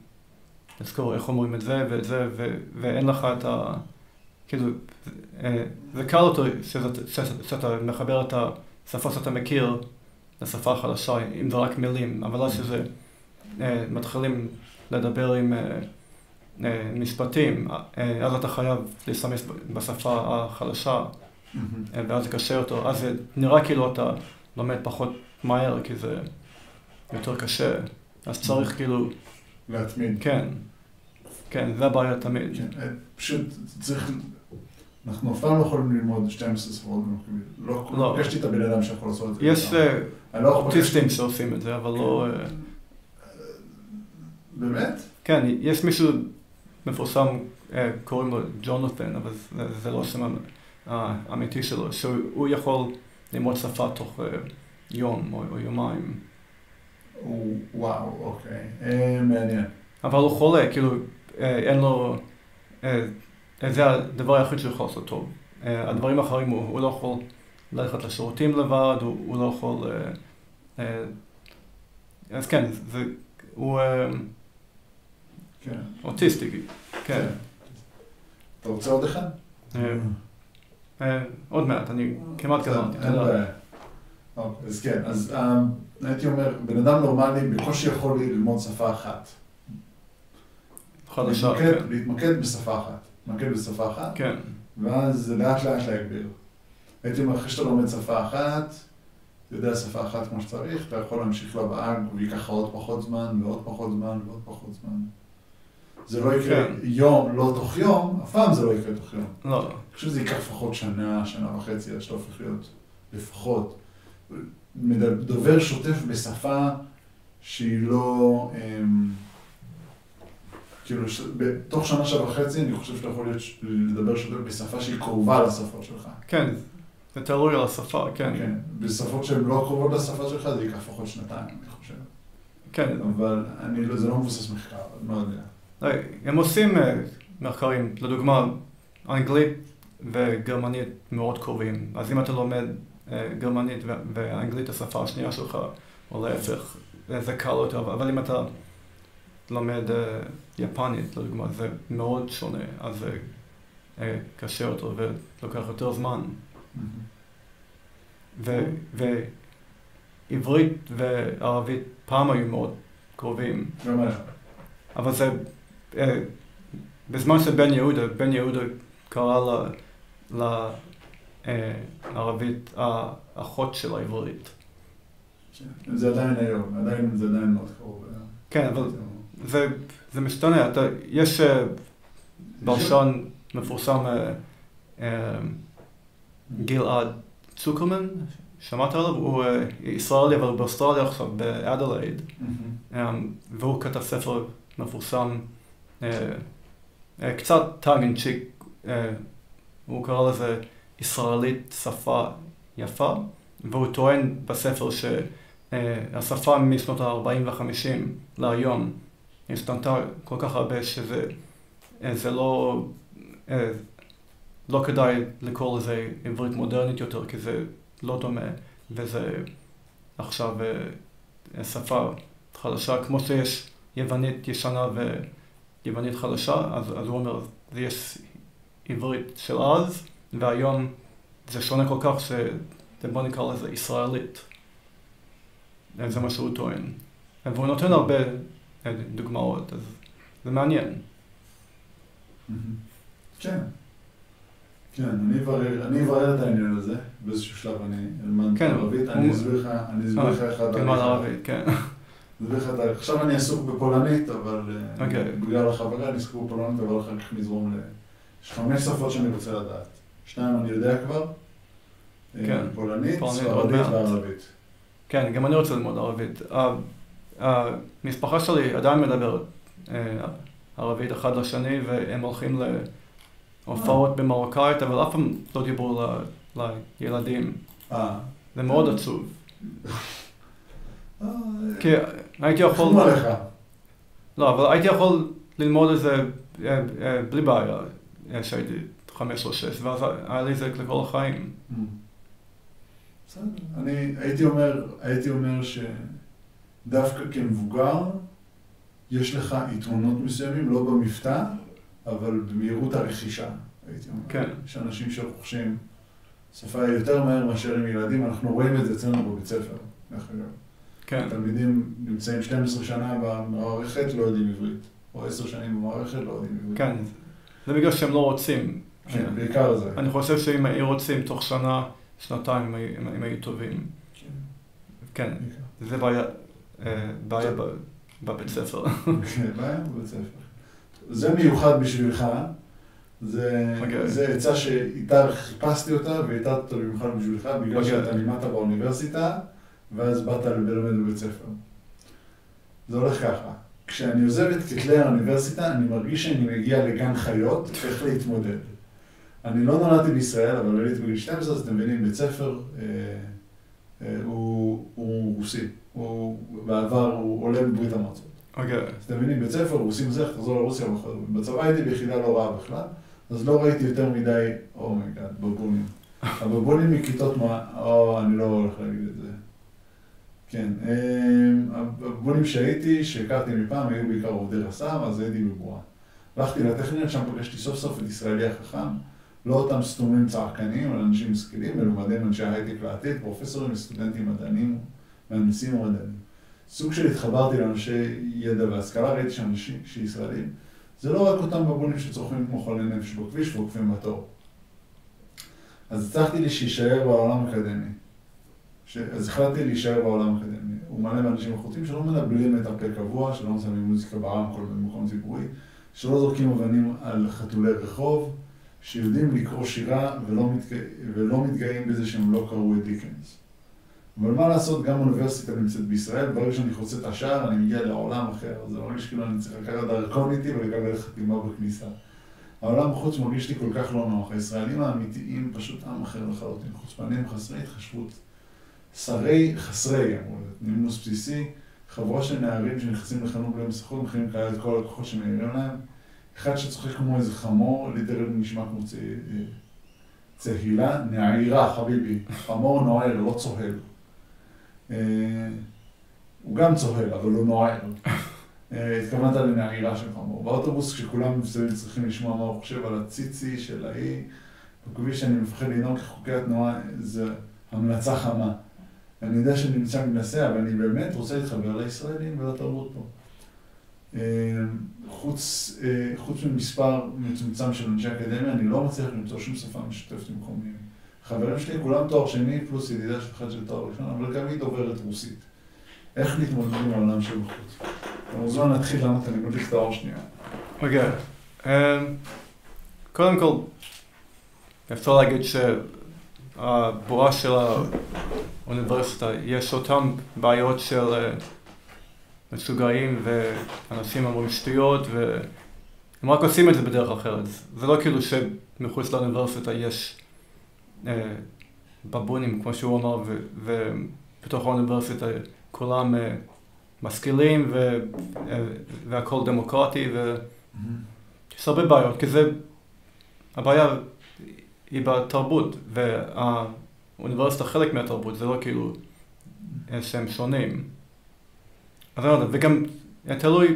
לזכור איך אומרים את זה ואת זה, ואין לך את ה... כאילו, אה, זה קל יותר שאתה, מחבר את השפה שאתה מכיר לשפה החדשה, אם זה רק מילים, אבל אז שזה אה, מתחילים לדבר עם אה, משפטים, אז אתה חייב להשתמש בשפה החדשה, אה, ואז זה קשה יותר, אז זה נראה כאילו אתה לומד פחות מהר, כי זה יותר קשה, אז צריך כאילו, להתמיד. כן, כן, זה הבעיה תמיד. כן, פשוט צריך, אנחנו אף פעם לא יכולים ללמוד 12 ספרות במקביל. לא, לא. פגשתי את הבן אדם שיכול לעשות את זה. יש אה, לא אוטיסטים שעושים את זה, אבל לא... אה, באמת? כן, יש מישהו מפורסם, אה, קוראים לו ג'ונתן, אבל זה, לא השם המ- האמיתי שלו, שהוא יכול ללמוד שפה תוך אה, יום או, יומיים. וואו, אוקיי. אה, מעניין. אבל הוא חולה, כאילו, אה, אין לו... זה הדבר היחיד שהוא יכול לעשות טוב. אה, הדברים האחרים, הוא, הוא לא יכול ללכת לשירותים לבד, הוא, הוא לא יכול... אה, אה, אז כן, זה, הוא כן. אוטיסטי, כן. אתה רוצה עוד אחד? עוד מעט, אני כמעט גמרתי, תודה. אוקיי, אז כן, אז הייתי אומר, בן אדם נורמלי בקושי יכול ללמוד שפה אחת. חדשה, להתמקד- כן. להתמקד בשפה אחת. להתמקד בשפה אחת, כן, ואז לאט לאט להגביר. הייתי אומר, אחרי שאתה לומד שפה אחת, אתה יודע שפה אחת כמו שצריך, אתה יכול להמשיך לבאה, וייקח לך עוד פחות זמן, ועוד פחות זמן, ועוד פחות זמן. זה לא יקרה כן. יום, לא תוך יום, אף פעם זה לא יקרה תוך יום. לא, אני חושב שזה ייקח לפחות שנה, שנה וחצי, עד שאתה הופך להיות לפחות דובר שוטף בשפה שהיא לא... אמ, כאילו, ש... בתוך שנה, שנה וחצי, אני חושב שאתה יכול להיות, ש- לדבר בשפה שהיא קרובה לשפה שלך. כן, זה תלוי על השפה, כן. כן. בשפות שהן לא קרובות לשפה שלך, זה ייקח לפחות שנתיים, אני חושב. כן. אבל אני לא, זה לא מבוסס מחקר, אני לא יודע. הם עושים אה, מחקרים, לדוגמה, אנגלית וגרמנית מאוד קרובים. אז אם אתה לומד אה, גרמנית ואנגלית השפה השנייה שלך, או להפך, זה קל יותר, אבל אם אתה לומד אה, יפנית, לדוגמה, זה מאוד שונה, אז זה אה, קשה יותר ולוקח יותר זמן. ו- ועברית וערבית פעם היו מאוד קרובים. אבל זה, אה, בזמן של בן יהודה, בן יהודה קרא אה, לערבית האחות של העברית. כן. זה עדיין היום, עדיין, זה עדיין מאוד קרוב. כן, אבל זה, זה משתנה, אתה, יש אה, בלשן מפורסם, אה, אה, גלעד צוקרמן, שמעת עליו? הוא אה, ישראלי, אבל באוסטרליה עכשיו, באדלייד, אה, והוא כתב ספר מפורסם, אה, אה, קצת in cheek, אה, הוא קרא לזה ישראלית שפה יפה, והוא טוען בספר שהשפה משנות ה-40 וה-50 להיום השתנתה כל כך הרבה שזה אה, זה לא, אה, לא כדאי לקרוא לזה עברית מודרנית יותר, כי זה לא דומה, וזה עכשיו אה, שפה חדשה, כמו שיש יוונית ישנה ויוונית חדשה, אז, אז הוא אומר, זה יש עברית של אז, והיום זה שונה כל כך שבוא נקרא לזה ישראלית. זה מה שהוא טוען. והוא נותן הרבה דוגמאות, אז זה מעניין. כן. כן, אני אברר, אני אברר את העניין הזה, באיזשהו שלב אני אלמד כן, ערבית, אני אסביר לך, אני אסביר לך איך תלמד התהליך. ערבית, כן. אסביר לך את ה- עכשיו אני עסוק בפולנית, אבל. בגלל החברה אני עסוק בפולנית, אבל אחר כך נזרום ל... יש חמש שפות שאני רוצה לדעת. שניים אני יודע כבר. פולנית, ספרדית. וערבית. כן, גם אני רוצה ללמוד ערבית. המשפחה שלי עדיין מדברת אה, ערבית אחד לשני, והם הולכים להופעות במרוקאית, אבל אף פעם לא דיברו ל- לילדים. אה. זה מאוד עצוב. אה, כי הייתי יכול... לא, אבל הייתי יכול ללמוד את זה בלי בעיה, אה, שהייתי חמש או שש, ואז היה לי זה לכל החיים. Mm. בסדר. אני הייתי אומר, הייתי אומר שדווקא כמבוגר, יש לך יתרונות מסוימים, לא במבטא, אבל במהירות הרכישה, הייתי אומר. כן. יש אנשים שרוכשים שפה יותר מהר מאשר עם ילדים, אנחנו רואים את זה אצלנו בבית ספר, דרך אגב. כן, תלמידים נמצאים 12 שנה במערכת, לא יודעים עברית. או 10 שנים במערכת, לא יודעים עברית. כן. זה בגלל שהם לא רוצים. כן, בעיקר זה. אני חושב שאם היו רוצים תוך שנה, שנתיים, הם היו- טובים. כן, כן, בעיקר. זה בעיה, בעיה ב- בבית ספר. [LAUGHS] בעיה בבית ספר. זה מיוחד בשבילך, זה אוקיי. עצה שאיתה חיפשתי אותה והייתה אותה במיוחד בשבילך, בגלל אוקיי. שאתה לימדת באוניברסיטה, ואז באת ללמד בבית ספר. זה הולך ככה, כשאני עוזב את כתלי האוניברסיטה, אני מרגיש שאני מגיע לגן חיות, איך להתמודד. אני לא נולדתי בישראל, אבל עליתי בגיל 12, אז אתם מבינים, בית ספר אה, אה, הוא, הוא רוסי. הוא בעבר, הוא עולה מברית המועצות. אוקיי, אז אתם מבינים, בית ספר, רוסים זה, תחזור לרוסיה. בצבא הייתי ביחידה לא רעה בכלל, אז לא ראיתי יותר מדי, oh my god, בבונים. [LAUGHS] הבבונים מכיתות מה, או, אני לא הולך להגיד את זה. כן, אמ, הבבונים שהייתי, שהכרתי מפעם, היו בעיקר עובדי רס"ר, אז הייתי בבועה. הלכתי לטכניון, שם פגשתי סוף סוף את ישראלי החכם, לא אותם סתומים צעקנים, אלא אנשים משכילים, מלומדים אנשי הייטק לעתיד, פרופסורים וסטודנטים מדענים, מהנדסים ומדענים. סוג של התחברתי לאנשי ידע והשכלה, ראיתי שאנשים שישראלים, זה לא רק אותם בבונים שצורכים כמו חולי נפש בכביש ועוקפים בתור. אז הצלחתי לי שיישאר בעולם האקדמי. ש... אז החלטתי להישאר בעולם האקדמי. הוא מלא באנשים איכותיים שלא מנבלים את הפה קבוע, שלא שמים מוזיקה ברמקול במקום ציבורי, שלא זורקים אבנים על חתולי רחוב, שיודעים לקרוא שירה ולא, מתג... ולא מתגאים בזה שהם לא קראו את דיקנס. אבל מה לעשות, גם אוניברסיטה נמצאת בישראל, ברגע שאני חוצה את השער, אני מגיע לעולם אחר, זה מרגיש כאילו אני צריך לקחת דרכון איתי ולקבל חתימה בכניסה. העולם בחוץ מרגיש לי כל כך לא נוח. הישראלים האמיתיים פשוט עם אחר לחלוטין, חוצפנים חסרי התחשבות. שרי חסרי, אמרו, נימוס בסיסי, חבורה של נערים שנכנסים לחנות בלי מסכות, מכינים כאלה את כל הלקוחות שמעירים להם. אחד שצוחק כמו איזה חמור, ליטרלי נשמע כמו צ... צהילה, נעירה, חביבי. חמור נוער, לא צוהל. אה, הוא גם צוהל, אבל הוא נוער. אה, התכוונת לנעירה של חמור. באוטובוס, כשכולם מסביב צריכים לשמוע מה הוא חושב על הציצי של ההיא, בכביש שאני מפחד לנהוג כחוקי התנועה, זה המלצה חמה. אני יודע שאני נמצא מנסה, אבל אני באמת רוצה להתחבר לישראלים ולתרבות פה. אה, חוץ, אה, חוץ ממספר מצומצם של אנשי אקדמיה, אני לא מצליח למצוא שום שפה משותפת עם מקומיים. חברים שלי, כולם תואר שני, פלוס ידידה של אחד של תואר ראשון, אבל גם היא דוברת רוסית. איך להתמודד עם העולם של בחוץ? אתה מוזמן להתחיל לענות, אני מדליק את האור שנייה. אוקיי. אמ, קודם כל, אפשר להגיד שהבועה של האוניברסיטה, יש אותן בעיות של אה, משוגעים ואנשים אמורים שטויות והם רק עושים את זה בדרך אחרת. זה לא כאילו שמחוץ לאוניברסיטה יש אה, בבונים, כמו שהוא אמר, ובתוך האוניברסיטה כולם אה, משכילים ו, אה, והכל דמוקרטי ויש הרבה בעיות, כי זה, הבעיה היא בתרבות והאוניברסיטה חלק מהתרבות, זה לא כאילו שהם שונים. אז אני לא יודע, וגם תלוי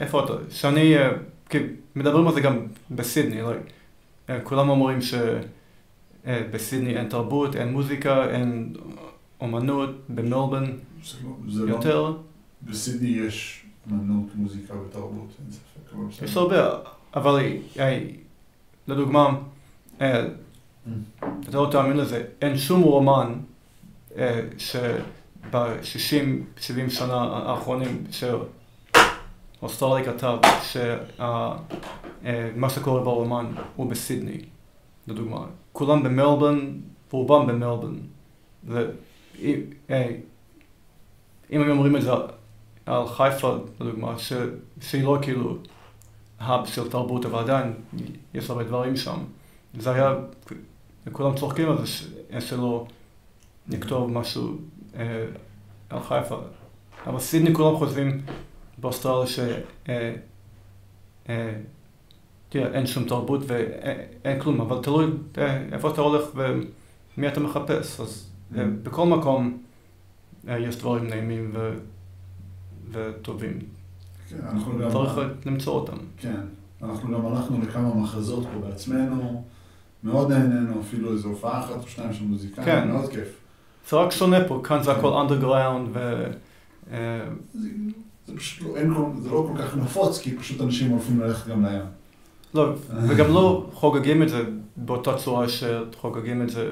איפה אתה, שאני, כי מדברים על זה גם בסידני, כולם אומרים שבסידני אין תרבות, אין מוזיקה, אין אומנות, במלבן זה לא, יותר. לא, בסידני יש אומנות, מוזיקה ותרבות, אין ספק. אבל. יש הרבה, אבל אה, לדוגמה, אה, Mm. אתה לא תאמין לזה, אין שום רומן אה, שב-60-70 שנה האחרונים שאוסטרלי כתב, שמה שקורה ברומן הוא בסידני, לדוגמה. כולם במלבן, רובם במלבן. ואם אה, הם אומרים את זה על חיפה, לדוגמה, ש, שהיא לא כאילו האב של תרבות, אבל עדיין יש הרבה דברים שם. זה היה, כולם צוחקים על זה, שלא נכתוב משהו אה, על חיפה. אבל סידני כולם חושבים באוסטרליה ש... אה, אה, תראה, אין שום תרבות ואין כלום, אבל תלוי אה, איפה אתה הולך ומי אתה מחפש. אז אה, בכל מקום אה, יש דברים נעימים ו... וטובים. כן, אנחנו גם... צריך למצוא אותם. כן, אנחנו גם הלכנו לכמה מחזות פה בעצמנו, מאוד נהנינו, אפילו איזו הופעה אחת או שתיים של מוזיקאים, כן. מאוד כיף. זה רק שונה פה, כאן זה. הכל אנדרגראונד ו... זה, פשוט לא, אין כל, זה לא כל כך נפוץ, כי פשוט אנשים אוהבים ללכת גם לים. לא, וגם לא חוגגים את זה באותה צורה שחוגגים את זה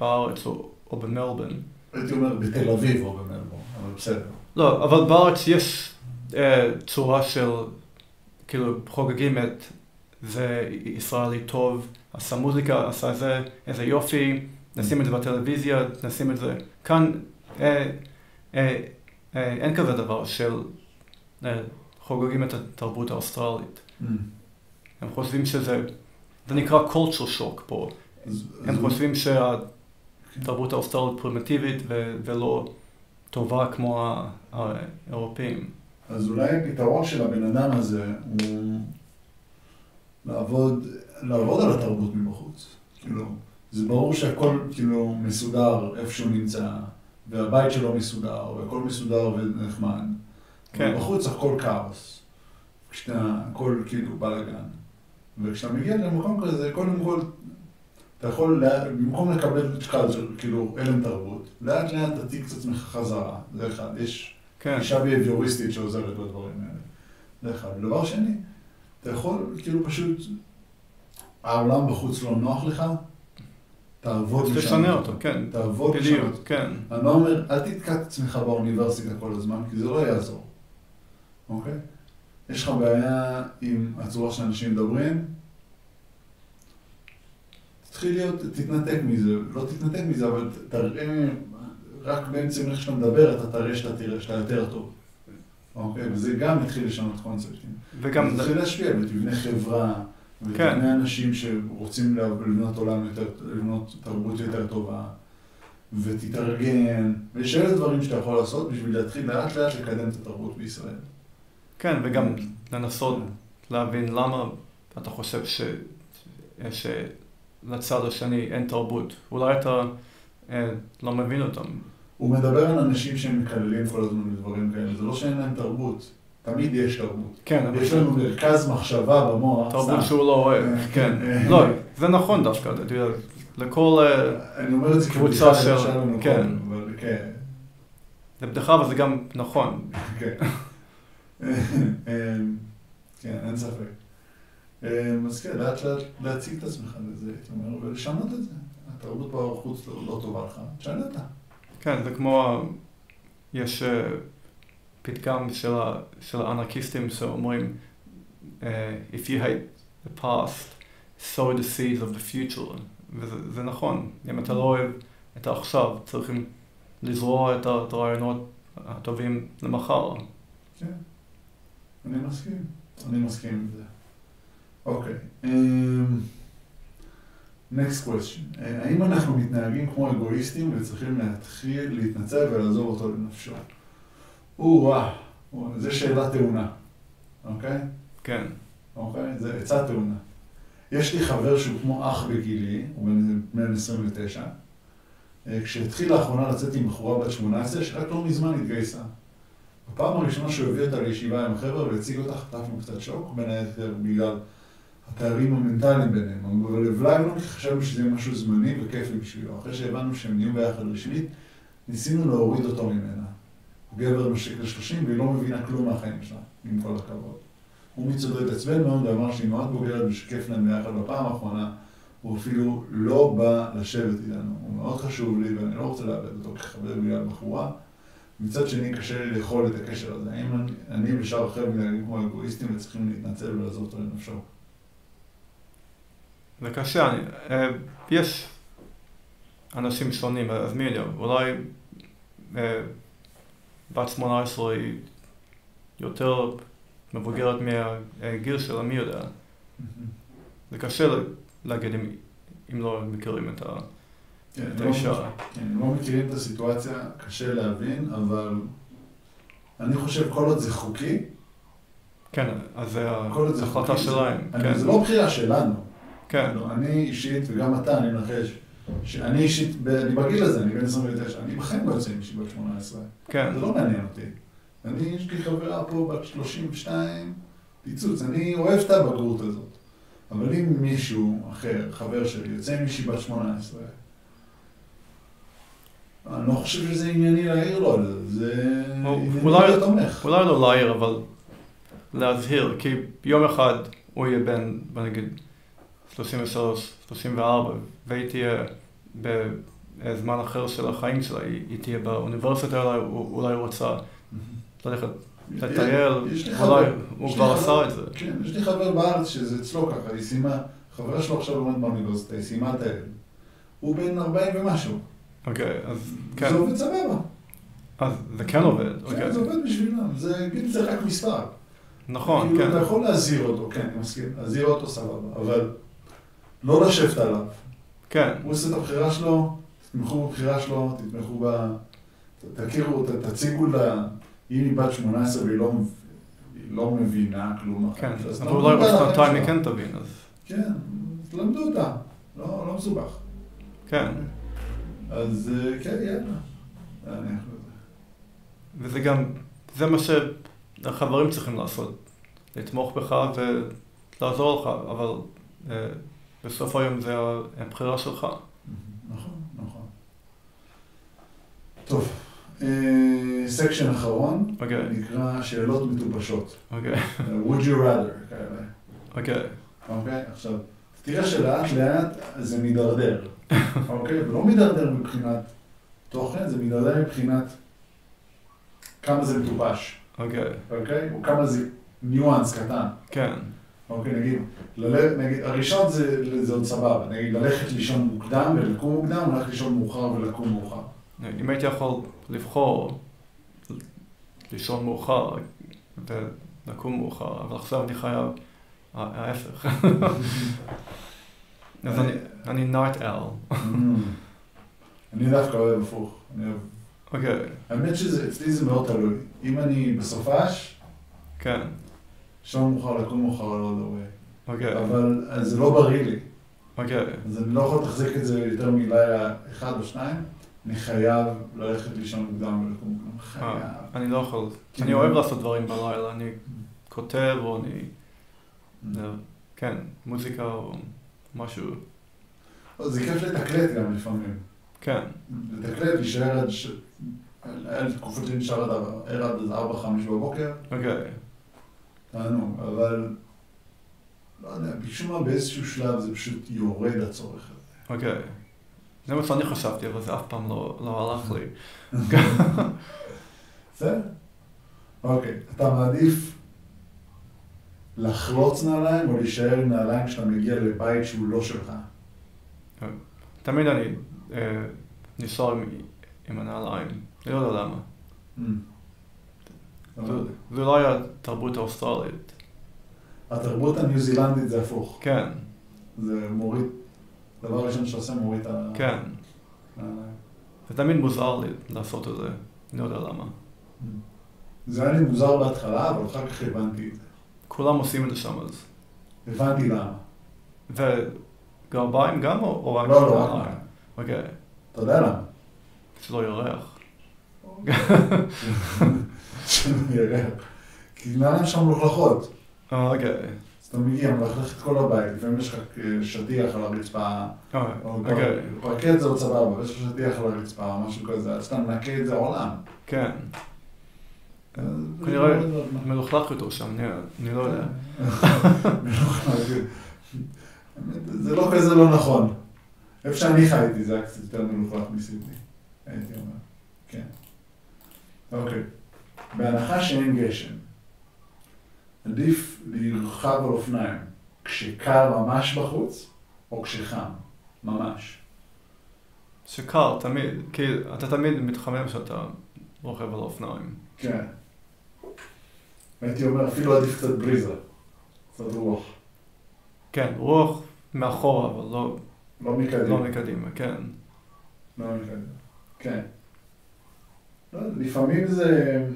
בארץ או, או במלבן. הייתי אומר בתל אביב או במלבורן, אבל בסדר. לא, אבל בארץ יש אה, צורה של, כאילו, חוגגים את זה ישראלי טוב, עשה מוזיקה, עשה זה, איזה יופי, נשים את זה בטלוויזיה, נשים את זה. כאן אה, אה, אה, אין כזה דבר של חוגגים את התרבות האוסטרלית. Mm. הם חושבים שזה, זה נקרא culture shock פה. אז- הם אז- חושבים שהתרבות האוסטרלית פרימיטיבית ו- ולא טובה כמו האירופאים. אז אולי הפתרון של הבן אדם הזה הוא לעבוד, לעבוד על התרבות מבחוץ. כאילו, זה ברור שהכל כאילו מסודר איפה שהוא נמצא, והבית שלו מסודר, והכל מסודר ונחמד. כן. אבל בחוץ הכל כאוס. כשאתה, הכל כאילו בלאגן. וכשאתה מגיע למקום כזה, קודם כל, אתה יכול, במקום לקבל culture, כאילו הלם תרבות, לאט לאט תעתיק את עצמך חזרה, זה אחד. יש כן, גישה ביביוריסטית שעוזרת בדברים האלה. זה אחד. דבר שני, אתה יכול כאילו פשוט, העולם בחוץ לא נוח לך, תעבוד לשם. תשנה אותו, כן. תעבוד לשם. בדיוק, כן. אני לא אומר, אל תתקע את עצמך באוניברסיטה כל הזמן, כי זה לא יעזור, אוקיי? יש לך בעיה עם הצורה שאנשים מדברים, תתחיל להיות, תתנתק מזה, לא תתנתק מזה, אבל תראה, רק באמצע איך שאתה מדבר, אתה תראה שאתה תראה שאתה יותר טוב, אוקיי? וזה גם יתחיל לשנות קונספטים. וגם, תתחיל להשפיע ותבנה חברה, כן. ותבנה אנשים שרוצים לבנות עולם יותר, לבנות תרבות יותר טובה, ותתארגן, ויש אלה דברים שאתה יכול לעשות בשביל להתחיל לאט לאט לקדם את התרבות בישראל. כן, וגם לנסות להבין למה אתה חושב ש... שלצד השני אין תרבות. אולי אתה אה, לא מבין אותם. הוא מדבר על אנשים שהם מקללים כל הזמן בדברים כאלה, זה לא שאין להם תרבות, תמיד יש תרבות. כן, אבל... יש לנו מרכז מחשבה במוח, תרבות. שהוא לא אוהב, אה, כן. אה. לא, זה נכון דווקא, אתה יודע, לכל... אה, אני אומר את זה קבוצה כבדיחה של- כן. קודם, אבל כן, זה בדיחה, אבל זה גם נכון. כן. [LAUGHS] כן, אין ספק. אז כן, לאט לאט להציג את עצמך לזה, הייתי אומר, ולשנות את זה. התרבות בחוץ לא טובה לך, תשנה אותה. כן, זה כמו, יש אה, פתגם של, של האנרכיסטים שאומרים, אה, If you hate the past, sow the seeds of the future. וזה זה נכון, אם אתה לא אוהב את העכשיו, צריכים לזרוע את הרעיונות הטובים למחר. כן, אני מסכים. אני מסכים עם זה. אוקיי. אמ, next question. אה, האם אנחנו מתנהגים כמו אגואיסטים וצריכים להתחיל להתנצל ולעזוב אותו לנפשו? או-אה, זו שאלה טעונה, אוקיי? כן, אוקיי? זה עצה טעונה. יש לי חבר שהוא כמו אח בגילי, הוא בן, בן 29, אה, כשהתחיל לאחרונה לצאת עם בחורה בת 18, שרק לא מזמן התגייסה. בפעם הראשונה שהוא הביא אותה לישיבה עם החבר'ה והציג אותה, חטפנו קצת שוק, בין היתר בגלל הפערים המנטליים ביניהם. אבל הבלגנו כי חשבנו שזה משהו זמני וכיפי בשבילו. אחרי שהבנו שהם נהיו ביחד רשמית, ניסינו להוריד אותו ממנה. גבר נושק ל-30 והיא לא מבינה כלום מהחיים שלה, עם כל הכבוד. הוא מצדו התעצבן מאוד ואמר שהיא מאוד בוגרת ושכיף להם ביחד בפעם האחרונה. הוא אפילו לא בא לשבת איתנו. הוא מאוד חשוב לי ואני לא רוצה לאבד אותו כחבר בגלל בחורה. מצד שני, קשה לי לאכול את הקשר הזה. האם אני- ושאר אחר מתנהגים כמו אגואיסטים וצריכים להתנצל ולעזוב אותו לנפשו? זה קשה, אה, יש אנשים שונים, אז מי יודע, אולי אה, בת 18 היא יותר מבוגרת מהגיל שלה, מי יודע. זה קשה לה- להגיד אם, אם לא מכירים את ה... כן, את לא- האישה. כן, לא מכירים את הסיטואציה, קשה להבין, אבל אני חושב כל עוד זה חוקי, כן, אז זה ההחלטה חוקי, שלהם, זה- כן. זה לא בחירה שלנו. כן, לא, אני אישית, וגם אתה, אני מנחש, שאני אישית, אני בגיל הזה, אני בן 29, אני בחיים לא יוצא עם מישהי בת 18. כן, זה לא מעניין אותי. אני, יש לי חברה פה בת 32, פיצוץ, אני אוהב את הבגרות הזאת. אבל אם מישהו אחר, חבר שלי, יוצא עם מישהי בת 18, אני לא חושב שזה ענייני להעיר לו על זה, זה אולי-. אולי לא להעיר, אבל להזהיר, כי יום אחד הוא יהיה בן, בוא נגיד, 33, 34, והיא תהיה בזמן אחר של החיים שלה, היא, היא תהיה באוניברסיטה, אולי, אולי הוא רוצה ללכת לטייל, אולי הוא כבר עשה את זה. כן, יש לי חבר בארץ שזה אצלו ככה, היא סיימה, חברה שלו עכשיו לומד באוניברסיטה, היא סיימה את הילד. הוא בן 40 ומשהו. אוקיי, אז כן, זה עובד סבבה. אז זה כן עובד, כן, אוקיי. זה עובד בשבילם, זה, גיל זה רק מספר. נכון, כאילו, כן. אתה יכול להזהיר אותו, כן, אני מסכים, להזהיר אותו סבבה, אבל לא לשבת עליו. כן, הוא עושה את הבחירה שלו, תתמכו בבחירה שלו, תתמכו ב... תכירו, ת- תציגו לה, אם היא בת 18 והיא לא, לא מבינה כלום. כן, אז אבל אולי בשנתיים היא. כן תבין, אז כן, תלמדו אותה, לא, לא מסובך. כן. אז אה, כן, יאללה. וזה גם, זה מה שהחברים צריכים לעשות, לתמוך בך ולעזור לך, אבל אה, בסוף היום זה הבחירה שלך. נכון, נכון. טוב, אה, section אחרון, אוקיי, נקרא שאלות מטופשות. אוקיי, אה, would you rather כאלה. אוקיי, אוקיי? עכשיו, תראה שלאט לאט זה מידרדר, [LAUGHS] אוקיי? ולא מידרדר מבחינת תוכן, זה מידרדר מבחינת כמה זה מטופש, אוקיי, אוקיי? או כמה זה ניואנס קטן. כן, אוקיי, נגיד, ללכת, נגיד, הראשון זה, זה עוד סבבה, נגיד, ללכת לישון מוקדם ולקום מוקדם, ללכת לישון מאוחר ולקום מאוחר. אם הייתי יכול לבחור לישון מאוחר ולקום מאוחר, אבל עכשיו אני חייב ההפך. [LAUGHS] אז אני- אני ניght owl. אני דווקא אוהב הפוך. אני אוהב... אוקיי, האמת שזה, אצלי זה מאוד תלוי. אם אני בסופש, כן, שם מאוחר לקום מאוחר לא יודע. אוקיי, אבל אז זה לא בריא לי. אוקיי, אז אני לא יכול לתחזק את זה יותר מלילה אחד או שניים. אני חייב ללכת לישון מוקדם ולקום מוקדם. חייב. אה, אני לא יכול. כן. אני אוהב לעשות דברים בלילה, אני כותב או אני, כן, מוזיקה או משהו, זה כיף לתקלט גם לפעמים. כן, לתקלט, להישאר עד. היה לי תקופות שנשאר עד ער עד איזה ארבע, חמש בבוקר, אוקיי, תענוג, אבל לא יודע, משום מה באיזשהו שלב זה פשוט יורד הצורך הזה. אוקיי. זה מה שאני חשבתי, אבל זה אף פעם לא לא הלך לי. בסדר? אוקיי, אתה מעדיף לחלוץ נעליים או להישאר עם נעליים כשאתה מגיע לבית שהוא לא שלך? תמיד אני אה, נשאר עם- עם הנעליים, אני לא יודע למה. Mm. לא זה- יודע. זה לא היה תרבות האוסטרלית. התרבות הניו זילנדית זה הפוך. כן, זה מוריד, דבר ראשון שאתה עושה מוריד את ה... כן. זה תמיד מוזר לי לעשות את זה, אני לא יודע למה. זה היה לי מוזר בהתחלה, אבל אחר כך הבנתי את זה. כולם עושים את זה שם אז. הבנתי למה. וגרביים גם או רק לא, לא, רק נעליים? נעליים. אוקיי, אתה יודע למה? שלא ירח. [LAUGHS] [LAUGHS] שלא יראה. כי נעליים שם מלוכלכות. אה, אוקיי, אז אתה מגיע, מלכלך את כל הבית, לפעמים יש לך אה, שטיח על הרצפה, אה, או אוקיי, פרקט זה עוד סבבה, יש לך שטיח על הרצפה או משהו כזה, אז אתה מנקה את זה עולם. כן. אז- כנראה מלוכלך יותר שם, אני- אני לא יודע. [LAUGHS] זה לא כזה לא נכון. איפה שאני חייתי זה היה קצת יותר מלוכלך מסידני, הייתי אומר. כן. אוקיי. בהנחה שאין גשם, עדיף לרכב על אופניים כשקר ממש בחוץ, או כשחם, ממש. שקר, תמיד, כי אתה תמיד מתחמם שאתה רוכב על אופניים. כן. הייתי אומר, אפילו עדיף קצת בריזה. קצת רוח. כן, רוח מאחורה, אבל לא, לא מקדימה. לא מקדימה, כן. לא מקדימה. כן. לא לפעמים זה...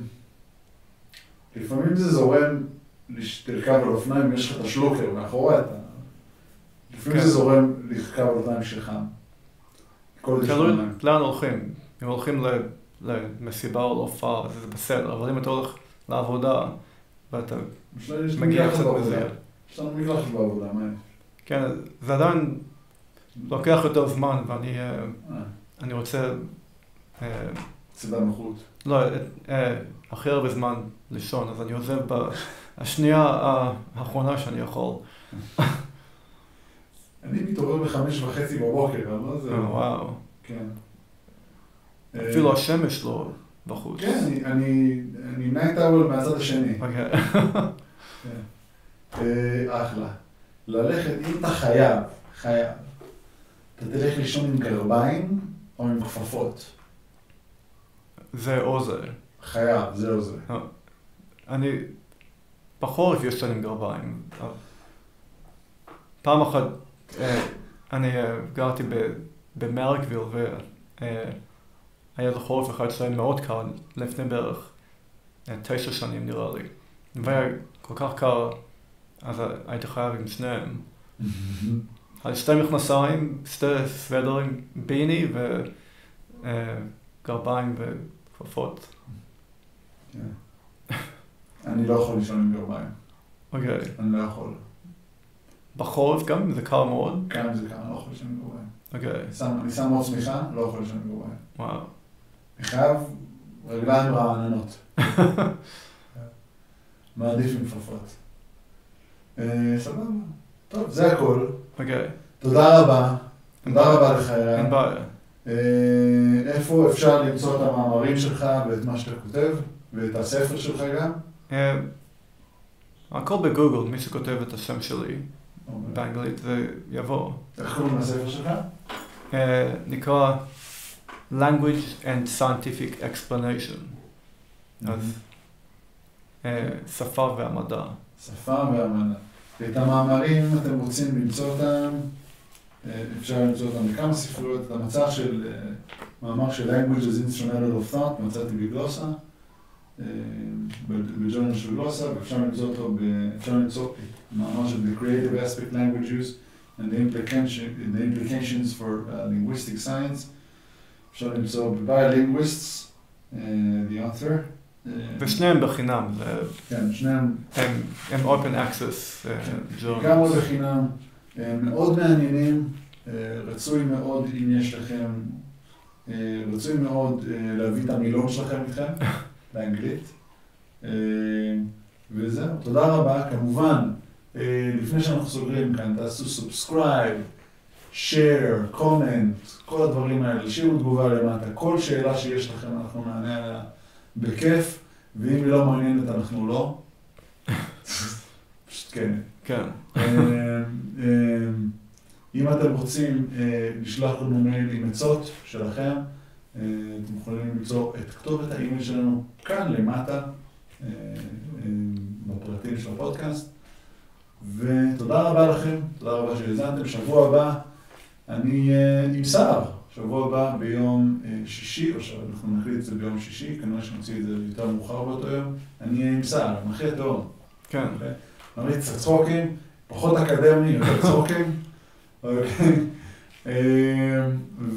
לפעמים זה זורם לרכב על אופניים, יש לך את השלוקר מאחורי אתה... לפעמים כן. זה זורם לרכב על אופניים שחם. זה תלוי. לאן הולכים. אם הולכים למסיבה או להופעה, אז זה בסדר, אבל אם אתה הולך לעבודה, ואתה מגיע קצת. מזיע. יש לנו מקלחת בעבודה, מה יש? כן, זה עדיין לוקח יותר זמן, ואני אה, אה, רוצה, אה, סיבה נוחות. לא, אה, אה, הכי הרבה זמן לישון, אז אני עוזב בשנייה האחרונה שאני יכול. אני מתעורר בחמש וחצי בבוקר, אבל זה... אה, וואו. כן. אפילו השמש לא בחוץ. כן, אני- night owl מהצד השני. אוקיי. כן. אה, אחלה. ללכת, אם אתה חייב, חייב, אתה תלך לישון עם גרביים או עם כפפות. זה או זה. חייב, זהו זה. אני בחורף ישן עם גרביים. פעם אחת אה, אני אה, גרתי במרקוויל והיה לחורף אחד שהיה מאוד קר לפני בערך אה, תשע שנים נראה לי. והיה כל כך קר, אז הייתי חייב עם שניהם. [LAUGHS] אז שתי מכנסיים, שתי סוודרים, ביני וגרביים וכפפות. כן. אני לא יכול לישון עם גרביים. אוקיי. אני לא יכול. בחורף גם אם זה קר מאוד. גם אם זה ככה, אני לא יכול לישון עם גרביים. אוקיי. אני שם- מאוד צמיחה, לא יכול לישון עם גרביים. וואו. אני חייב רגליים רעננות. [LAUGHS] מעדיף עם כפפות. אה, סבבה. טוב, זה הכל. אוקיי. תודה רבה. תודה רבה לך, אין. בעיה. אה, איפה אפשר למצוא את המאמרים שלך ואת מה שאתה כותב, ואת הספר שלך גם? אה, הכל בגוגל, מי שכותב את השם שלי באנגלית זה יבוא. איך קוראים לספר שלך? אה, נקרא Language and Scientific Explanation. אז אה, שפה והמדע. שפה והמדע. את המאמרים, אתם רוצים למצוא אותם, אפשר למצוא אותם בכמה ספריות. את המצע של אה, מאמר של Language as Instrumental of Thought, מצאתי בגלוסה, אה, בג'ורנל של גלוסה, ואפשר למצוא אותו, ב- אפשר למצוא מאמר של The Creative Aspect Languages and the, implication, the Implications for uh, Linguistic Science. אפשר למצוא ב-Biolinguists, uh, the author. אה, ושניהם בחינם, זה- כן, שניהם הם הם open access אה, journals. לגמרי בחינם, אה, מאוד מעניינים, אה, רצוי מאוד אם יש לכם, אה, רצוי מאוד אה, להביא את המילון שלכם איתכם, [LAUGHS] באנגלית. אה, וזהו, תודה רבה. כמובן, אה, לפני שאנחנו סוגרים כאן, תעשו subscribe, share, comment, כל הדברים האלה, תשאירו תגובה למטה. כל שאלה שיש לכם אנחנו נענה עליה בכיף, ואם היא לא מעניינת אנחנו לא. [LAUGHS] פשוט כן. כן. אה, אה, אם אתם רוצים אה, לשלוח לנו מייל עם עצות שלכם, אתם יכולים למצוא את כתובת האימייל שלנו כאן למטה, בפרטים של הפודקאסט. ותודה רבה לכם, תודה רבה שהאזנתם. שבוע הבא אני עם סער. שבוע הבא ביום שישי, או שאנחנו נחליט את זה ביום שישי, כנראה שנוציא את זה יותר מאוחר באותו יום. אני אהיה עם סער, מנחי התהום. כן. נריץ את הצחוקים, פחות אקדמי, יותר צחוקים. [LAUGHS] אוקיי. אה,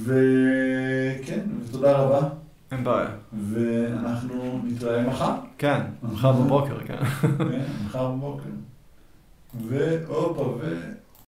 וכן, ותודה רבה, אין בעיה. ואנחנו נתראה מחר, כן, מחר בבוקר, כן. כן, מחר בבוקר. [LAUGHS] והופה, ו...